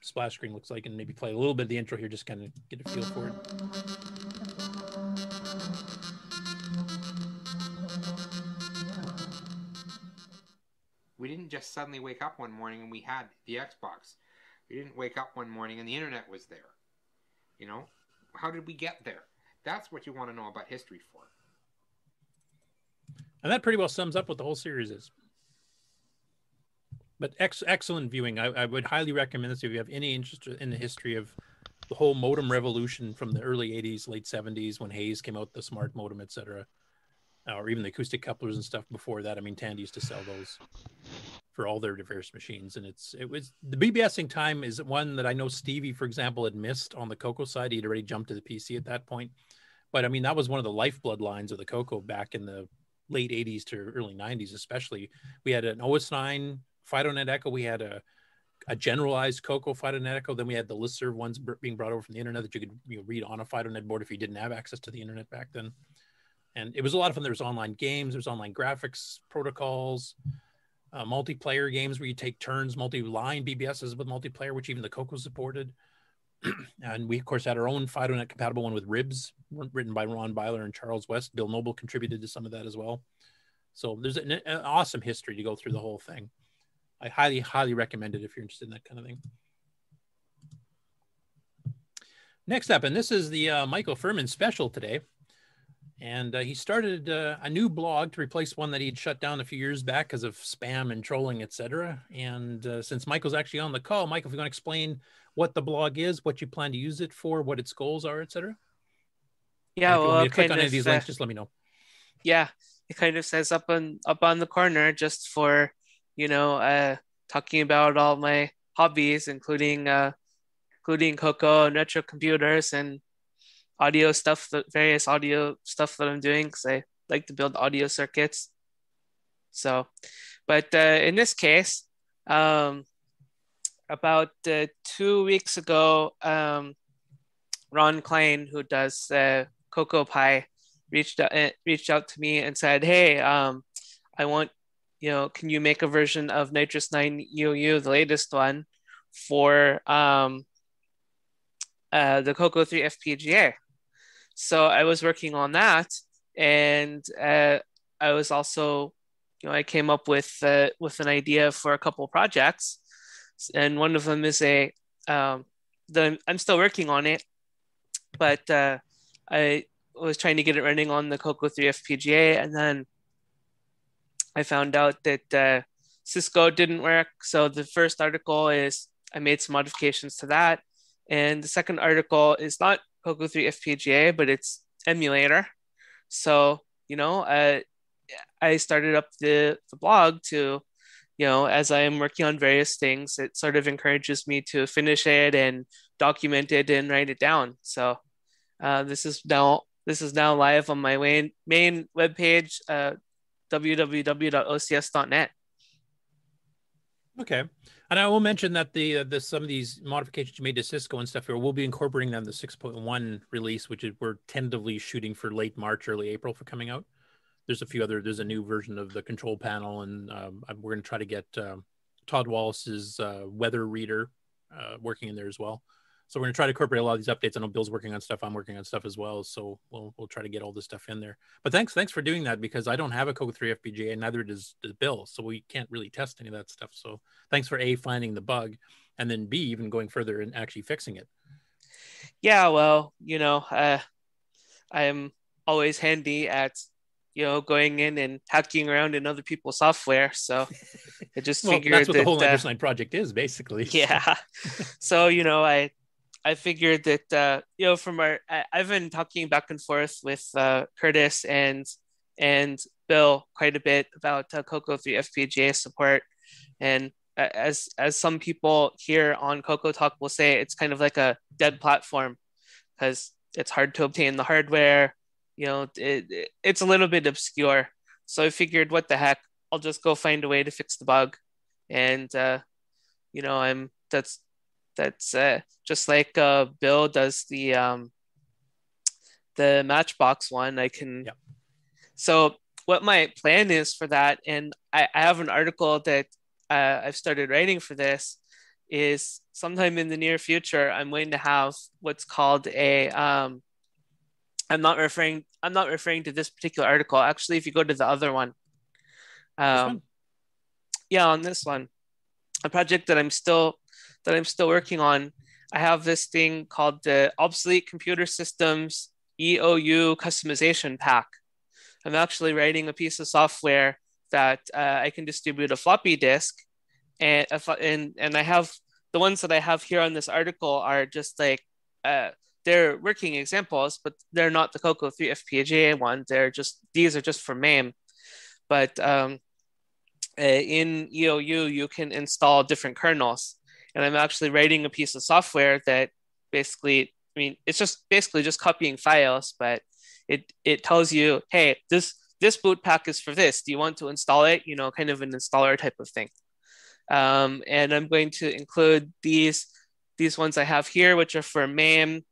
splash screen looks like and maybe play a little bit of the intro here, just kind of get a feel for it. We didn't just suddenly wake up one morning and we had the Xbox. We didn't wake up one morning and the internet was there. You know, how did we get there? That's what you want to know about history for. And that pretty well sums up what the whole series is. But ex- excellent viewing. I, I would highly recommend this if you have any interest in the history of the whole modem revolution from the early 80s, late 70s when Hayes came out, the smart modem, etc or even the acoustic couplers and stuff before that. I mean, Tandy used to sell those for all their diverse machines, and it's it was the BBSing time is one that I know Stevie, for example, had missed on the Coco side. He'd already jumped to the PC at that point, but I mean that was one of the lifeblood lines of the Coco back in the late 80s to early 90s, especially. We had an OS9 FidoNet Echo. We had a a generalized Coco FidoNet Echo. Then we had the listserv ones being brought over from the internet that you could you know, read on a FidoNet board if you didn't have access to the internet back then and it was a lot of fun. There was online games, there was online graphics protocols, uh, multiplayer games where you take turns, multi-line BBSs with multiplayer, which even the Coco supported. and we of course had our own FidoNet compatible one with RiBBS, written by Ron Byler and Charles West. Bill Noble contributed to some of that as well. So there's an, an awesome history to go through the whole thing. I highly, highly recommend it if you're interested in that kind of thing. Next up, and this is the uh, Michael Furman special today and uh, he started uh, a new blog to replace one that he'd shut down a few years back because of spam and trolling, etc. And uh, since Michael's actually on the call, Michael, if you're going to explain what the blog is, what you plan to use it for, what its goals are, etc. Yeah, well, click on any of these uh, links, just let me know. Yeah, it kind of says up on up on the corner just for you know uh, talking about all my hobbies, including uh, including Coco and retro computers and audio stuff, the various audio stuff that I'm doing because I like to build audio circuits. So, but uh, in this case, um, about uh, two weeks ago, um, Ron Klein, who does uh, CocoPi, reached out, uh, reached out to me and said, "Hey, um, I want, you know, can you make a version of Nitrous Nine EOU, the latest one, for um, uh, the Coco 3 FPGA?" So I was working on that, and uh, I was also, you know, I came up with uh, with an idea for a couple projects, and one of them is a um, the I'm still working on it, but uh, I was trying to get it running on the Coco 3 FPGA, and then I found out that uh, SysGo didn't work. So the first article is I made some modifications to that, and the second article is not Coco 3 FPGA, but it's emulator. So, you know, uh, I started up the, the blog to, you know, as I am working on various things, it sort of encourages me to finish it and document it and write it down. So uh, this is now this is now live on my main main webpage, uh, www.ocs.net. Okay. And I will mention that the, uh, the some of these modifications you made to SysGo and stuff here, we'll be incorporating them in the 6.1 release, which is we're tentatively shooting for late March, early April for coming out. There's a few other. There's a new version of the control panel, and um, we're going to try to get um, Todd Wallace's uh, weather reader uh, working in there as well. So we're gonna try to incorporate a lot of these updates. I know Bill's working on stuff. I'm working on stuff as well. So we'll we'll try to get all this stuff in there. But thanks thanks for doing that because I don't have a Coco 3 FPGA and neither does, does Bill. So we can't really test any of that stuff. So thanks for a finding the bug, and then b even going further and actually fixing it. Yeah, well, you know, uh, I'm always handy at you know, going in and hacking around in other people's software. So I just Well, figured that's what that, the whole uh, project is, basically. yeah. so you know, I I figured that uh, you know from our I, I've been talking back and forth with uh, Curtis and and Bill quite a bit about uh, Coco 3 FPGA support, and as as some people here on Coco Talk will say, it's kind of like a dead platform because it's hard to obtain the hardware. You know, it, it- it's a little bit obscure. So I figured, what the heck, I'll just go find a way to fix the bug, and uh, you know, I'm that's that's uh, just like uh, Bill does the um, the Matchbox one. I can. So what my plan is for that, and I, I have an article that uh, I've started writing for this, is sometime in the near future I'm going to have what's called a. Um, I'm not referring. I'm not referring to this particular article. Actually, if you go to the other one, um, yeah, on this one, a project that I'm still that I'm still working on. I have this thing called the Obsolete Computer Systems EOU Customization Pack. I'm actually writing a piece of software that uh, I can distribute a floppy disk, and and and I have the ones that I have here on this article are just like uh, they're working examples, but they're not the Coco 3 FPGA one. They're just these are just for MAME, but um, uh, in EOU you can install different kernels, and I'm actually writing a piece of software that basically I mean it's just basically just copying files, but it it tells you, hey, this this boot pack is for this. Do you want to install it? You know, kind of an installer type of thing. Um, and I'm going to include these these ones I have here, which are for MAME.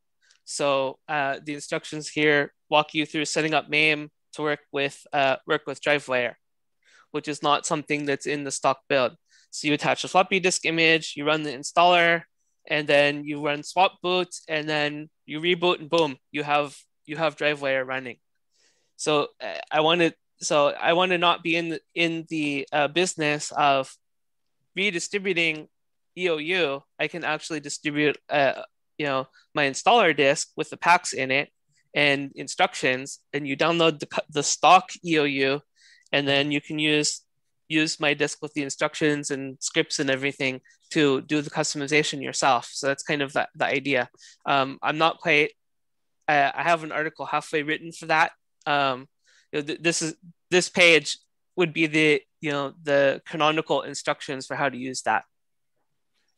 So uh, the instructions here walk you through setting up MAME to work with uh, work with DriveWire, which is not something that's in the stock build. So you attach a floppy disk image, you run the installer, and then you run swap boot, and then you reboot, and boom, you have you have DriveWire running. So I want to so I want to not be in the, in the uh, business of redistributing EOU. I can actually distribute uh, you know my installer disk with the packs in it and instructions, and you download the the stock EOU, and then you can use use my disk with the instructions and scripts and everything to do the customization yourself. So that's kind of the, the idea. Um, I'm not quite. Uh, I have an article halfway written for that. Um, you know, th- this is this page would be the you know the canonical instructions for how to use that.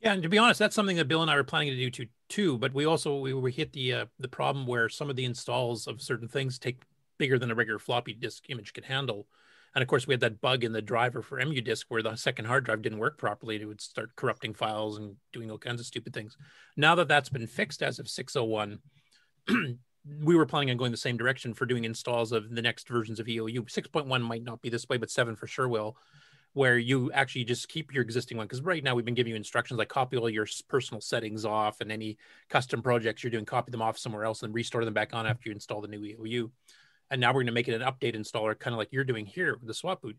Yeah, and to be honest, that's something that Bill and I were planning to do too. Too, but we also we, we hit the uh, the problem where some of the installs of certain things take bigger than a regular floppy disk image can handle. And of course, we had that bug in the driver for EMU disk where the second hard drive didn't work properly. It would start corrupting files and doing all kinds of stupid things. Now that that's been fixed as of 601, we were planning on going the same direction for doing installs of the next versions of EOU. 6.1 might not be this way, but 7 for sure will, where you actually just keep your existing one. Because right now we've been giving you instructions like copy all your personal settings off and any custom projects you're doing, copy them off somewhere else and restore them back on after you install the new EOU. And now we're going to make it an update installer, kind of like you're doing here with the swap boot.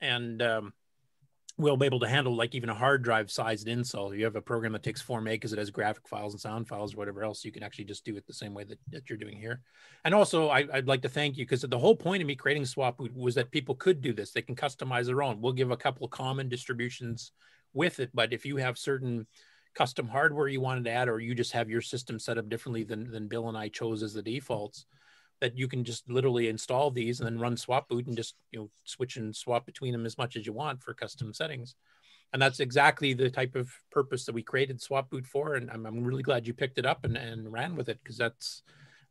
And um, we'll be able to handle like even a hard drive sized install. You have a program that takes 4 meg because it has graphic files and sound files or whatever else. You can actually just do it the same way that, that you're doing here. And also, I, I'd like to thank you because the whole point of me creating Swap Boot was that people could do this. They can customize their own. We'll give a couple of common distributions with it, but if you have certain custom hardware you wanted to add, or you just have your system set up differently than, than Bill and I chose as the defaults, that you can just literally install these and then run swap boot and just you know switch and swap between them as much as you want for custom settings and that's exactly the type of purpose that we created swap boot for and i'm, I'm really glad you picked it up and, and ran with it because that's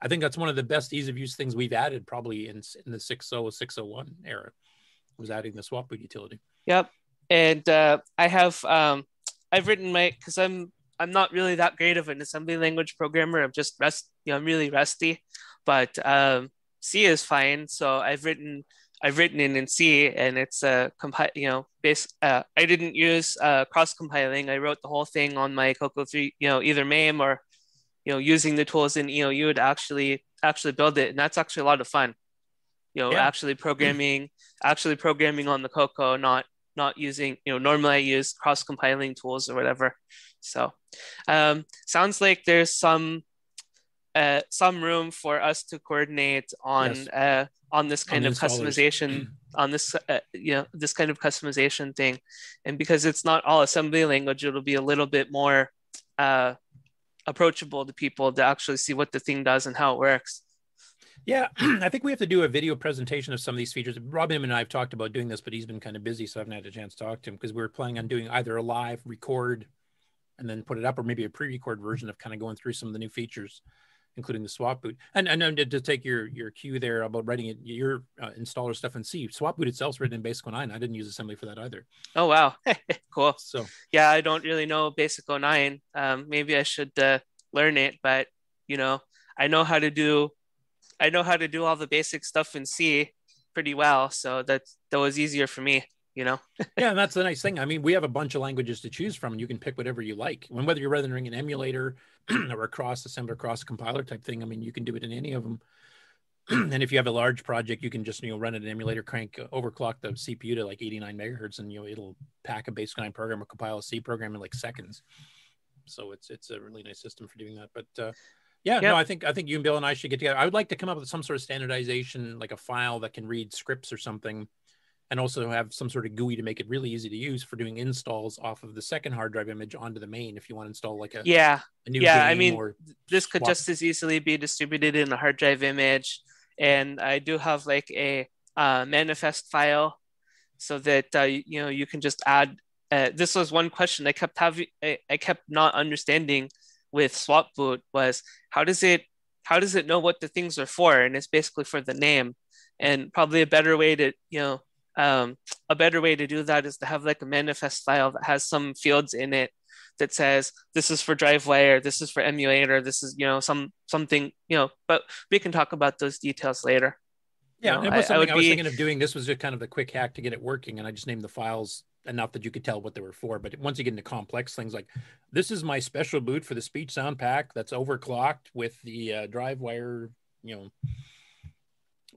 i think that's one of the best ease of use things we've added probably in, in the 60 601 era was adding the swap boot utility Yep. And uh, I have um, I've written my because I'm I'm not really that great of an assembly language programmer. I'm just rest You know, I'm really rusty, but um, C is fine. So I've written I've written it in C, and it's a compile. You know, base. Uh, I didn't use uh, cross compiling. I wrote the whole thing on my Coco three. You know, either MAME or you know using the tools in EOU to actually actually build it, and that's actually a lot of fun. You know, Yeah. actually programming, actually programming on the Coco, not not using you know normally i use cross compiling tools or whatever so um, sounds like there's some uh, some room for us to coordinate on Yes. uh, on this kind the of customization on this uh, you know this kind of customization thing and because it's not all assembly language it'll be a little bit more uh, approachable to people to actually see what the thing does and how it works Yeah, I think we have to do a video presentation of some of these features. Robin and I have talked about doing this, but he's been kind of busy, so I haven't had a chance to talk to him because we were planning on doing either a live record and then put it up, or maybe a pre-record version of kind of going through some of the new features, including the swap boot. And and, and to take your your cue there about writing it, your uh, installer stuff in C. Swap boot itself is written in Basic 09. I didn't use assembly for that either. oh wow cool So yeah i don't really know basic 09 um, maybe i should uh, learn it but you know i know how to do i know how to do all the basic stuff in c pretty well so that that was easier for me you know yeah, and that's the nice thing. I mean, we have a bunch of languages to choose from, and you can pick whatever you like. When whether you're rendering an emulator or a cross assembler, cross compiler type thing, I mean, you can do it in any of them. and if you have a large project, you can just you know run an emulator, crank uh, overclock the CPU to like 89 megahertz, and you know it'll pack a basic nine program or compile a C program in like seconds. So it's it's a really nice system for doing that. But uh, yeah, Yep. no, I think I think you and Bill and I should get together. I would like to come up with some sort of standardization, like a file that can read scripts or something and also have some sort of GUI to make it really easy to use for doing installs off of the second hard drive image onto the main if you want to install like a yeah. a new yeah i mean or this could swap- just as easily be distributed in a hard drive image and i do have like a uh, manifest file so that uh, you know you can just add uh, this was one question i kept having I, I kept not understanding with swap boot was how does it how does it know what the things are for? And it's basically for the name and probably a better way to you know um, a better way to do that is to have like a manifest file that has some fields in it that says this is for drivewire this is for emulator this is you know some something you know but we can talk about those details later. Yeah You know, it was I- I would I, was be- thinking of doing. This was just kind of the quick hack to get it working and i just named the files enough that you could tell what they were for but once you get into complex things like this is my special boot for the speech sound pack that's overclocked with the uh, drive wire you know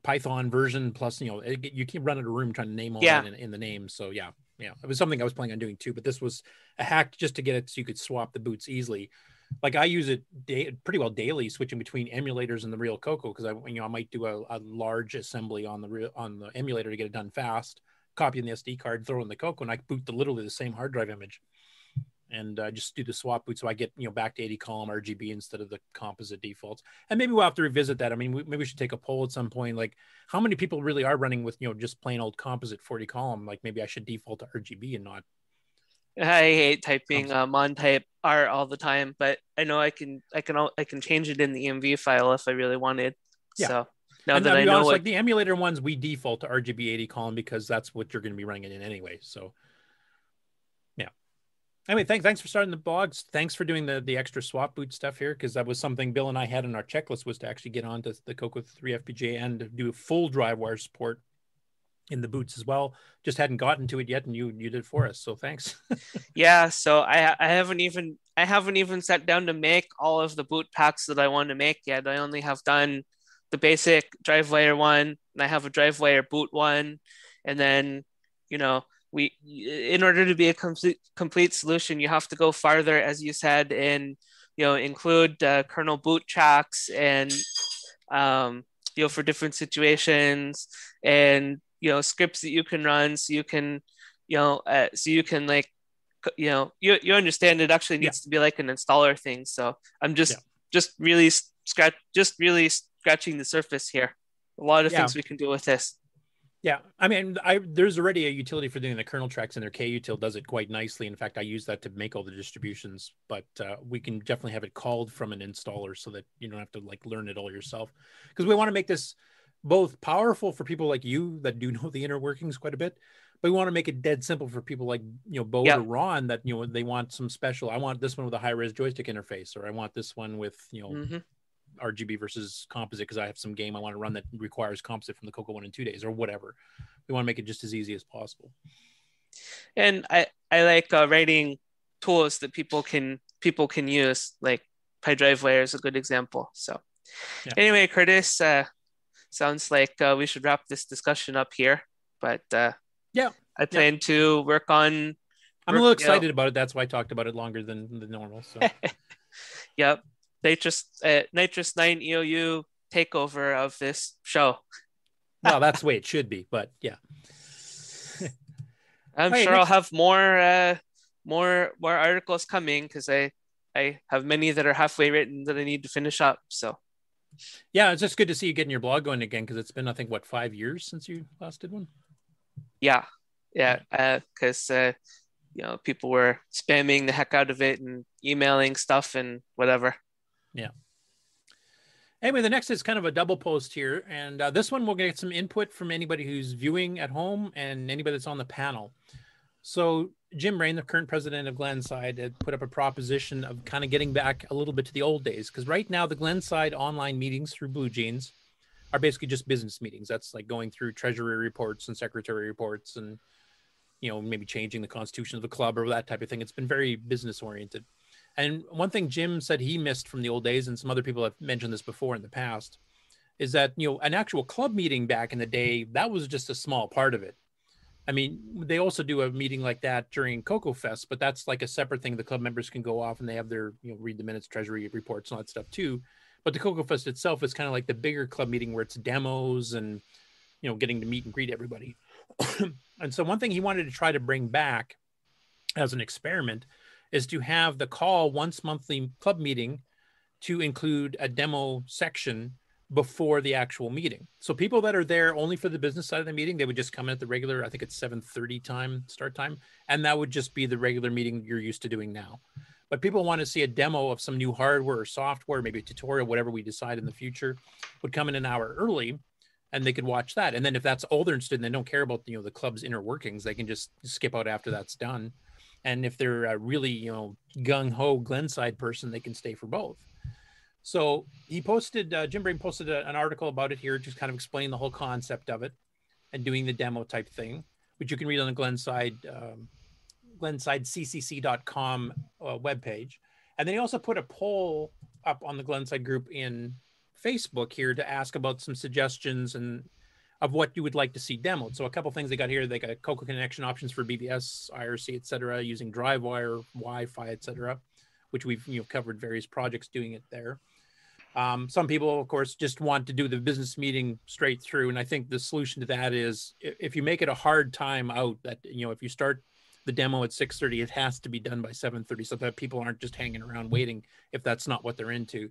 python version plus you know it, you keep running a room trying to name all Yeah. that in, in the name. So yeah yeah it was something i was planning on doing too but this was a hack just to get it so you could swap the boots easily. Like I use it da- pretty well daily, switching between emulators and the real Coco because I, you know, I might do a, a large assembly on the real on the emulator to get it done fast, copying the SD card, throw in the Coco, and I boot the literally the same hard drive image, and uh, just do the swap boot so I get you know back to 80 column RGB instead of the composite defaults. And maybe we'll have to revisit that. I mean, we, maybe we should take a poll at some point, like how many people really are running with you know just plain old composite 40 column? Like maybe I should default to RGB and not I hate typing uh, mon type R all the time, but I know I can I can I can change it in the EMV file if I really wanted. Yeah. So now and that I know honest, what like the emulator ones, we default to RGB 80 column because that's what you're going to be running it in anyway. So. Anyway, thanks thanks for starting the blogs. Thanks for doing the the extra swap boot stuff here because that was something Bill and I had in our checklist was to actually get onto the Coco 3 FPGA and do full drive wire support in the boots as well. Just hadn't gotten to it yet, and you you did for us. So thanks. yeah. So I I haven't even I haven't even sat down to make all of the boot packs that I want to make yet. I only have done the basic drive wire one, and I have a drive wire boot one, and then you know we in order to be a complete complete solution, you have to go farther, as you said, and you know include uh, kernel boot tracks and um, you know for different situations and you know scripts that you can run so you can you know uh, so you can like you know you, you understand it actually needs to be like an installer thing. So i'm just just really scratch just really scratching the surface here. A lot of Yeah. things we can do with this Yeah, I mean, I there's already a utility for doing the kernel tracks, and their kutil does it quite nicely. In fact, I use that to make all the distributions. But uh, we can definitely have it called from an installer so that you don't have to like learn it all yourself. Because we want to make this both powerful for people like you that do know the inner workings quite a bit, but we want to make it dead simple for people like you know Bo or Ron that you know they want some special. I want this one with a high res joystick interface, or I want this one with you know. Mhm. RGB versus composite because I have some game I want to run that requires composite from the Coco one in two days or whatever. We want to make it just as easy as possible. and i i like uh, writing tools that people can people can use like pyDriveWire is a good example so Yeah. anyway curtis uh, sounds like uh, we should wrap this discussion up here but uh, yeah i plan to work on I'm a little you know- excited about it. That's why I talked about it longer than the normal. So Yep. Nitrous uh, Nitrous Nine EOU takeover of this show. well, that's the way it should be, but yeah. I'm Hey, sure I'll have more uh, more more articles coming because I I have many that are halfway written that I need to finish up. So Yeah, it's just good to see you getting your blog going again because it's been, I think, what, five years since you last did one? yeah, yeah, because uh, you know people were spamming the heck out of it and emailing stuff and whatever. Yeah. Anyway, the next is kind of a double post here. And uh, this one we'll get some input from anybody who's viewing at home and anybody that's on the panel. So, Jim Brain, the current president of Glenside, had put up a proposition of kind of getting back a little bit to the old days. Because right now, the Glenside online meetings through Blue Jeans are basically just business meetings. That's like going through treasury reports and secretary reports and, you know, maybe changing the constitution of the club or that type of thing. It's been very business oriented. And one thing Jim said he missed from the old days, and some other people have mentioned this before in the past, is that you know an actual club meeting back in the day that was just a small part of it. I mean, they also do a meeting like that during Coco Fest, but that's like a separate thing. The club members can go off and they have their you know read the minutes, treasury reports, and all that stuff too. But the Coco Fest itself is kind of like the bigger club meeting where it's demos and you know getting to meet and greet everybody. and so one thing he wanted to try to bring back as an experiment is to have the call once monthly club meeting to include a demo section before the actual meeting. So people that are there only for the business side of the meeting, they would just come in at the regular, I think it's 7:30 time start time, and that would just be the regular meeting you're used to doing now. But people want to see a demo of some new hardware or software, maybe a tutorial, whatever we decide in the future, would come in an hour early and they could watch that. And then if that's all they're interested in, they don't care about you know the club's inner workings, they can just skip out after that's done. And if they're a really, you know, gung ho Glenside person, they can stay for both. So he posted, uh, Jim Brain posted a- an article about it here, just kind of explaining the whole concept of it and doing the demo type thing, which you can read on the Glenside, um, glensideccc.com uh, webpage. And then he also put a poll up on the Glenside group in Facebook here to ask about some suggestions and of what you would like to see demoed. So a couple things they got here, they got Coco connection options for BBS, IRC, et cetera, using DriveWire, Wi-Fi, et cetera, which we've you know covered various projects doing it there. Um, some people, of course, just want to do the business meeting straight through, and I think the solution to that is if you make it a hard time out that you know if you start the demo at 6:30, it has to be done by 7:30, so that people aren't just hanging around waiting if that's not what they're into.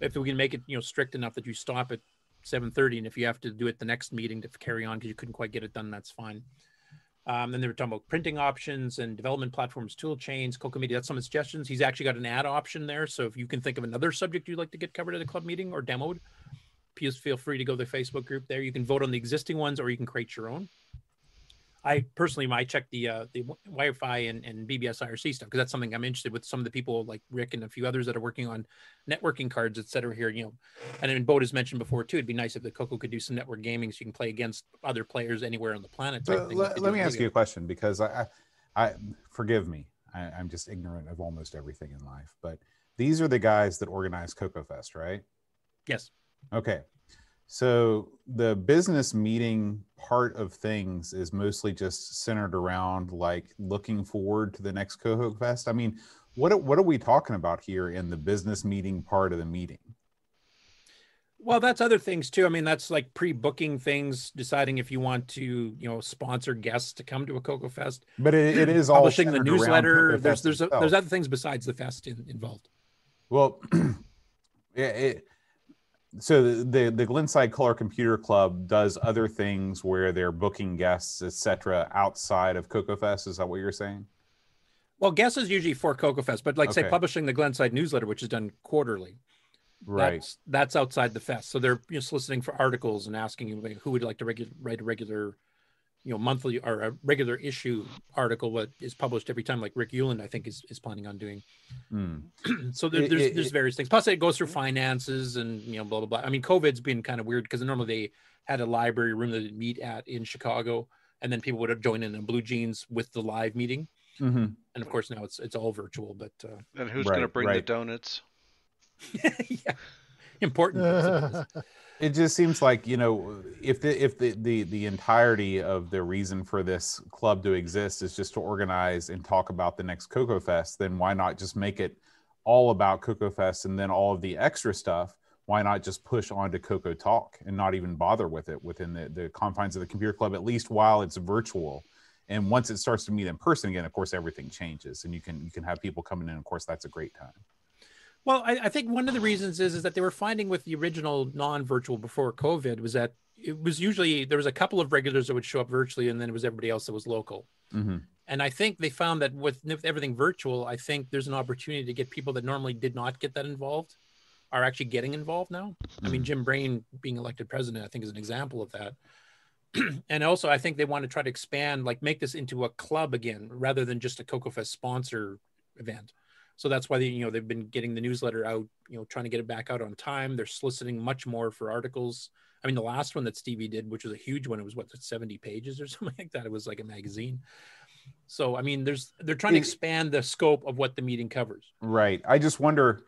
If we can make it you know strict enough that you stop at 7:30, and if you have to do it the next meeting to carry on because you couldn't quite get it done, that's fine. Um, then they were talking about printing options and development platforms, tool chains, Coco Media. That's some suggestions. He's actually got an ad option there. So if you can think of another subject you'd like to get covered at a club meeting or demoed, please feel free to go to the Facebook group there. You can vote on the existing ones or you can create your own. I personally, I check the uh, the Wi-Fi and, and BBS IRC stuff because that's something I'm interested with. Some of the people like Rick and a few others that are working on networking cards, et cetera. Here, you know, and then Boat has mentioned before too. It'd be nice if the Coco could do some network gaming so you can play against other players anywhere on the planet. So let, let me ask you a question because I, I, I forgive me. I, I'm just ignorant of almost everything in life. But these are the guys that organize Coco Fest, right? Yes. Okay. So the business meeting part of things is mostly just centered around like looking forward to the next Coco Fest. I mean, what are- what are we talking about here in the business meeting part of the meeting? Well, that's other things too. I mean, that's like pre-booking things, deciding if you want to, you know, sponsor guests to come to a Coco Fest. But it- it is all publishing the newsletter. There's there's itself. there's other things besides the fest in, involved. Well, yeah, it, so the, the the Glenside Color Computer Club does other things where they're booking guests, etc., outside of Coco Fest. Is that what you're saying? Well, guests is usually for Coco Fest, but like say publishing the Glenside newsletter, which is done quarterly. Right. That's, that's outside the fest. So they're you know, soliciting for articles and asking like, who would like to regu- write a regular, you know, monthly or a regular issue article that is published every time, like Rick Ulland, I think, is, is planning on doing. Hmm. so there, It- there's it- there's it- various things. Plus, it goes through finances and you know blah blah blah. I mean, COVID's been kind of weird because normally they had a library room that they'd meet at in Chicago, and then people would join in in blue jeans with the live meeting. Mhm. And of course, now it's it's all virtual. But uh, And who's going to bring the donuts? important. it just seems like you know if the if the, the the entirety of the reason for this club to exist is just to organize and talk about the next Coco Fest then why not just make it all about Coco Fest and then all of the extra stuff, why not just push on to Coco Talk and not even bother with it within the, the confines of the computer club, at least while it's virtual. And once it starts to meet in person again, of course, everything changes and you can you can have people coming in. Of course, that's a great time. Well, I, I think one of the reasons is is that they were finding with the original non-virtual before COVID was that it was usually there was a couple of regulars that would show up virtually, and then it was everybody else that was local. Mm-hmm. And I think they found that with, with everything virtual, I think there's an opportunity to get people that normally did not get that involved are actually getting involved now. I mean, Jim Brain being elected president, I think, is an example of that. and also, I think they want to try to expand, like make this into a club again, rather than just a Coco Fest sponsor event. So that's why they, you know they've been getting the newsletter out, you know, trying to get it back out on time. They're soliciting much more for articles. I mean, the last one that Stevie did, which was a huge one, it was what 70 pages or something like that. It was like a magazine. So I mean, there's they're trying to expand the scope of what the meeting covers. Right. I just wonder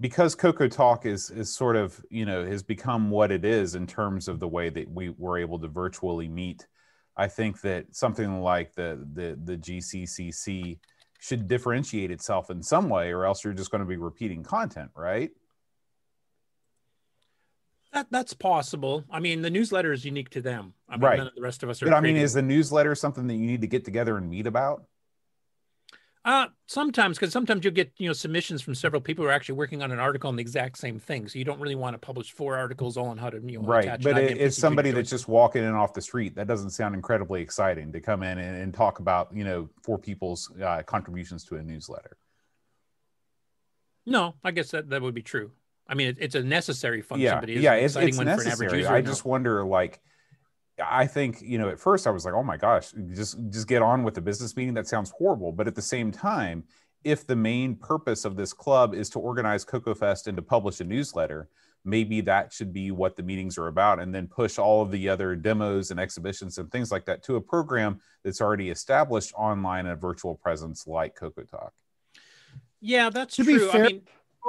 because Coco Talk is is sort of you know has become what it is in terms of the way that we were able to virtually meet. I think that something like the the the GCCC should differentiate itself in some way, or else you're just going to be repeating content, right? That that's possible. I mean, the newsletter is unique to them. I mean, right. none of the rest of us are. But I mean, is the newsletter something that you need to get together and meet about? Uh, sometimes, because sometimes you'll get you know submissions from several people who are actually working on an article on the exact same thing. So you don't really want to publish four articles all on how to you know right but it, it's somebody that's just walking in off the street that doesn't sound incredibly exciting to come in and, and talk about you know four people's uh, contributions to a newsletter No, I guess that that would be true. I mean, it, it's a necessary function, yeah but it yeah it's, it's one for an necessary i no. just wonder like i think you know at first i was like oh my gosh just just get on with the business meeting that sounds horrible but at the same time if the main purpose of this club is to organize coco fest and to publish a newsletter maybe that should be what the meetings are about and then push all of the other demos and exhibitions and things like that to a program that's already established online and a virtual presence like coco talk Yeah, that's To be true. I fair- mean,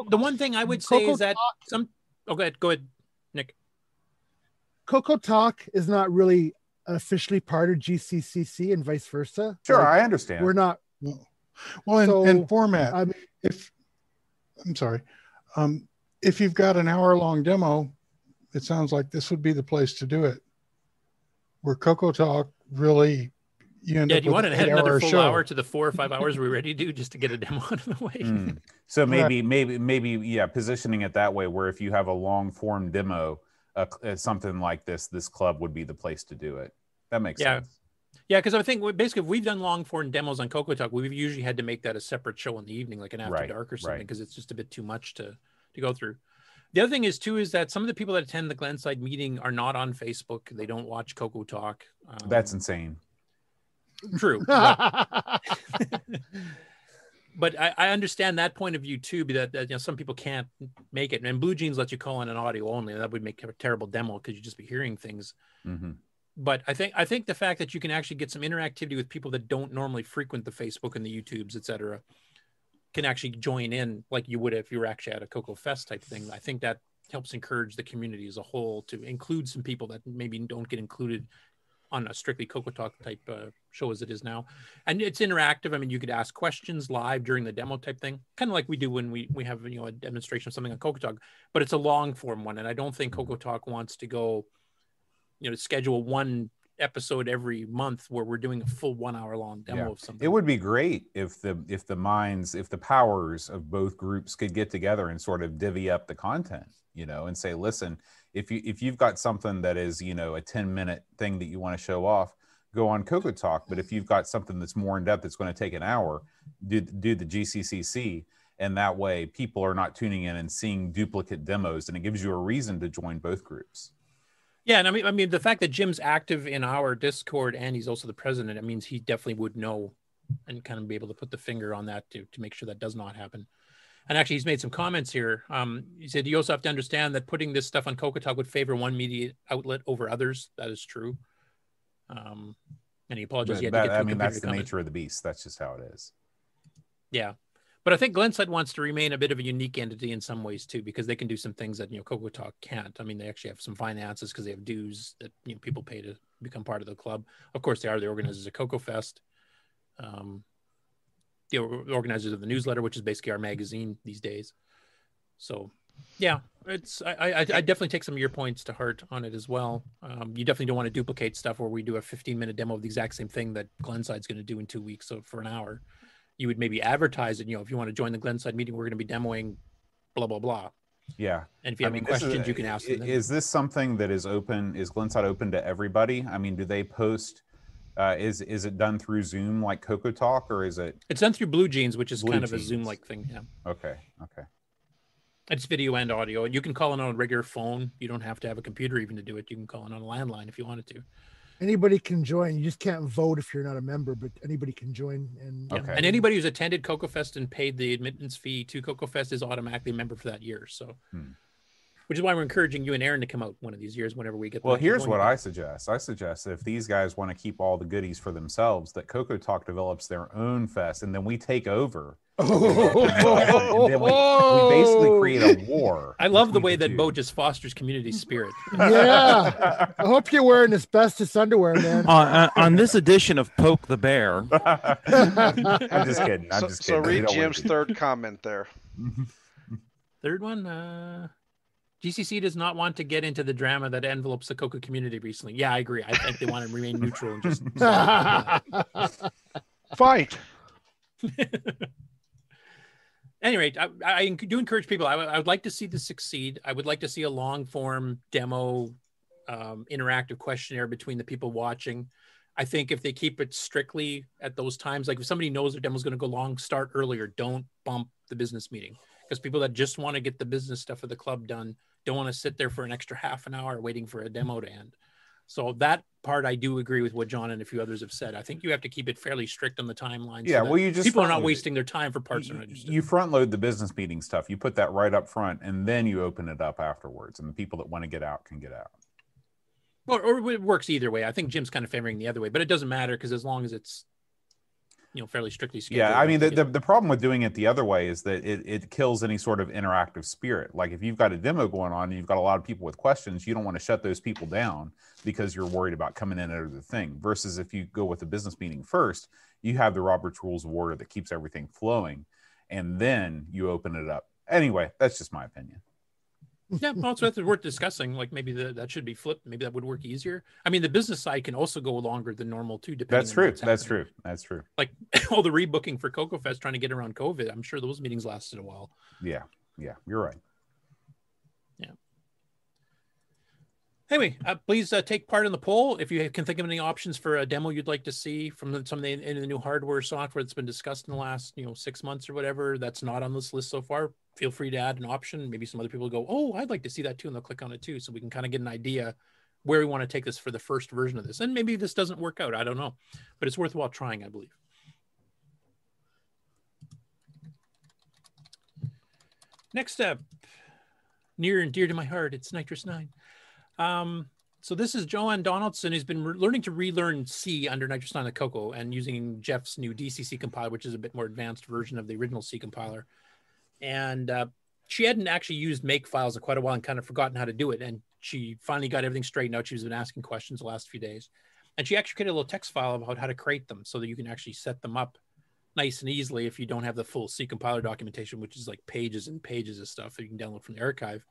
the one thing I would say Coco is that some. Oh, go ahead. Go ahead, Nick. Coco Talk is not really officially part of GCCC and vice versa. Sure, Like, I understand. We're not. Well, in, So, in format, I mean, if I'm sorry, um, if you've got an hour long demo, it sounds like this would be the place to do it. Where Coco Talk really, you end Yeah, up do you with want to add eight-hour another full show. hour to the four or five hours we're ready to do just to get a demo out of the way? Mm. So maybe, maybe, maybe, yeah, positioning it that way, where if you have a long form demo, uh, uh, something like this, this club would be the place to do it. That makes Yeah. sense. Yeah, because I think basically if we've done long form demos on Coco Talk, we've usually had to make that a separate show in the evening, like an after Right, dark or something, right. because it's just a bit too much to to go through. The other thing is too is that some of the people that attend the Glenside meeting are not on Facebook. They don't watch Coco Talk. Um, That's insane. true. but but I, I understand that point of view too. That, that you know some people can't make it, and Blue Jeans lets you call in an audio only. and That would make a terrible demo because you'd just be hearing things. hmm But I think I think the fact that you can actually get some interactivity with people that don't normally frequent the Facebook and the YouTubes, et cetera, can actually join in like you would if you were actually at a Coco Fest type thing. I think that helps encourage the community as a whole to include some people that maybe don't get included on a strictly Coco Talk type uh, show as it is now. And it's interactive. I mean, you could ask questions live during the demo type thing, kind of like we do when we, we have, you know, a demonstration of something on Coco Talk, but it's a long form one. And I don't think Coco Talk wants to go, you know, schedule one episode every month where we're doing a full one hour long demo Yeah. of something. It would be great if the if the minds, if the powers of both groups could get together and sort of divvy up the content, you know, and say, listen, if you if you've got something that is, you know, a 10 minute thing that you want to show off, go on Coco Talk. But if you've got something that's more in depth that's going to take an hour, do do the GCCC. And that way people are not tuning in and seeing duplicate demos and it gives you a reason to join both groups. Yeah, and I mean, I mean, the fact that Jim's active in our Discord and he's also the president, it means he definitely would know and kind of be able to put the finger on that to to make sure that does not happen. And actually, he's made some comments here. Um, he said you also have to understand that putting this stuff on Talk would favor one media outlet over others. That is true. Um, and he apologized. But he had to that- I a mean, that's the comment. nature of the beast. That's just how it is. Yeah. But I think Glenside wants to remain a bit of a unique entity in some ways too, because they can do some things that you know Coco Talk can't. I mean, they actually have some finances because they have dues that you know people pay to become part of the club. Of course, they are the organizers of Coco Fest. Um, the organizers of the newsletter, which is basically our magazine these days. So, yeah, it's I, I, I definitely take some of your points to heart on it as well. Um, you definitely don't want to duplicate stuff where we do a 15 minute demo of the exact same thing that Glenside's going to do in two weeks. So for an hour, you would maybe advertise it. You know, if you want to join the Glenside meeting, we're going to be demoing blah blah blah. Yeah. And if you have any this is- questions, you can ask them. Is this something that is open? Is Glenside open to everybody? I mean, do they post? Uh, is is it done through Zoom like Coco Talk, or is it? It's done through Blue Jeans, which is Blue kind of a Zoom like thing. Yeah. Okay. Okay. It's video and audio. And you can call in on a regular phone. You don't have to have a computer even to do it. You can call in on a landline if you wanted to. Anybody can join. You just can't vote if you're not a member, but anybody can join. And Yeah. And anybody who's attended Coco Fest and paid the admittance fee to Coco Fest is automatically a member for that year. So, Hmm. Which is why we're encouraging you and Aaron to come out one of these years whenever we get. The. Well, here's what. I suggest. I suggest that if these guys want to keep all the goodies for themselves, that Coco Talk develops their own fest, and then we take over. and then we, we basically create a war. I love the way that Bo just fosters community spirit. yeah, I hope you're wearing asbestos underwear, man. on, uh, on this edition of Poke the Bear. I'm just kidding. I'm so, just kidding. So read Jim's third comment there. Third one, uh, GCC does not want to get into the drama that envelopes the Coco community recently. Yeah, I agree. I think they want to remain neutral and just Fight. anyway, I, I do encourage people. I, would- would like to see this succeed. I would like to see a long form demo, um, interactive questionnaire between the people watching. I think if they keep it strictly at those times, like if somebody knows their demo is going to go long, start earlier. Don't bump the business meeting because people that just want to get the business stuff of the club done don't want to sit there for an extra half an hour waiting for a demo to end. So that part, I do agree with what John and a few others have said. I think you have to keep it fairly strict on the timeline. Yeah, that well, you just people are not wasting their time for parts. they're not interested in. you front load the business meeting stuff. You put that right up front, and then you open it up afterwards, and the people that want to get out can get out. Or, or it works either way. I think Jim's kind of favoring the other way, but it doesn't matter because as long as it's, you know, fairly strictly scheduled. Yeah, I mean, the, the, the problem with doing it the other way is that it, it kills any sort of interactive spirit. Like if you've got a demo going on and you've got a lot of people with questions, you don't want to shut those people down because you're worried about coming in under the thing. Versus if you go with the business meeting first, you have the Robert's Rules of Order that keeps everything flowing, and then you open it up. Anyway, that's just my opinion. Yeah, well, it's worth, worth discussing. Like maybe the, that should be flipped. Maybe that would work easier. I mean, the business side can also go longer than normal too. Depending That's true. That's happening. true. That's true. Like all the rebooking for Coco Fest trying to get around COVID. I'm sure those meetings lasted a while. Yeah, yeah, you're right. Yeah. Anyway, uh, please uh, take part in the poll. If you can think of any options for a demo you'd like to see from the, some of the, any of the new hardware software that's been discussed in the last, you know, six months or whatever, that's not on this list so far, feel free to add an option. Maybe some other people go, oh, I'd like to see that too, and they'll click on it too, so we can kind of get an idea where we want to take this for the first version of this. And maybe this doesn't work out. I don't know, but it's worthwhile trying, I believe. Next up, near and dear to my heart, it's Nitrous Nine. Um, so this is Joanne Donaldson who's been learning to relearn C under Nitrous Nine the Coco and using Jeff's new DCC compiler, which is a bit more advanced version of the original C compiler. And uh, she hadn't actually used make files in quite a while and kind of forgotten how to do it. And she finally got everything straightened out. She's been asking questions the last few days. And she actually created a little text file about how to create them so that you can actually set them up nice and easily if you don't have the full C compiler documentation, which is like pages and pages of stuff that you can download from the archive.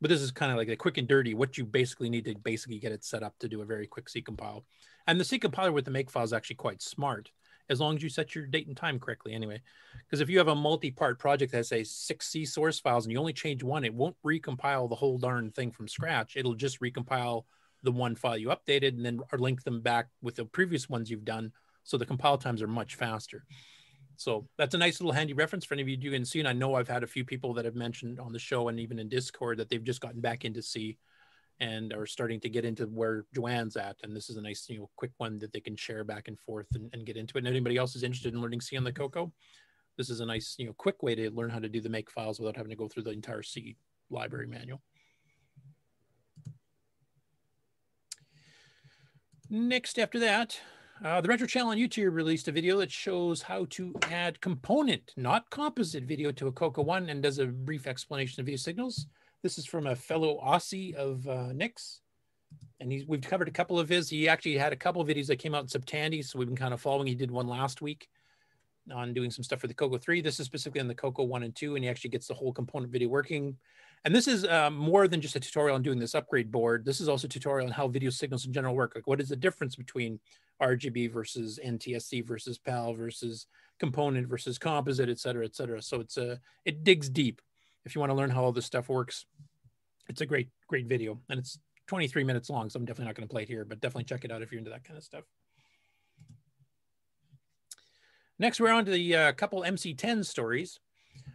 But this is kind of like a quick and dirty, what you basically need to basically get it set up to do a very quick C compile. And the C compiler with the make file is actually quite smart, as long as you set your date and time correctly anyway. Because if you have a multi-part project that say six C source files and you only change one, it won't recompile the whole darn thing from scratch. It'll just recompile the one file you updated and then link them back with the previous ones you've done. So the compile times are much faster. So that's a nice little handy reference for any of you can see. And I know I've had a few people that have mentioned on the show and even in Discord that they've just gotten back into C and are starting to get into where Joanne's at. And this is a nice, you know, quick one that they can share back and forth and, and get into it. And anybody else is interested in learning C on the Coco, this is a nice, you know, quick way to learn how to do the make files without having to go through the entire C library manual. Next, after that, uh, the Retro Channel on YouTube released a video that shows how to add component, not composite video to a Coco One and does a brief explanation of video signals. This is from a fellow Aussie of uh, Nick's. And he's, we've covered a couple of his. He actually had a couple of videos that came out in September, so we've been kind of following. He did one last week. on doing some stuff for the Coco 3. This is specifically on the Coco 1 and 2, and he actually gets the whole component video working. And this is um, more than just a tutorial on doing this upgrade board. This is also a tutorial on how video signals in general work. Like what is the difference between RGB versus NTSC versus PAL versus component versus composite, et cetera, et cetera. So it's a, it digs deep. If you want to learn how all this stuff works, it's a great, great video. And it's 23 minutes long, so I'm definitely not going to play it here, but definitely check it out if you're into that kind of stuff. Next, we're on to the uh, couple MC10 stories.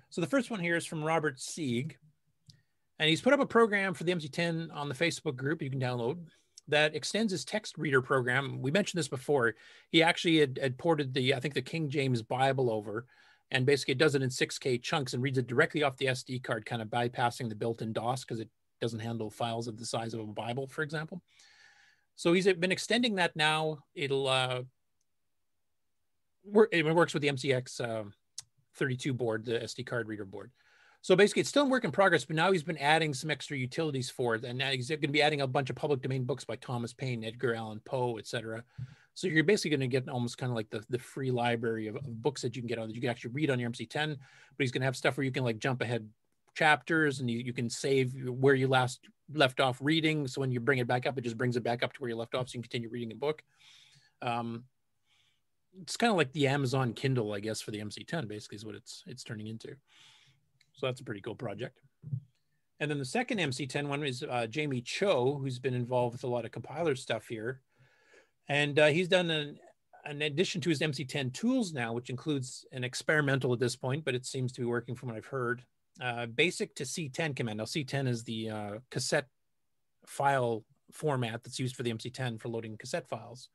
So the first one here is from Robert Sieg, and he's put up a program for the MC10 on the Facebook group you can download that extends his text reader program. We mentioned this before. He actually had, had ported the, I think, the King James Bible over, and basically it does it in 6K chunks and reads it directly off the SD card, kind of bypassing the built-in DOS because it doesn't handle files of the size of a Bible, for example. So he's been extending that now. It'll uh, work. It works with the MCX uh, 32 board, the SD card reader board. So basically, it's still in work in progress, but now he's been adding some extra utilities for it, and now he's going to be adding a bunch of public domain books by Thomas Paine, Edgar Allan Poe, etc. So you're basically going to get almost kind of like the, the free library of, of books that you can get on that you can actually read on your MC10. But he's going to have stuff where you can like jump ahead chapters and you, you can save where you last left off reading. So when you bring it back up, it just brings it back up to where you left off, so you can continue reading a book. Um, it's kind of like the Amazon Kindle, I guess, for the MC10. Basically, is what it's it's turning into. So that's a pretty cool project. And then the second MC10 one is uh, Jamie Cho, who's been involved with a lot of compiler stuff here. And uh, he's done an, an addition to his MC10 tools now, which includes an experimental at this point, but it seems to be working from what I've heard. Uh, basic to C10 command. Now, C10 is the uh, cassette file format that's used for the MC10 for loading cassette files.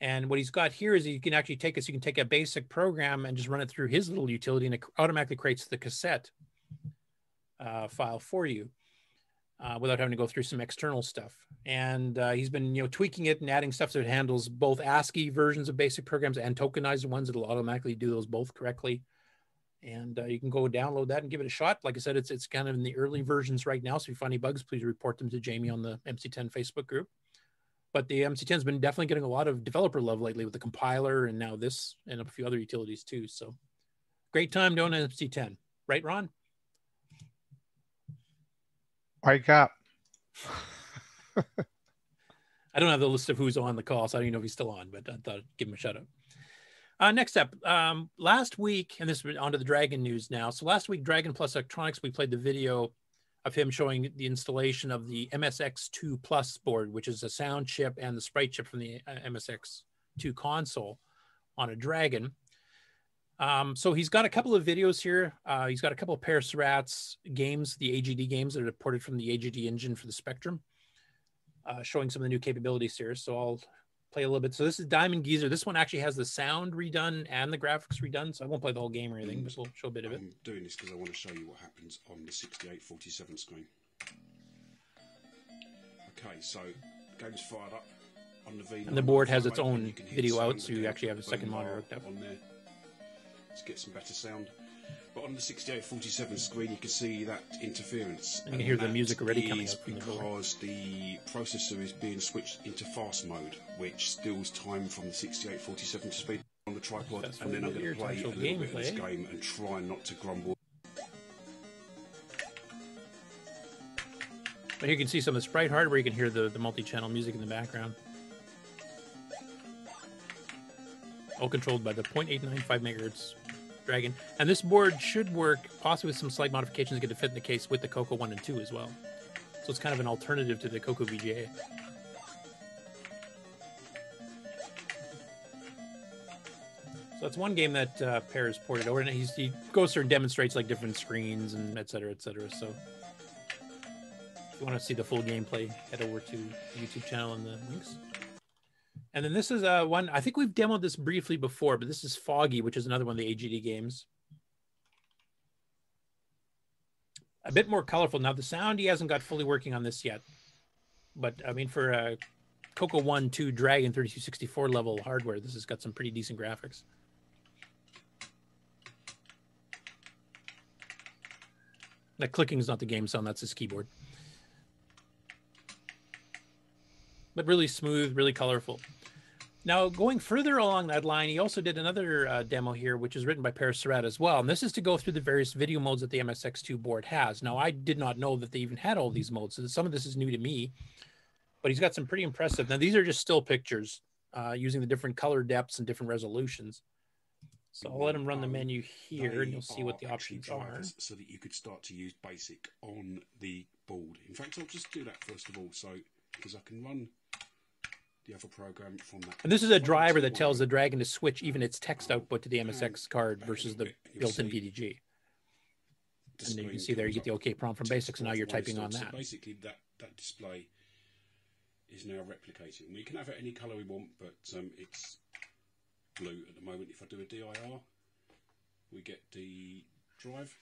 And what he's got here is you can actually take this, you can take a basic program and just run it through his little utility and it automatically creates the cassette uh, file for you uh, without having to go through some external stuff. And uh, he's been, you know, tweaking it and adding stuff so it handles both ASCII versions of basic programs and tokenized ones. It'll automatically do those both correctly. And uh, you can go download that and give it a shot. Like I said, it's it's kind of in the early versions right now. So if you find any bugs, please report them to Jamie on the MC10 Facebook group but the MC10 has been definitely getting a lot of developer love lately with the compiler and now this and a few other utilities too. So great time doing MC10, right, Ron? Wake up. I don't have the list of who's on the call, so I don't even know if he's still on, but I thought I'd give him a shout out. Uh, next up, um, last week, and this is onto the Dragon news now. So last week, Dragon Plus Electronics, we played the video of him showing the installation of the MSX2 Plus board, which is a sound chip and the sprite chip from the uh, MSX2 console on a Dragon. Um, so he's got a couple of videos here. Uh, he's got a couple of Pere Serrat's games, the AGD games that are ported from the AGD engine for the Spectrum, uh, showing some of the new capabilities here. So I'll play a little bit. So this is Diamond Geezer. This one actually has the sound redone and the graphics redone. So I won't play the whole game or anything, but we'll show a bit of it. I'm doing this because I want to show you what happens on the 6847 screen. Okay, so game's fired up on the V. And the board has its own video out, so you actually have a second monitor hooked up. On there. Let's get some better sound. But on the 6847 screen, you can see that interference. And you can hear the music already coming up from the because the processor is being switched into fast mode, which steals time from the 6847 to speed on the tripod. That's and then I'm going to play a little to bit of this game and try not to grumble. But here you can see some of the sprite hardware. You can hear the, the multi-channel music in the background. All controlled by the 0.895 megahertz Dragon. And this board should work, possibly with some slight modifications to get to fit in the case with the Coco 1 and 2 as well. So it's kind of an alternative to the Coco VGA. So that's one game that uh, Pere's ported over, and he's, he goes through and demonstrates like different screens and et cetera, et cetera. So if you want to see the full gameplay, head over to the YouTube channel and the links. And then this is uh, one, I think we've demoed this briefly before, but this is Foggy, which is another one of the AGD games. A bit more colorful. Now, the sound he hasn't got fully working on this yet. But I mean, for a Coco 1 2 Dragon 3264 level hardware, this has got some pretty decent graphics. That clicking is not the game sound, that's his keyboard. But really smooth, really colorful. Now, going further along that line, he also did another uh, demo here, which is written by Pere Serrat as well. And this is to go through the various video modes that the MSX2 board has. Now, I did not know that they even had all these modes, so some of this is new to me. But he's got some pretty impressive. Now, these are just still pictures uh, using the different color depths and different resolutions. So I'll let him run the menu here, and you'll see what the options are. so that you could start to use basic on the board. In fact, I'll just do that first of all, so because I can run the other program from that. And this is a driver that tells the Dragon to switch even its text output to the MSX card versus the built-in VDG. And you can see there you get the OK prompt from basics, and now you're typing on So that. basically, that that display is now replicating. We can have it any color we want, but um, it's blue at the moment. If I do a DIR, we get the drive.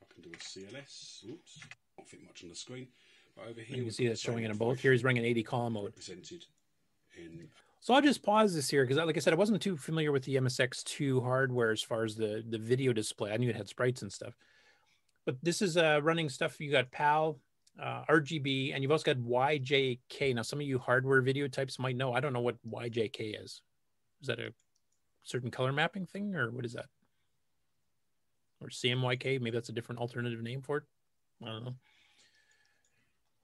I can do a CLS. Oops, not fit much on the screen. But over here, You can see that's showing it in both. Here he's running an 80 column mode. represented in So I'll just pause this here because, like I said, I wasn't too familiar with the MSX2 hardware as far as the the video display. I knew it had sprites and stuff, but this is uh, running stuff. You got PAL, uh, RGB, and you've also got YJK. Now, some of you hardware video types might know. I don't know what YJK is. Is that a certain color mapping thing, or what is that? Or CMYK? Maybe that's a different alternative name for it. I don't know.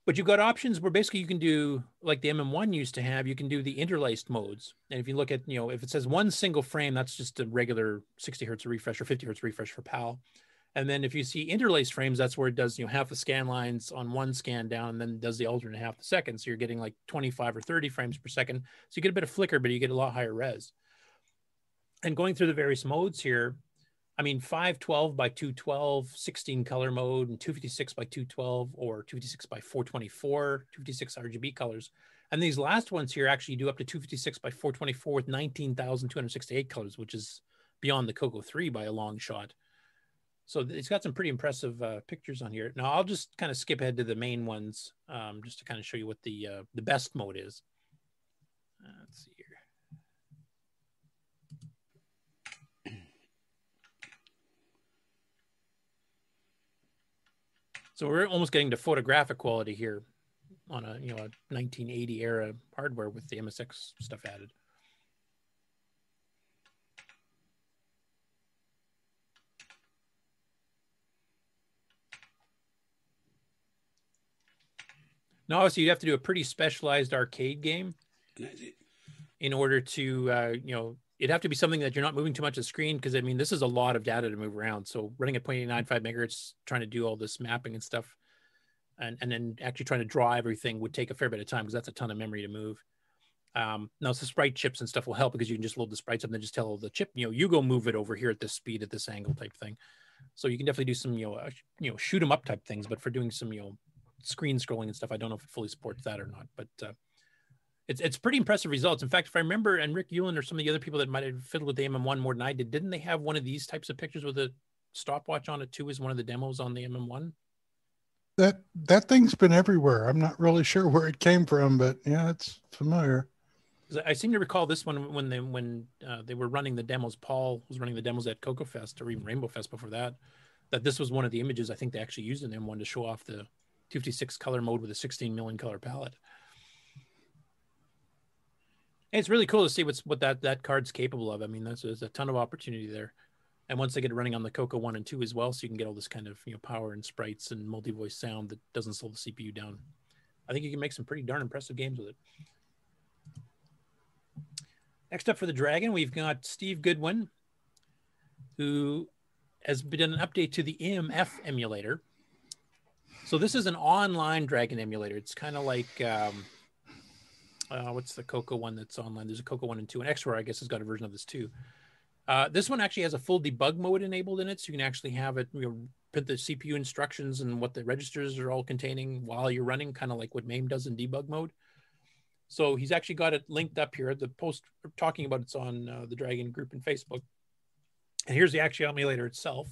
But you've got options where basically you can do like the MM1 used to have, you can do the interlaced modes. And if you look at, you know, if it says one single frame, that's just a regular 60 hertz refresh or 50 hertz refresh for PAL. And then if you see interlaced frames, that's where it does, you know, half the scan lines on one scan down and then does the alternate half the second. So you're getting like 25 or 30 frames per second. So you get a bit of flicker, but you get a lot higher res. And going through the various modes here, I mean, 512 by 212, 16 color mode, and 256 by 212, or 256 by 424, 256 RGB colors. And these last ones here actually do up to 256 by 424 with 19,268 colors, which is beyond the Coco 3 by a long shot. So it's got some pretty impressive uh, pictures on here. Now I'll just kind of skip ahead to the main ones, um, just to kind of show you what the uh, the best mode is. Uh, let's see here. So we're almost getting to photographic quality here on a you know a 1980 era hardware with the MSX stuff added. Now, obviously, you'd have to do a pretty specialized arcade game and that's it. in order to, uh, you know, it'd have to be something that you're not moving too much of the screen because I mean, this is a lot of data to move around. So running at 0.895 megahertz, trying to do all this mapping and stuff, and and then actually trying to draw everything would take a fair bit of time because that's a ton of memory to move. Um, now, so sprite chips and stuff will help because you can just load the sprites up and then just tell the chip, you know, you go move it over here at this speed at this angle type thing. So you can definitely do some, you know, uh, you know, shoot 'em up type things. But for doing some, you know, screen scrolling and stuff, I don't know if it fully supports that or not. But uh, it's it's pretty impressive results. In fact, if I remember, and Rick Ulland or some of the other people that might have fiddled with the MM1 more than I did, didn't they have one of these types of pictures with a stopwatch on it too? As one of the demos on the MM1? That that thing's been everywhere. I'm not really sure where it came from, but yeah, it's familiar. I seem to recall this one when they when uh, they were running the demos. Paul was running the demos at Coco Fest or even Rainbow Fest before that. That this was one of the images I think they actually used in M1 to show off the 256 color mode with a 16 million color palette. It's really cool to see what's what that that card's capable of. I mean, there's, a ton of opportunity there. And once they get it running on the Coco one and two as well, so you can get all this kind of you know power and sprites and multi-voice sound that doesn't slow the CPU down. I think you can make some pretty darn impressive games with it. Next up for the Dragon, we've got Steve Goodwin, who has done an update to the EMF emulator. So this is an online Dragon emulator. It's kind of like um, uh, what's the Coco one that's online? There's a Coco one and two, and Xroar I guess has got a version of this too. Uh, this one actually has a full debug mode enabled in it, so you can actually have it you know, print the CPU instructions and what the registers are all containing while you're running, kind of like what MAME does in debug mode. So he's actually got it linked up here. The post talking about it's on uh, the Dragon group in Facebook. And here's the actual emulator itself.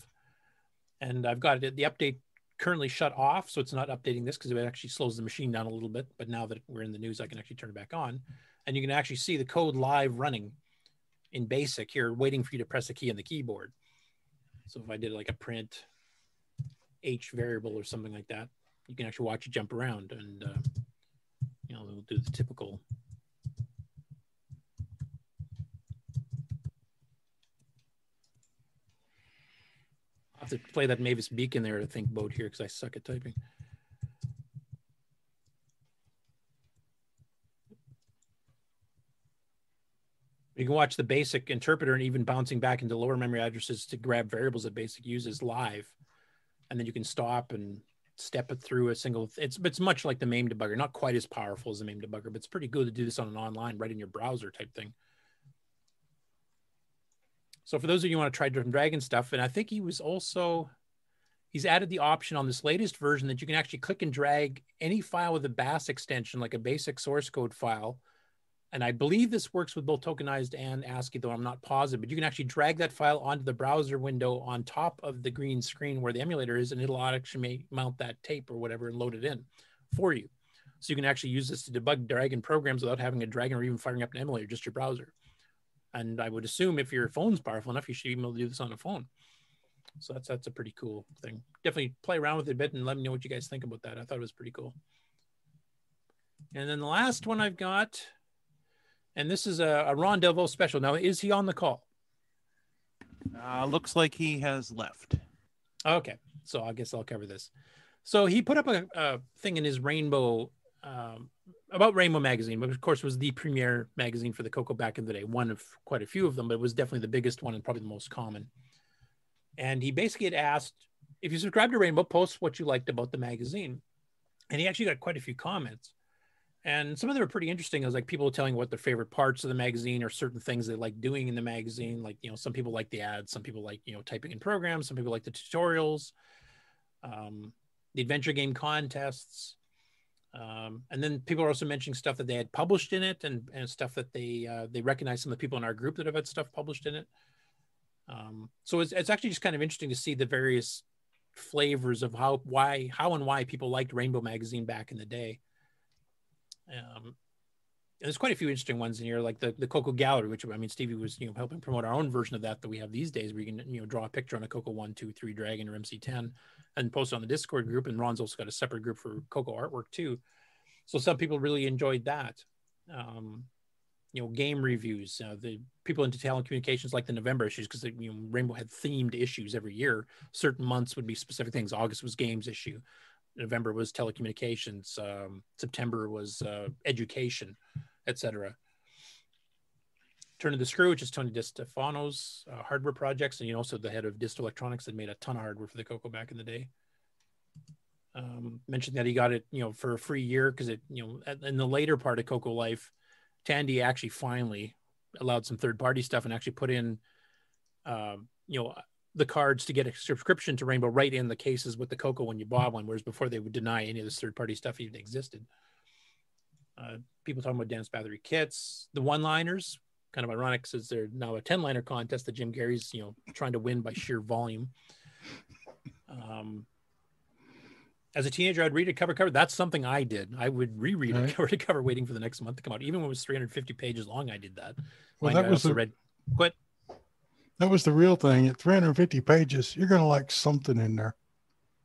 And I've got it, the update currently shut off, so it's not updating this because it actually slows the machine down a little bit. But now that we're in the news, I can actually turn it back on. And you can actually see the code live running in basic here, waiting for you to press a key on the keyboard. So if I did like a print H variable or something like that, you can actually watch it jump around, and uh, you know they'll do the typical. Have to play that Mavis Beacon there to think boat here because I suck at typing. You can watch the basic interpreter and even bouncing back into lower memory addresses to grab variables that basic uses live. And then you can stop and step it through a single it's it's much like the MAME debugger, not quite as powerful as the MAME debugger, but it's pretty good to do this on an online right in your browser type thing. So for those of you who want to try Driven Dragon stuff, and I think he was also he's added the option on this latest version that you can actually click and drag any file with a BAS extension, like a basic source code file, and I believe this works with both tokenized and ASCII, though I'm not positive, but you can actually drag that file onto the browser window on top of the green screen where the emulator is, and it'll actually mount that tape or whatever and load it in for you. So you can actually use this to debug Dragon programs without having a Dragon or even firing up an emulator, just your browser. And I would assume if your phone's powerful enough, you should be able to do this on a phone. So that's that's a pretty cool thing. Definitely play around with it a bit and let me know what you guys think about that. I thought it was pretty cool. And then the last one I've got and this is a, a Ron Delvaux special. Now, is he on the call? Uh, looks like he has left. Okay, so I guess I'll cover this. So he put up a, a thing in his Rainbow um, about Rainbow magazine, which of course was the premier magazine for the Coco back in the day. One of quite a few of them, but it was definitely the biggest one and probably the most common. And he basically had asked if you subscribe to Rainbow, post what you liked about the magazine. And he actually got quite a few comments and some of them are pretty interesting. It was like people telling what their favorite parts of the magazine or certain things they like doing in the magazine. Like you know, some people like the ads, some people like you know typing in programs, some people like the tutorials, um, the adventure game contests, um, and then people are also mentioning stuff that they had published in it and, and stuff that they uh, they recognize some of the people in our group that have had stuff published in it. Um, so it's, it's actually just kind of interesting to see the various flavors of how why how and why people liked Rainbow magazine back in the day. Um, there's quite a few interesting ones in here, like the, the Coco Gallery, which I mean, Stevie was you know helping promote our own version of that that we have these days, where you can you know draw a picture on a Coco one, two, three Dragon or MC10 and post on the Discord group. And Ron's also got a separate group for Coco artwork too. So some people really enjoyed that. Um, you know, game reviews. Uh, the people into telecommunications like the November issues because you know Rainbow had themed issues every year. Certain months would be specific things. August was games issue. November was telecommunications, um, September was uh, education, etc. Turn of the Screw, which is Tony DiStefano's uh, hardware projects, and you know, also the head of Disto Electronics that made a ton of hardware for the Coco back in the day. Um, mentioned that he got it, you know, for a free year because it, you know, in the later part of Coco life, Tandy actually finally allowed some third party stuff and actually put in, um, you know, the cards to get a subscription to Rainbow right in the cases with the Coco when you bought one, whereas before they would deny any of this third party stuff even existed. Uh, people talking about Dennis Bathory-Kitsz, the one liners, kind of ironic since they're now a 10 liner contest that Jim Gerrie's, you know, trying to win by sheer volume. Um, as a teenager, I'd read it cover cover. That's something I did. I would reread right. it cover to cover, waiting for the next month to come out. Even when it was 350 pages long, I did that. Well, that was the, read. Quit. That was the real thing. At 350 pages, you're going to like something in there.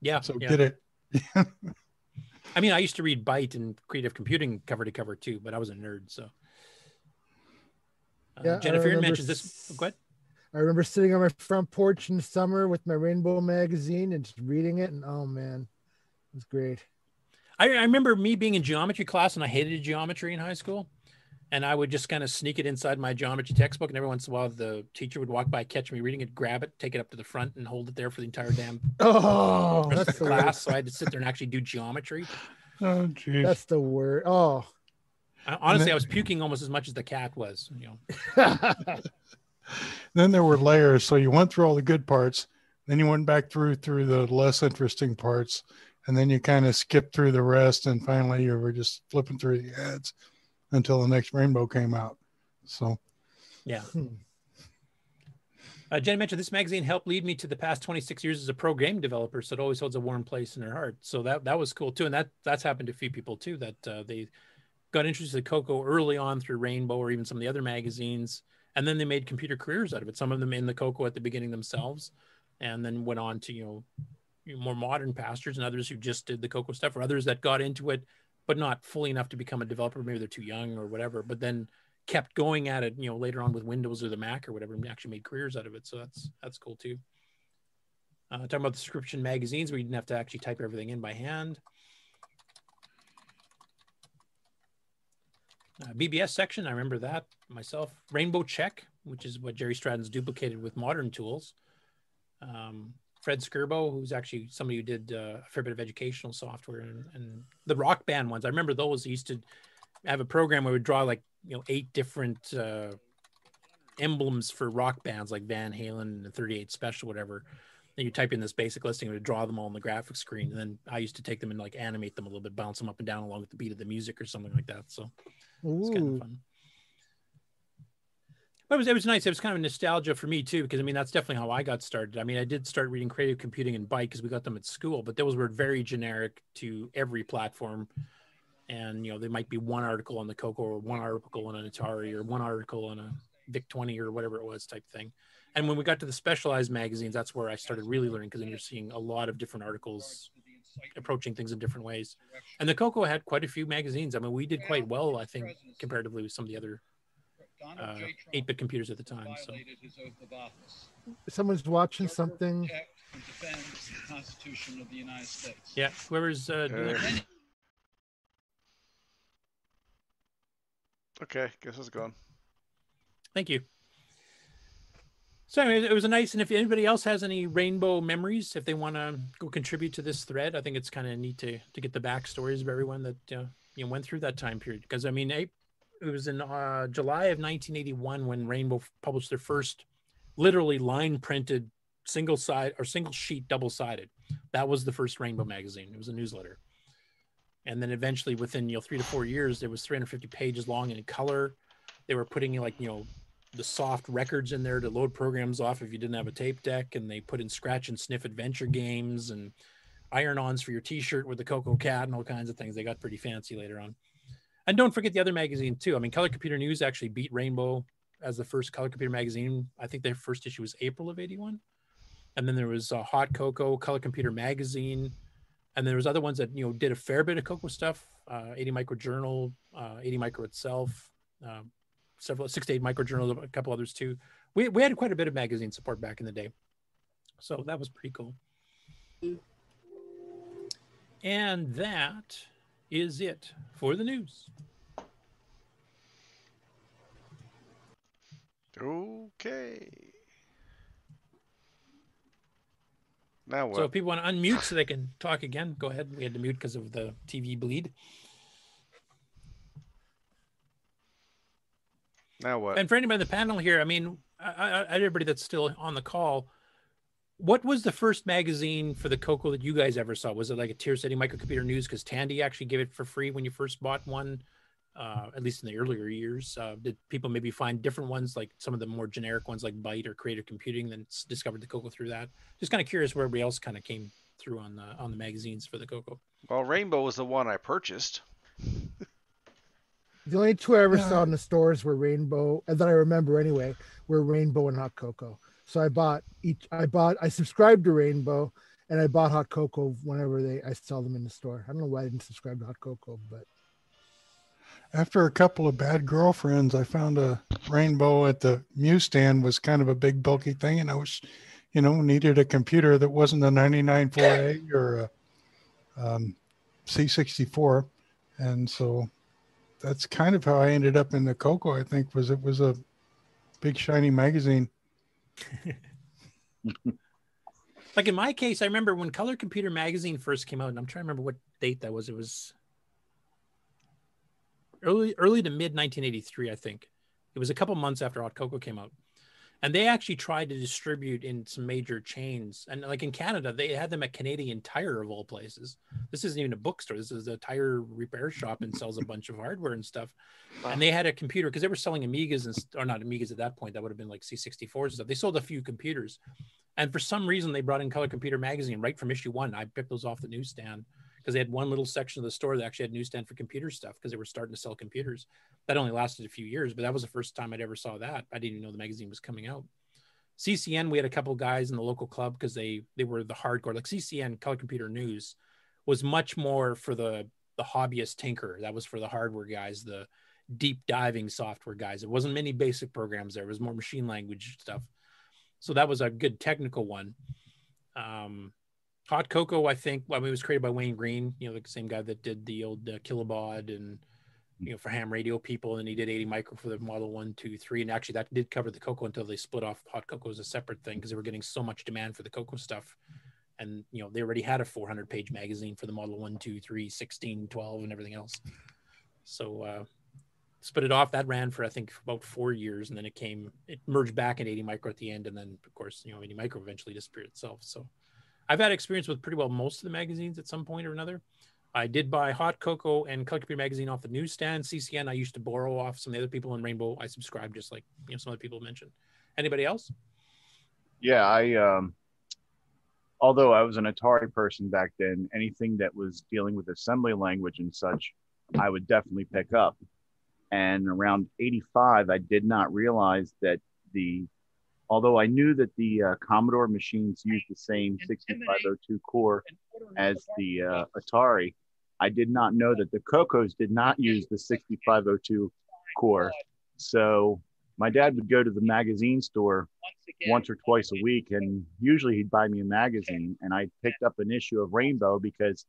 Yeah. So yeah. get it. I mean, I used to read Byte and Creative Computing cover to cover too, but I was a nerd. So, uh, Yeah, Jennifer remember mentions this. Go ahead. I remember sitting on my front porch in the summer with my Rainbow magazine and just reading it, and oh man, it was great. I, I remember me being in geometry class and I hated geometry in high school. And I would just kind of sneak it inside my geometry textbook. And every once in a while, the teacher would walk by, catch me reading it, grab it, take it up to the front, and hold it there for the entire damn Oh, that's the the class. So I had to sit there and actually do geometry. Oh, geez. That's the word. Oh, I- Honestly, then- I was puking almost as much as the cat was. You know, Then there were layers. So you went through all the good parts, then you went back through through the less interesting parts, and then you kind of skipped through the rest, and finally you were just flipping through the ads until the next rainbow came out. So yeah. Uh, Jen mentioned this magazine helped lead me to the past 26 years as a pro game developer, so it always holds a warm place in her heart. So that that was cool too, and that that's happened to a few people too that uh, they got interested in Coco early on through Rainbow or even some of the other magazines, and then they made computer careers out of it. Some of them in the Coco at the beginning themselves, and then went on to you know more modern pastors and others who just did the Coco stuff, or others that got into it but not fully enough to become a developer. Maybe they're too young or whatever, but then kept going at it, you know, later on with Windows or the Mac or whatever, and actually made careers out of it. So that's that's cool too. Uh, talking about the subscription magazines where you didn't have to actually type everything in by hand. Uh, BBS section, I remember that myself. Rainbow Check, which is what Jerry Stratton's duplicated with modern tools. Um, Fred Scerbo, who's actually somebody who did uh, a fair bit of educational software and, and the rock band ones. I remember those. He used to have a program where we would draw like you know eight different uh, emblems for rock bands like Van Halen and 38 Special, whatever. Then you type in this basic listing and draw them all on the graphic screen. And then I used to take them and like animate them a little bit, bounce them up and down along with the beat of the music or something like that. So it's kind of fun. It was, it was nice. It was kind of nostalgia for me too, because I mean that's definitely how I got started. I mean, I did start reading Creative Computing and Byte because we got them at school, but those were very generic to every platform. And you know, there might be one article on the Coco or one article on an Atari or one article on a Vic 20 or whatever it was type thing. And when we got to the specialized magazines, that's where I started really learning because then you're seeing a lot of different articles approaching things in different ways. And the Coco had quite a few magazines. I mean, we did quite well, I think, comparatively with some of the other uh, 8-bit computers at the time. So Someone's watching something. the Constitution of the United States. yeah, whoever's uh, doing Uh. Okay, guess it's gone. Thank you. So anyway, it was a nice, and if anybody else has any rainbow memories, if they want to go contribute to this thread, I think it's kind of neat to to get the backstories of everyone that uh, you know went through that time period. Because I mean, it, it was in uh, July of 1981 when Rainbow published their first, literally line printed single side or single sheet double sided. That was the first Rainbow magazine. It was a newsletter, and then eventually, within you know three to four years, it was 350 pages long and in color. They were putting like you know the soft records in there to load programs off if you didn't have a tape deck, and they put in scratch and sniff adventure games and iron-ons for your T-shirt with the Coco Cat and all kinds of things. They got pretty fancy later on. And don't forget the other magazine too. I mean, Color Computer News actually beat Rainbow as the first Color Computer magazine. I think their first issue was April of '81, and then there was uh, Hot Coco, Color Computer Magazine, and there was other ones that you know did a fair bit of Coco stuff. Uh, 80 Micro Journal, uh, 80 Micro itself, um, several 68 Micro Journals, a couple others too. We we had quite a bit of magazine support back in the day, so that was pretty cool. And that is it for the news. Okay. Now what? So if people want to unmute so they can talk again, go ahead. We had to mute because of the TV bleed. now what? And for anybody in the panel here, I mean, I, I, everybody that's still on the call, what was the first magazine for the Coco that you guys ever saw? Was it like a Tier City Microcomputer News? Because Tandy actually gave it for free when you first bought one, uh, at least in the earlier years. Uh, did people maybe find different ones, like some of the more generic ones like Byte or Creative Computing, then discovered the Coco through that? Just kind of curious where everybody else kind of came through on the on the magazines for the Coco. Well, Rainbow was the one I purchased. The only two I ever saw in the stores were Rainbow, and that I remember anyway, were Rainbow and Hot Coco. So I bought each. I bought. I subscribed to Rainbow, and I bought Hot Coco whenever they. I saw them in the store. I don't know why I didn't subscribe to Hot Coco, but After a couple of bad girlfriends, I found a rainbow at the Muse stand was kind of a big bulky thing, and I was, you know, needed a computer that wasn't a 994A or a um, C64, and so that's kind of how I ended up in the Coco. I think was it was a big shiny magazine. Like in my case, I remember when Color Computer Magazine first came out, and I'm trying to remember what date that was. It was early, early to mid 1983, I think. It was a couple months after Hot Coco came out, and they actually tried to distribute in some major chains. And like in Canada, they had them at Canadian Tire of all places. This isn't even a bookstore. This is a tire repair shop and sells a bunch of hardware and stuff. And they had a computer because they were selling Amigas and or not Amigas at that point. That would have been like C64s and stuff. They sold a few computers, and for some reason they brought in Color Computer Magazine right from issue one. I picked those off the newsstand because they had one little section of the store that actually had newsstand for computer stuff because they were starting to sell computers. That only lasted a few years, but that was the first time I'd ever saw that. I didn't even know the magazine was coming out. CCN, we had a couple guys in the local club because they they were the hardcore. Like CCN, Color Computer News, was much more for the the hobbyist tinker. That was for the hardware guys, the deep diving software guys. It wasn't many basic programs there. It was more machine language stuff. So that was a good technical one. Um, Hot Coco, I think, well, I mean, it was created by Wayne Green, you know, the same guy that did the old uh, Kilobaud and you know for ham radio people, and he did 80 micro for the Model One, Two, Three, and actually that did cover the Coco until they split off Hot Coco as a separate thing because they were getting so much demand for the Coco stuff, and you know they already had a 400 page magazine for the Model One, Two, Three, 16, 12, and everything else. So uh, split it off. That ran for I think about four years, and then it came, it merged back in 80 micro at the end, and then of course you know 80 micro eventually disappeared itself. So I've had experience with pretty well most of the magazines at some point or another. I did buy Hot Coco and Color Computer Magazine off the newsstand. CCN I used to borrow off some of the other people in Rainbow. I subscribed just like you know some other people mentioned. Anybody else? Yeah, I um although I was an Atari person back then, anything that was dealing with assembly language and such, I would definitely pick up. And around 85, I did not realize that the although I knew that the uh, Commodore machines used the same 6502 core as the uh, Atari, I did not know that the Cocos did not use the 6502 core. So my dad would go to the magazine store once or twice a week, and usually he'd buy me a magazine. And I picked up an issue of Rainbow because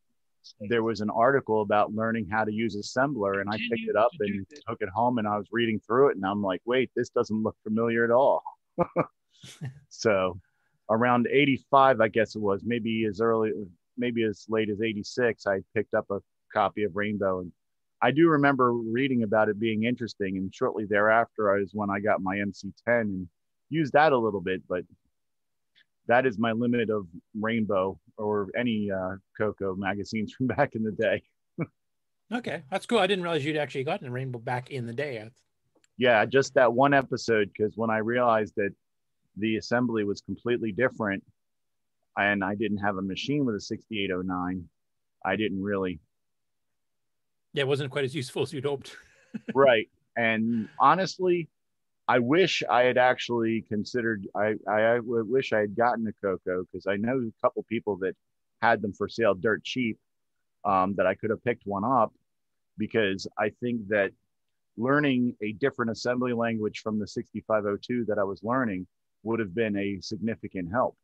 there was an article about learning how to use assembler, and I picked it up and took it home, and I was reading through it, and I'm like, wait, this doesn't look familiar at all. so around 85 i guess it was maybe as early maybe as late as 86 i picked up a copy of rainbow and i do remember reading about it being interesting and shortly thereafter is when i got my mc10 and used that a little bit but that is my limit of rainbow or any uh, coco magazines from back in the day Okay, that's cool. I didn't realize you'd actually gotten Rainbow back in the day. Yeah just that one episode because when i realized that the assembly was completely different and i didn't have a machine with a 6809 i didn't really Yeah, it wasn't quite as useful as you'd hoped. right and honestly i wish i had actually considered i i, I wish i had gotten a coco because i know a couple people that had them for sale dirt cheap um, that i could have picked one up because i think that learning a different assembly language from the 6502 that i was learning would have been a significant help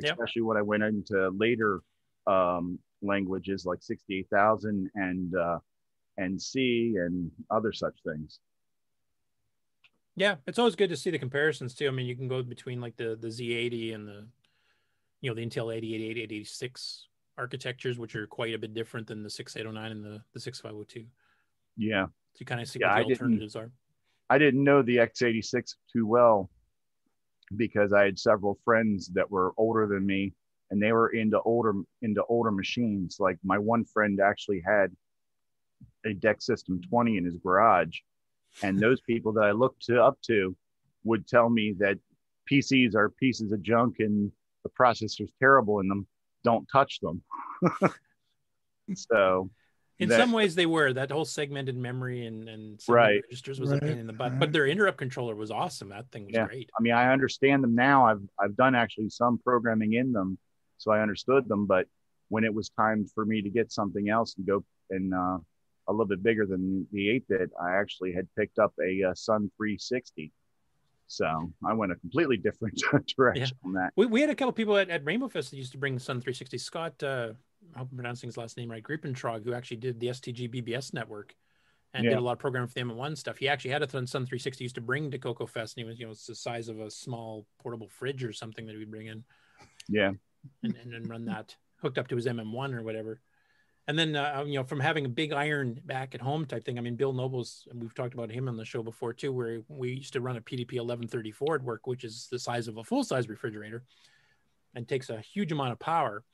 Yep. especially when i went into later um, languages like 68000 and uh, and c and other such things Yeah, it's always good to see the comparisons too. I mean, you can go between like the the Z80 and the you know the Intel 8088, 886 architectures, which are quite a bit different than the 6809 and the the 6502. yeah You kind of see Yeah, what the didn't- alternatives are. I didn't know the X86 too well because I had several friends that were older than me and they were into older into older machines. Like my one friend actually had a DEC System 20 in his garage. And those people that I looked to, up to would tell me that PCs are pieces of junk and the processor's terrible in them. Don't touch them. so In that- some ways, they were that whole segmented memory and and Right. registers was a pain in the butt. right. But their interrupt controller was awesome. That thing was yeah. great. I mean, I understand them now. I've I've done actually some programming in them, so I understood them. But when it was time for me to get something else and go and uh, a little bit bigger than the 8-bit, I actually had picked up a uh, Sun 360. So I went a completely different direction on that. We, we had a couple people at, at Rainbow Fest that used to bring Sun 360. Scott, uh, I hope I'm pronouncing his last name right, Griepentrog, who actually did the STG BBS network and Yeah. did a lot of programming for the M1 stuff. He actually had a Sun 360 he used to bring to Coco Fest, and he was, you know, it's the size of a small portable fridge or something that he'd bring in Yeah. and, and then run that hooked up to his MM1 or whatever. And then, uh, you know, from having a big iron back at home type thing. I mean, Bill Noble's, and we've talked about him on the show before too, where we used to run a PDP 1134 at work, which is the size of a full size refrigerator and takes a huge amount of power.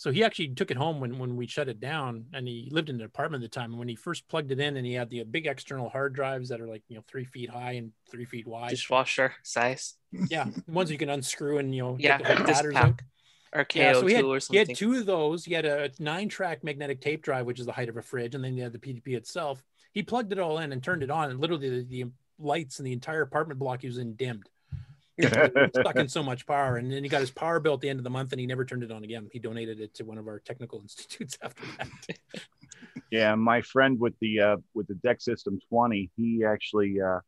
So he actually took it home when, when we shut it down and he lived in an apartment at the time. And when he first plugged it in and he had the uh, big external hard drives that are like, you know, three feet high and three feet wide. Dishwasher size. Yeah. ones you can unscrew and, you know, Yeah, the whole this batters pack. out. Or Yeah, so he had, KO2 or he had two of those. He had a nine track magnetic tape drive, which is the height of a fridge, and then he had the PDP itself. He plugged it all in and turned it on, and literally the, the lights in the entire apartment block he was in dimmed. stuck in so much power. And then he got his power bill at the end of the month and he never turned it on again. He donated it to one of our technical institutes after that. Yeah, my friend with the uh, with the DEC System 20, he actually uh,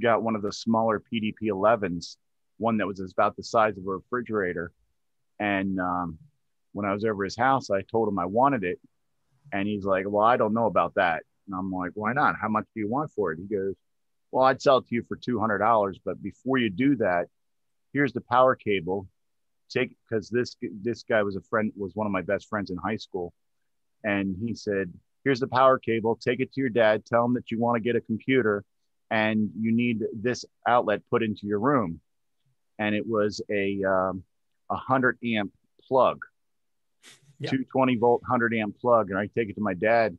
got one of the smaller PDP 11s, one that was about the size of a refrigerator. And um, when I was over his house, I told him I wanted it, and he's like, "Well, I don't know about that." And I'm like, "Why not? How much do you want for it?" He goes, "Well, I'd sell it to you for two hundred dollars, but before you do that, here's the power cable. Take because this this guy was a friend was one of my best friends in high school, and he said, "Here's the power cable. Take it to your dad. Tell him that you want to get a computer, and you need this outlet put into your room." And it was a um, a hundred amp plug, Yeah. 220 volt, 100 amp plug. And I take it to my dad,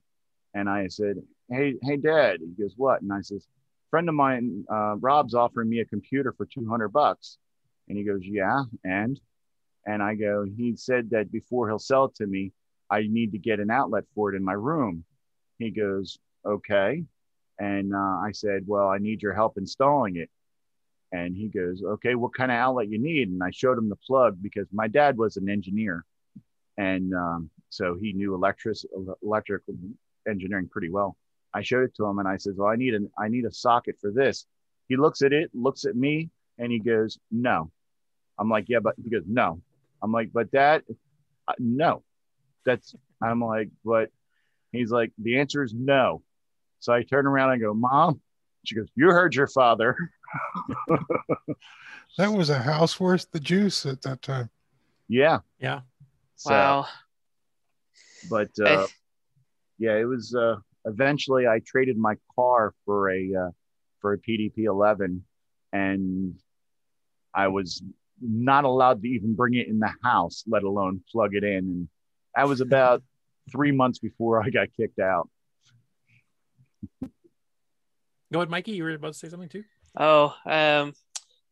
and I said, "Hey, hey, Dad." He goes, "What?" And I says, "Friend of mine, uh, Rob's offering me a computer for 200 bucks." And he goes, "Yeah, and?" And I go, "He said that before he'll sell it to me, I need to get an outlet for it in my room." He goes, "Okay." And uh, I said, "Well, I need your help installing it." And he goes, "Okay, what kind of outlet you need?" And I showed him the plug because my dad was an engineer, and um, so he knew electric electrical engineering pretty well. I showed it to him, and I said, "Well, I need an I need a socket for this." He looks at it, looks at me, and he goes, "No." I'm like, "Yeah, but," he goes, "No." I'm like, "But that, uh, no." That's I'm like, "But," he's like, "The answer is no." So I turn around and I go, "Mom." She goes, "You heard your father." That was a house worth the juice at that time. Yeah. Yeah. So, Wow. But Hey. uh, yeah, it was. Uh, eventually, I traded my car for a uh, for a PDP 11, and I was not allowed to even bring it in the house, let alone plug it in. And that was about three months before I got kicked out. Go ahead, Mikey. You were about to say something too? Oh, um,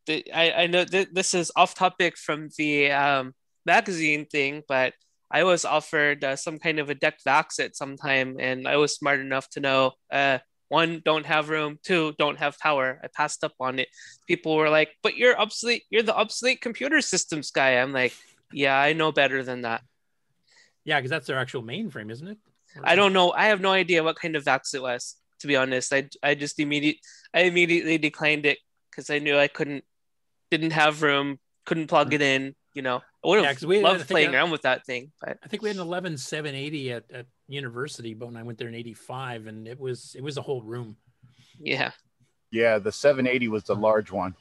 the, I, I know th- this is off topic from the um, magazine thing, but I was offered uh, some kind of a DEC VAX at some time, and I was smart enough to know uh, one, don't have room, two, don't have power. I passed up on it. People were like, "But you're obsolete. You're the obsolete computer systems guy." I'm like, "Yeah, I know better than that." Yeah, because that's their actual mainframe, isn't it? I don't know. I have no idea what kind of vax it was. To be honest, I I just immediate I immediately declined it because I knew I couldn't didn't have room, couldn't plug it in. You know, I would Yeah, have 'cause we- I loved playing I- around with that thing, but I think we had an 11780 at, at university, but when I went there in 85 and it was it was a whole room. yeah. Yeah, the 780 was the large one.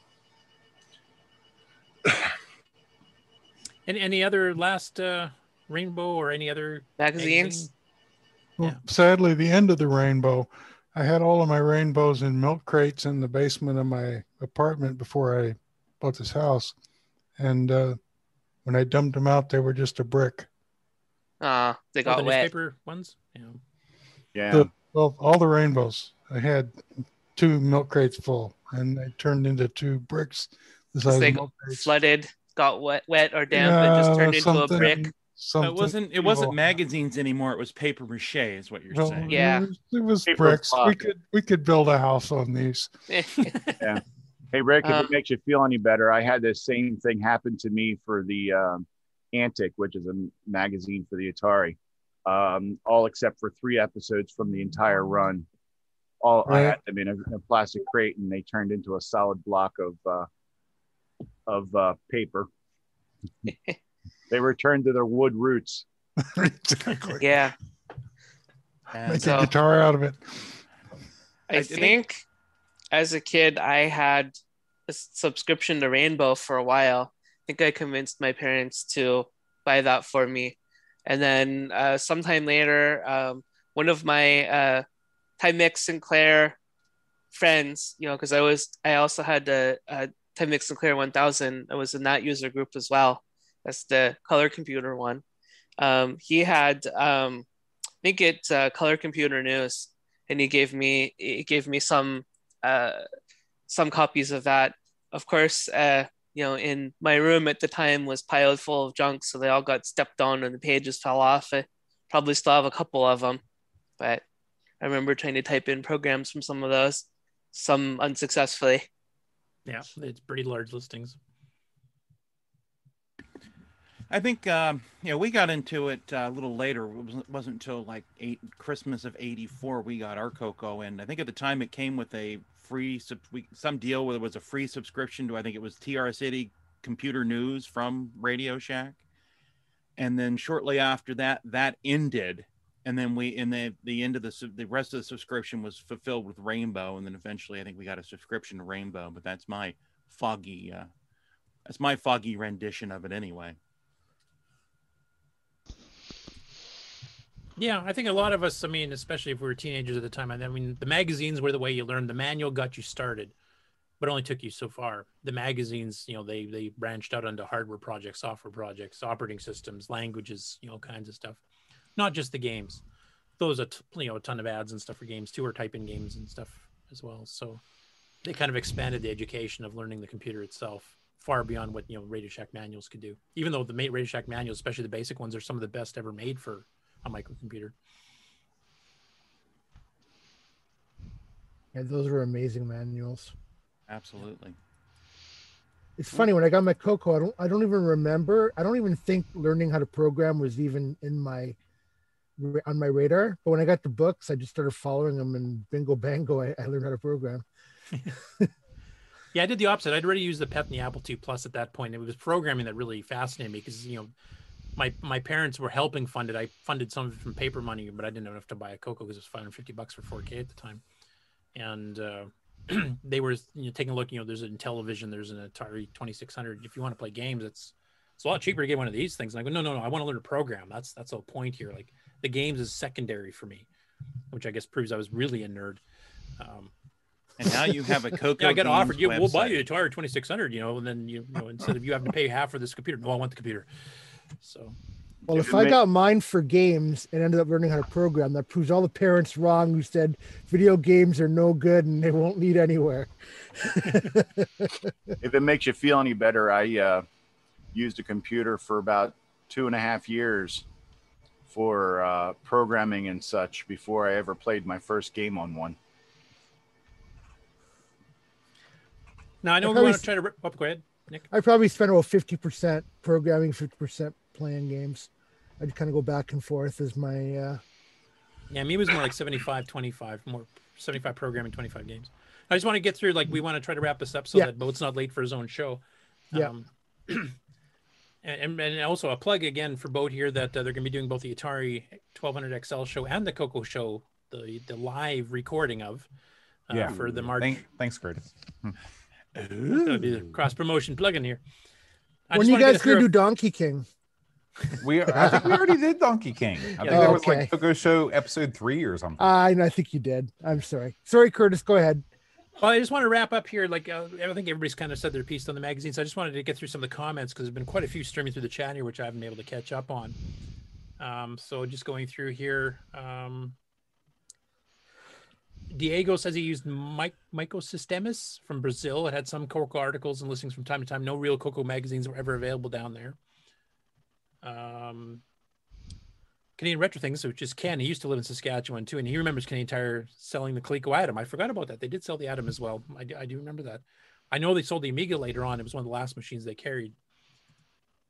Any any other last uh rainbow or any other magazines? Well, sadly, the end of the rainbow, I had all of my rainbows in milk crates in the basement of my apartment before I bought this house. And uh, when I dumped them out, they were just a brick. Uh, they Oh, got the wet. newspaper ones? Yeah. Yeah. The, well, all the rainbows. I had two milk crates full, and they turned into two bricks the size They of got milk crates. flooded, got wet, wet or damp, and just turned into a brick. something it wasn't. It wasn't evil. magazines anymore. It was paper mache, is what you're No, saying. Yeah. It was, it was Paper bricks. We could we could build a house on these. Yeah. Hey, Rick, if Um, it makes you feel any better, I had this same thing happen to me for the um, Antic, which is a magazine for the Atari. Um, all except for three episodes from the entire run. All I Right. had them in a, a plastic crate, and they turned into a solid block of uh, of uh, paper. they returned to their wood roots. exactly. yeah. Make So- a guitar out of it. I think as a kid, I had a subscription to Rainbow for a while. I think I convinced my parents to buy that for me. And then uh, sometime later, um, one of my uh, Timex Sinclair friends, you know, because I was, I also had a, a Timex Sinclair 1000. I was in that user group as well. That's the color computer one. Um, he had, um, I think it's uh, Color Computer News, and he gave me he gave me some uh, some copies of that. Of course, uh, you know, in my room at the time was piled full of junk, so they all got stepped on and the pages fell off. I probably still have a couple of them, but I remember trying to type in programs from some of those, some unsuccessfully. Yeah, it's pretty large listings. I think um, know we got into it uh, a little later. It wasn't, until like eight Christmas of '84 we got our Coco, and I think at the time it came with a free some deal where there was a free subscription to I think it was TR City Computer News from Radio Shack, and then shortly after that that ended, and then we in the the end of the the rest of the subscription was fulfilled with Rainbow, and then eventually I think we got a subscription to Rainbow, but that's my foggy uh, that's my foggy rendition of it anyway. Yeah, I think a lot of us, I mean, especially if we were teenagers at the time, I mean, the magazines were the way you learned. The manual got you started, but only took you so far. The magazines, you know, they they branched out onto hardware projects, software projects, operating systems, languages, you know, kinds of stuff. Not just the games. Those a t- you know a ton of ads and stuff for games too, or typing games and stuff as well. So they kind of expanded the education of learning the computer itself far beyond what you know Radio Shack manuals could do. Even though the Radio Shack manuals, especially the basic ones, are some of the best ever made for a microcomputer. Yeah, those were amazing manuals. Absolutely. It's funny when I got my Coco, I don't I don't even remember. I don't even think learning how to program was even in my on my radar. But when I got the books, I just started following them and bingo bango, I, I learned how to program. Yeah, I did the opposite. I'd already used the PET and the Apple II Plus at that point. It was programming that really fascinated me because you know my my parents were helping fund it. I funded some of it from paper money, but I didn't have enough to buy a Coco because it was 550 bucks for 4K at the time. And uh, they were you know, taking a look. You know, there's an Intellivision, there's an Atari 2600. If you want to play games, it's it's a lot cheaper to get one of these things. And I go, no, no, no. I want to learn to program. That's that's the point here. Like the games is secondary for me, which I guess proves I was really a nerd. Um, And now you have a Coco. yeah, I got offered. You, we'll buy you a Atari 2600. You know, and then you, you know instead of you having to pay half for this computer, no, I want the computer. So Well, if I got mine for games and ended up learning how to program, that proves all the parents wrong who said video games are no good and they won't lead anywhere. if it makes you feel any better, I uh, used a computer for about two and a half years for uh, programming and such before I ever played my first game on one. now I know I we probably want to try to. rip- Oh, go ahead, Nick. I probably spent about 50% programming, 50% playing games. I'd kind of go back and forth as my uh, Yeah, me was more like 75, 25, more 75 programming, 25 games. I just want to get through, like, we want to try to wrap this up so Yeah. that Boat's not late for his own show. Yeah. Um, and, and also a plug again for Boat here that uh, they're going to be doing both the Atari 1200 XL show and the Coco show, the, the live recording of uh, yeah. for the March. Thank, thanks, Curtis. That'd be the cross promotion plug-in here. I when you guys us gonna do Donkey King? We are, I think we already did Donkey King. I think Yeah, that was okay. like Coco Show episode three or something. I I think you did. I'm sorry. Sorry, Curtis. Go ahead. Well, I just want to wrap up here. Like, uh, I think everybody's kind of said their piece on the magazines. I just wanted to get through some of the comments because there's been quite a few streaming through the chat here, which I haven't been able to catch up on. Um, so just going through here. Um, Diego says he used Mike Micro Sistemas from Brazil. It had some Coco articles and listings from time to time. No real Coco magazines were ever available down there. Um, Canadian Retro Things, which is Ken. He used to live in Saskatchewan too, and he remembers Canadian Tire selling the Coleco Adam. I forgot about that. They did sell the Adam as well. I, I do remember that. I know they sold the Amiga later on. It was one of the last machines they carried.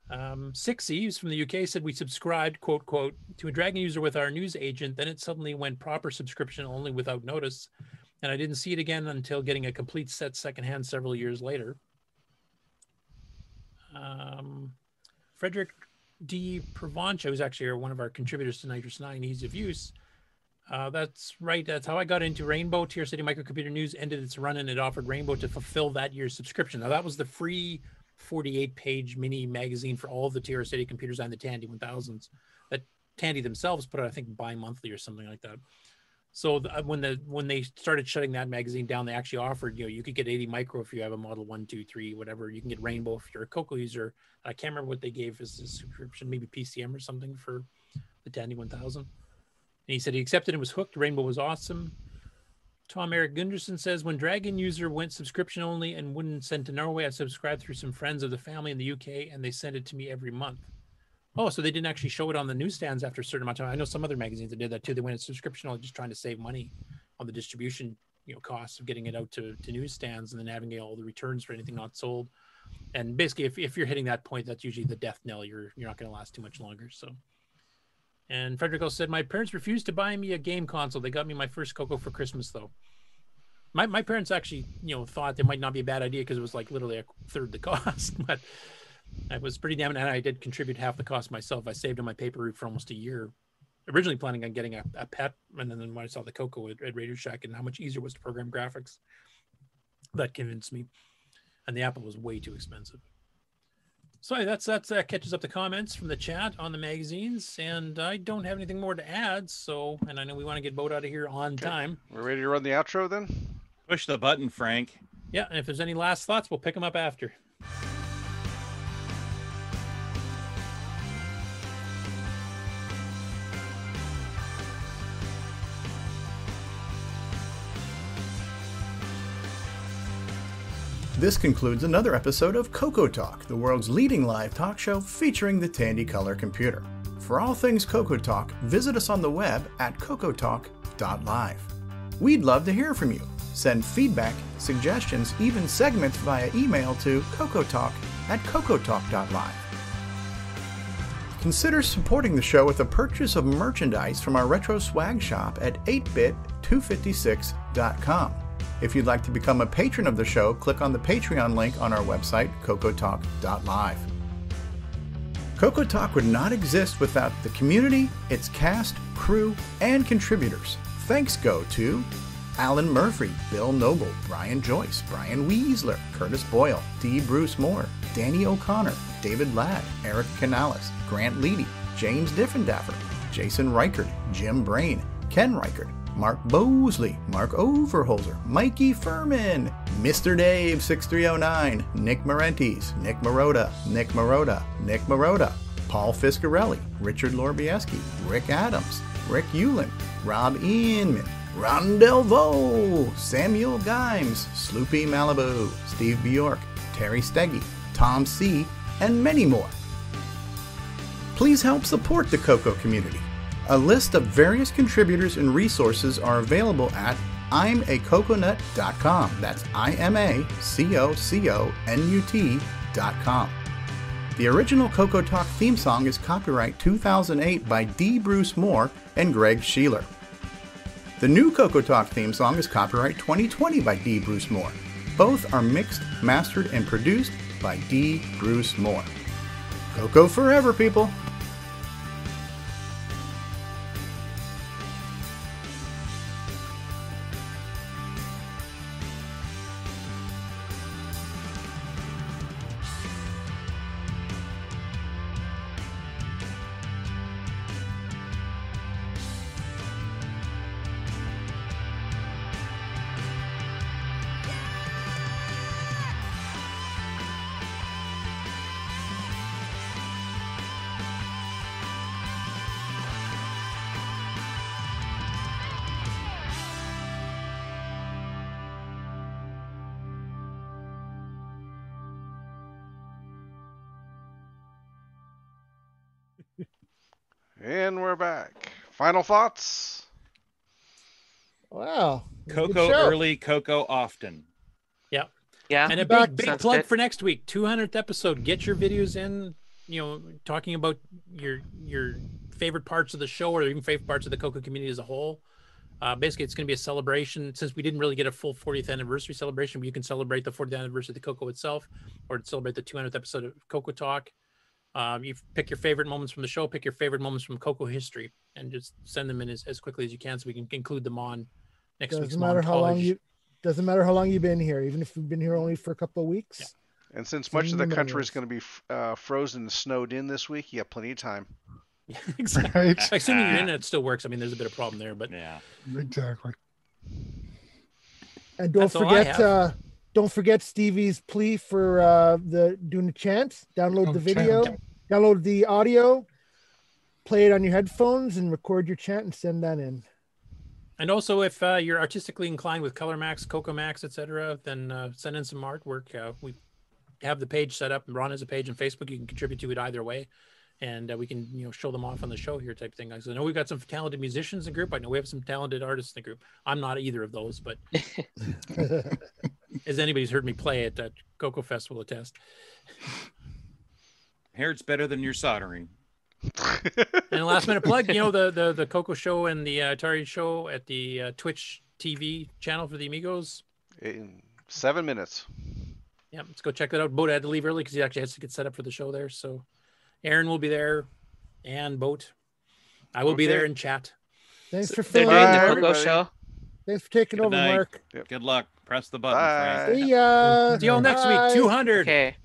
Um, Six Eves from the UK said we subscribed, quote, quote, to a Dragon user with our news agent. Then it suddenly went proper subscription only without notice. And I didn't see it again until getting a complete set secondhand several years later. Um, Frederick D. Provancha, who's actually one of our contributors to NitrOS-9, Ease of Use. Uh, that's right. That's how I got into Rainbow. TRS-80 Microcomputer News ended its run and it offered Rainbow to fulfill that year's subscription. Now, that was the free 48 page mini magazine for all of the TRS-80 computers and the Tandy 1000s that Tandy themselves put out, I think, bi monthly or something like that. So the, uh, when the when they started shutting that magazine down, they actually offered you know you could get 80 micro if you have a model one, two, three, whatever. You can get Rainbow if you're a Coco user. I can't remember what they gave as a subscription, maybe PCM or something for the Tandy 1000. And he said he accepted and was hooked. Rainbow was awesome. Tom Eric Gunderson says when Dragon user went subscription only and wouldn't send to Norway, I subscribed through some friends of the family in the UK and they sent it to me every month. Oh, so they didn't actually show it on the newsstands after a certain amount of time. I know some other magazines that did that too. They went at subscription only, just trying to save money on the distribution you know costs of getting it out to, to newsstands and then having all the returns for anything not sold. And basically, if, if you're hitting that point, that's usually the death knell. You're you're not going to last too much longer. So. And Frederico said, My parents refused to buy me a game console. They got me my first Coco for Christmas, though. My, my parents actually, you know, thought it might not be a bad idea because it was like literally a third the cost. But I was pretty damn, and I did contribute half the cost myself. I saved on my paper route for almost a year. Originally planning on getting a, a pet, and then when I saw the Coco at, at Radio Shack and how much easier it was to program graphics, that convinced me. And the Apple was way too expensive. So that's that's uh, catches up the comments from the chat on the magazines, and I don't have anything more to add. So, and I know we want to get Boat out of here on time. We're ready to run the outro then. Push the button, Frank. Yeah, and if there's any last thoughts, we'll pick them up after. This concludes another episode of Coco Talk, the world's leading live talk show featuring the Tandy Color computer. For all things Coco Talk, visit us on the web at cocotalk.live. We'd love to hear from you. Send feedback, suggestions, even segments via email to cocotalk at cocotalk.live. Consider supporting the show with a purchase of merchandise from our retro swag shop at 8bit256.com. If you'd like to become a patron of the show, click on the Patreon link on our website, cocotalk.live. Coco Talk would not exist without the community, its cast, crew, and contributors. Thanks go to Alan Murphy, Bill Noble, Brian Joyce, Brian Weasler, Curtis Boyle, D. Bruce Moore, Danny O'Connor, David Ladd, Eric Canales, Grant Leedy, James Diffendaffer, Jason Reichert, Jim Brain, Ken Reichert, Mark Bosley, Mark Overholzer, Mikey Furman, Mr. Dave 6309, Nick Marentes, Nick Maroda, Nick Maroda, Nick Maroda, Paul Fiscarelli, Richard Lorbieski, Rick Adams, Rick Ulland, Rob Inman, Ron Delvaux, Samuel Gimes, Sloopy Malibu, Steve Bjork, Terry Steggy, Tom C., and many more. Please help support the Coco community. A list of various contributors and resources are available at imacoconut.com. That's I M A C O C O N U T.com. The original Coco Talk theme song is copyright 2008 by D. Bruce Moore and Greg Sheeler. The new Coco Talk theme song is copyright 2020 by D. Bruce Moore. Both are mixed, mastered, and produced by D. Bruce Moore. Coco forever, people! And we're back. Final thoughts? Wow. Coco early, Coco often. Yeah. Yeah. And a big, big Sounds plug good. for next week, 200th episode. Get your videos in, you know, talking about your your favorite parts of the show or even favorite parts of the Coco community as a whole. Uh, basically, it's going to be a celebration. Since we didn't really get a full 40th anniversary celebration, you can celebrate the 40th anniversary of the Coco itself or celebrate the 200th episode of Coco Talk. Um, you pick your favorite moments from the show, pick your favorite moments from Coco history, and just send them in as, as quickly as you can so we can include them on next week's Doesn't matter how long you doesn't matter how long you've been here, even if you've been here only for a couple of weeks. And since much of the country is going to be uh, frozen and snowed in this week, you have plenty of time. exactly. Right. Assuming your internet still works. I mean, there's a bit of problem there, but yeah. Exactly. And don't That's forget uh don't forget Stevie's plea for uh the doing the chant. Download Oh, the video, chant. Download the audio, play it on your headphones and record your chant and send that in. And also, if uh, you're artistically inclined with Color Max, Coco Max, etc., then uh, send in some artwork. Uh, we have the page set up. Ron has a page on Facebook. You can contribute to it either way. and uh, we can you know show them off on the show here type thing. I know we've got some talented musicians in the group. I know we have some talented artists in the group. I'm not either of those, but as anybody's heard me play at uh, Coco Fest will attest. Hair's better than your soldering. And last minute plug, you know the the the Coco show and the uh, Atari show at the uh, Twitch TV channel for the Amigos. In seven minutes. Yeah, let's go check that out. Boat had to leave early because he actually has to get set up for the show there. So Aaron will be there, and Boat. I will be there in chat. Thanks for filling in, the Coco show. Thanks for taking Good over, night. Mark. Good luck. Press the button, Bye. See ya. See y'all next Bye. week. 200. Okay.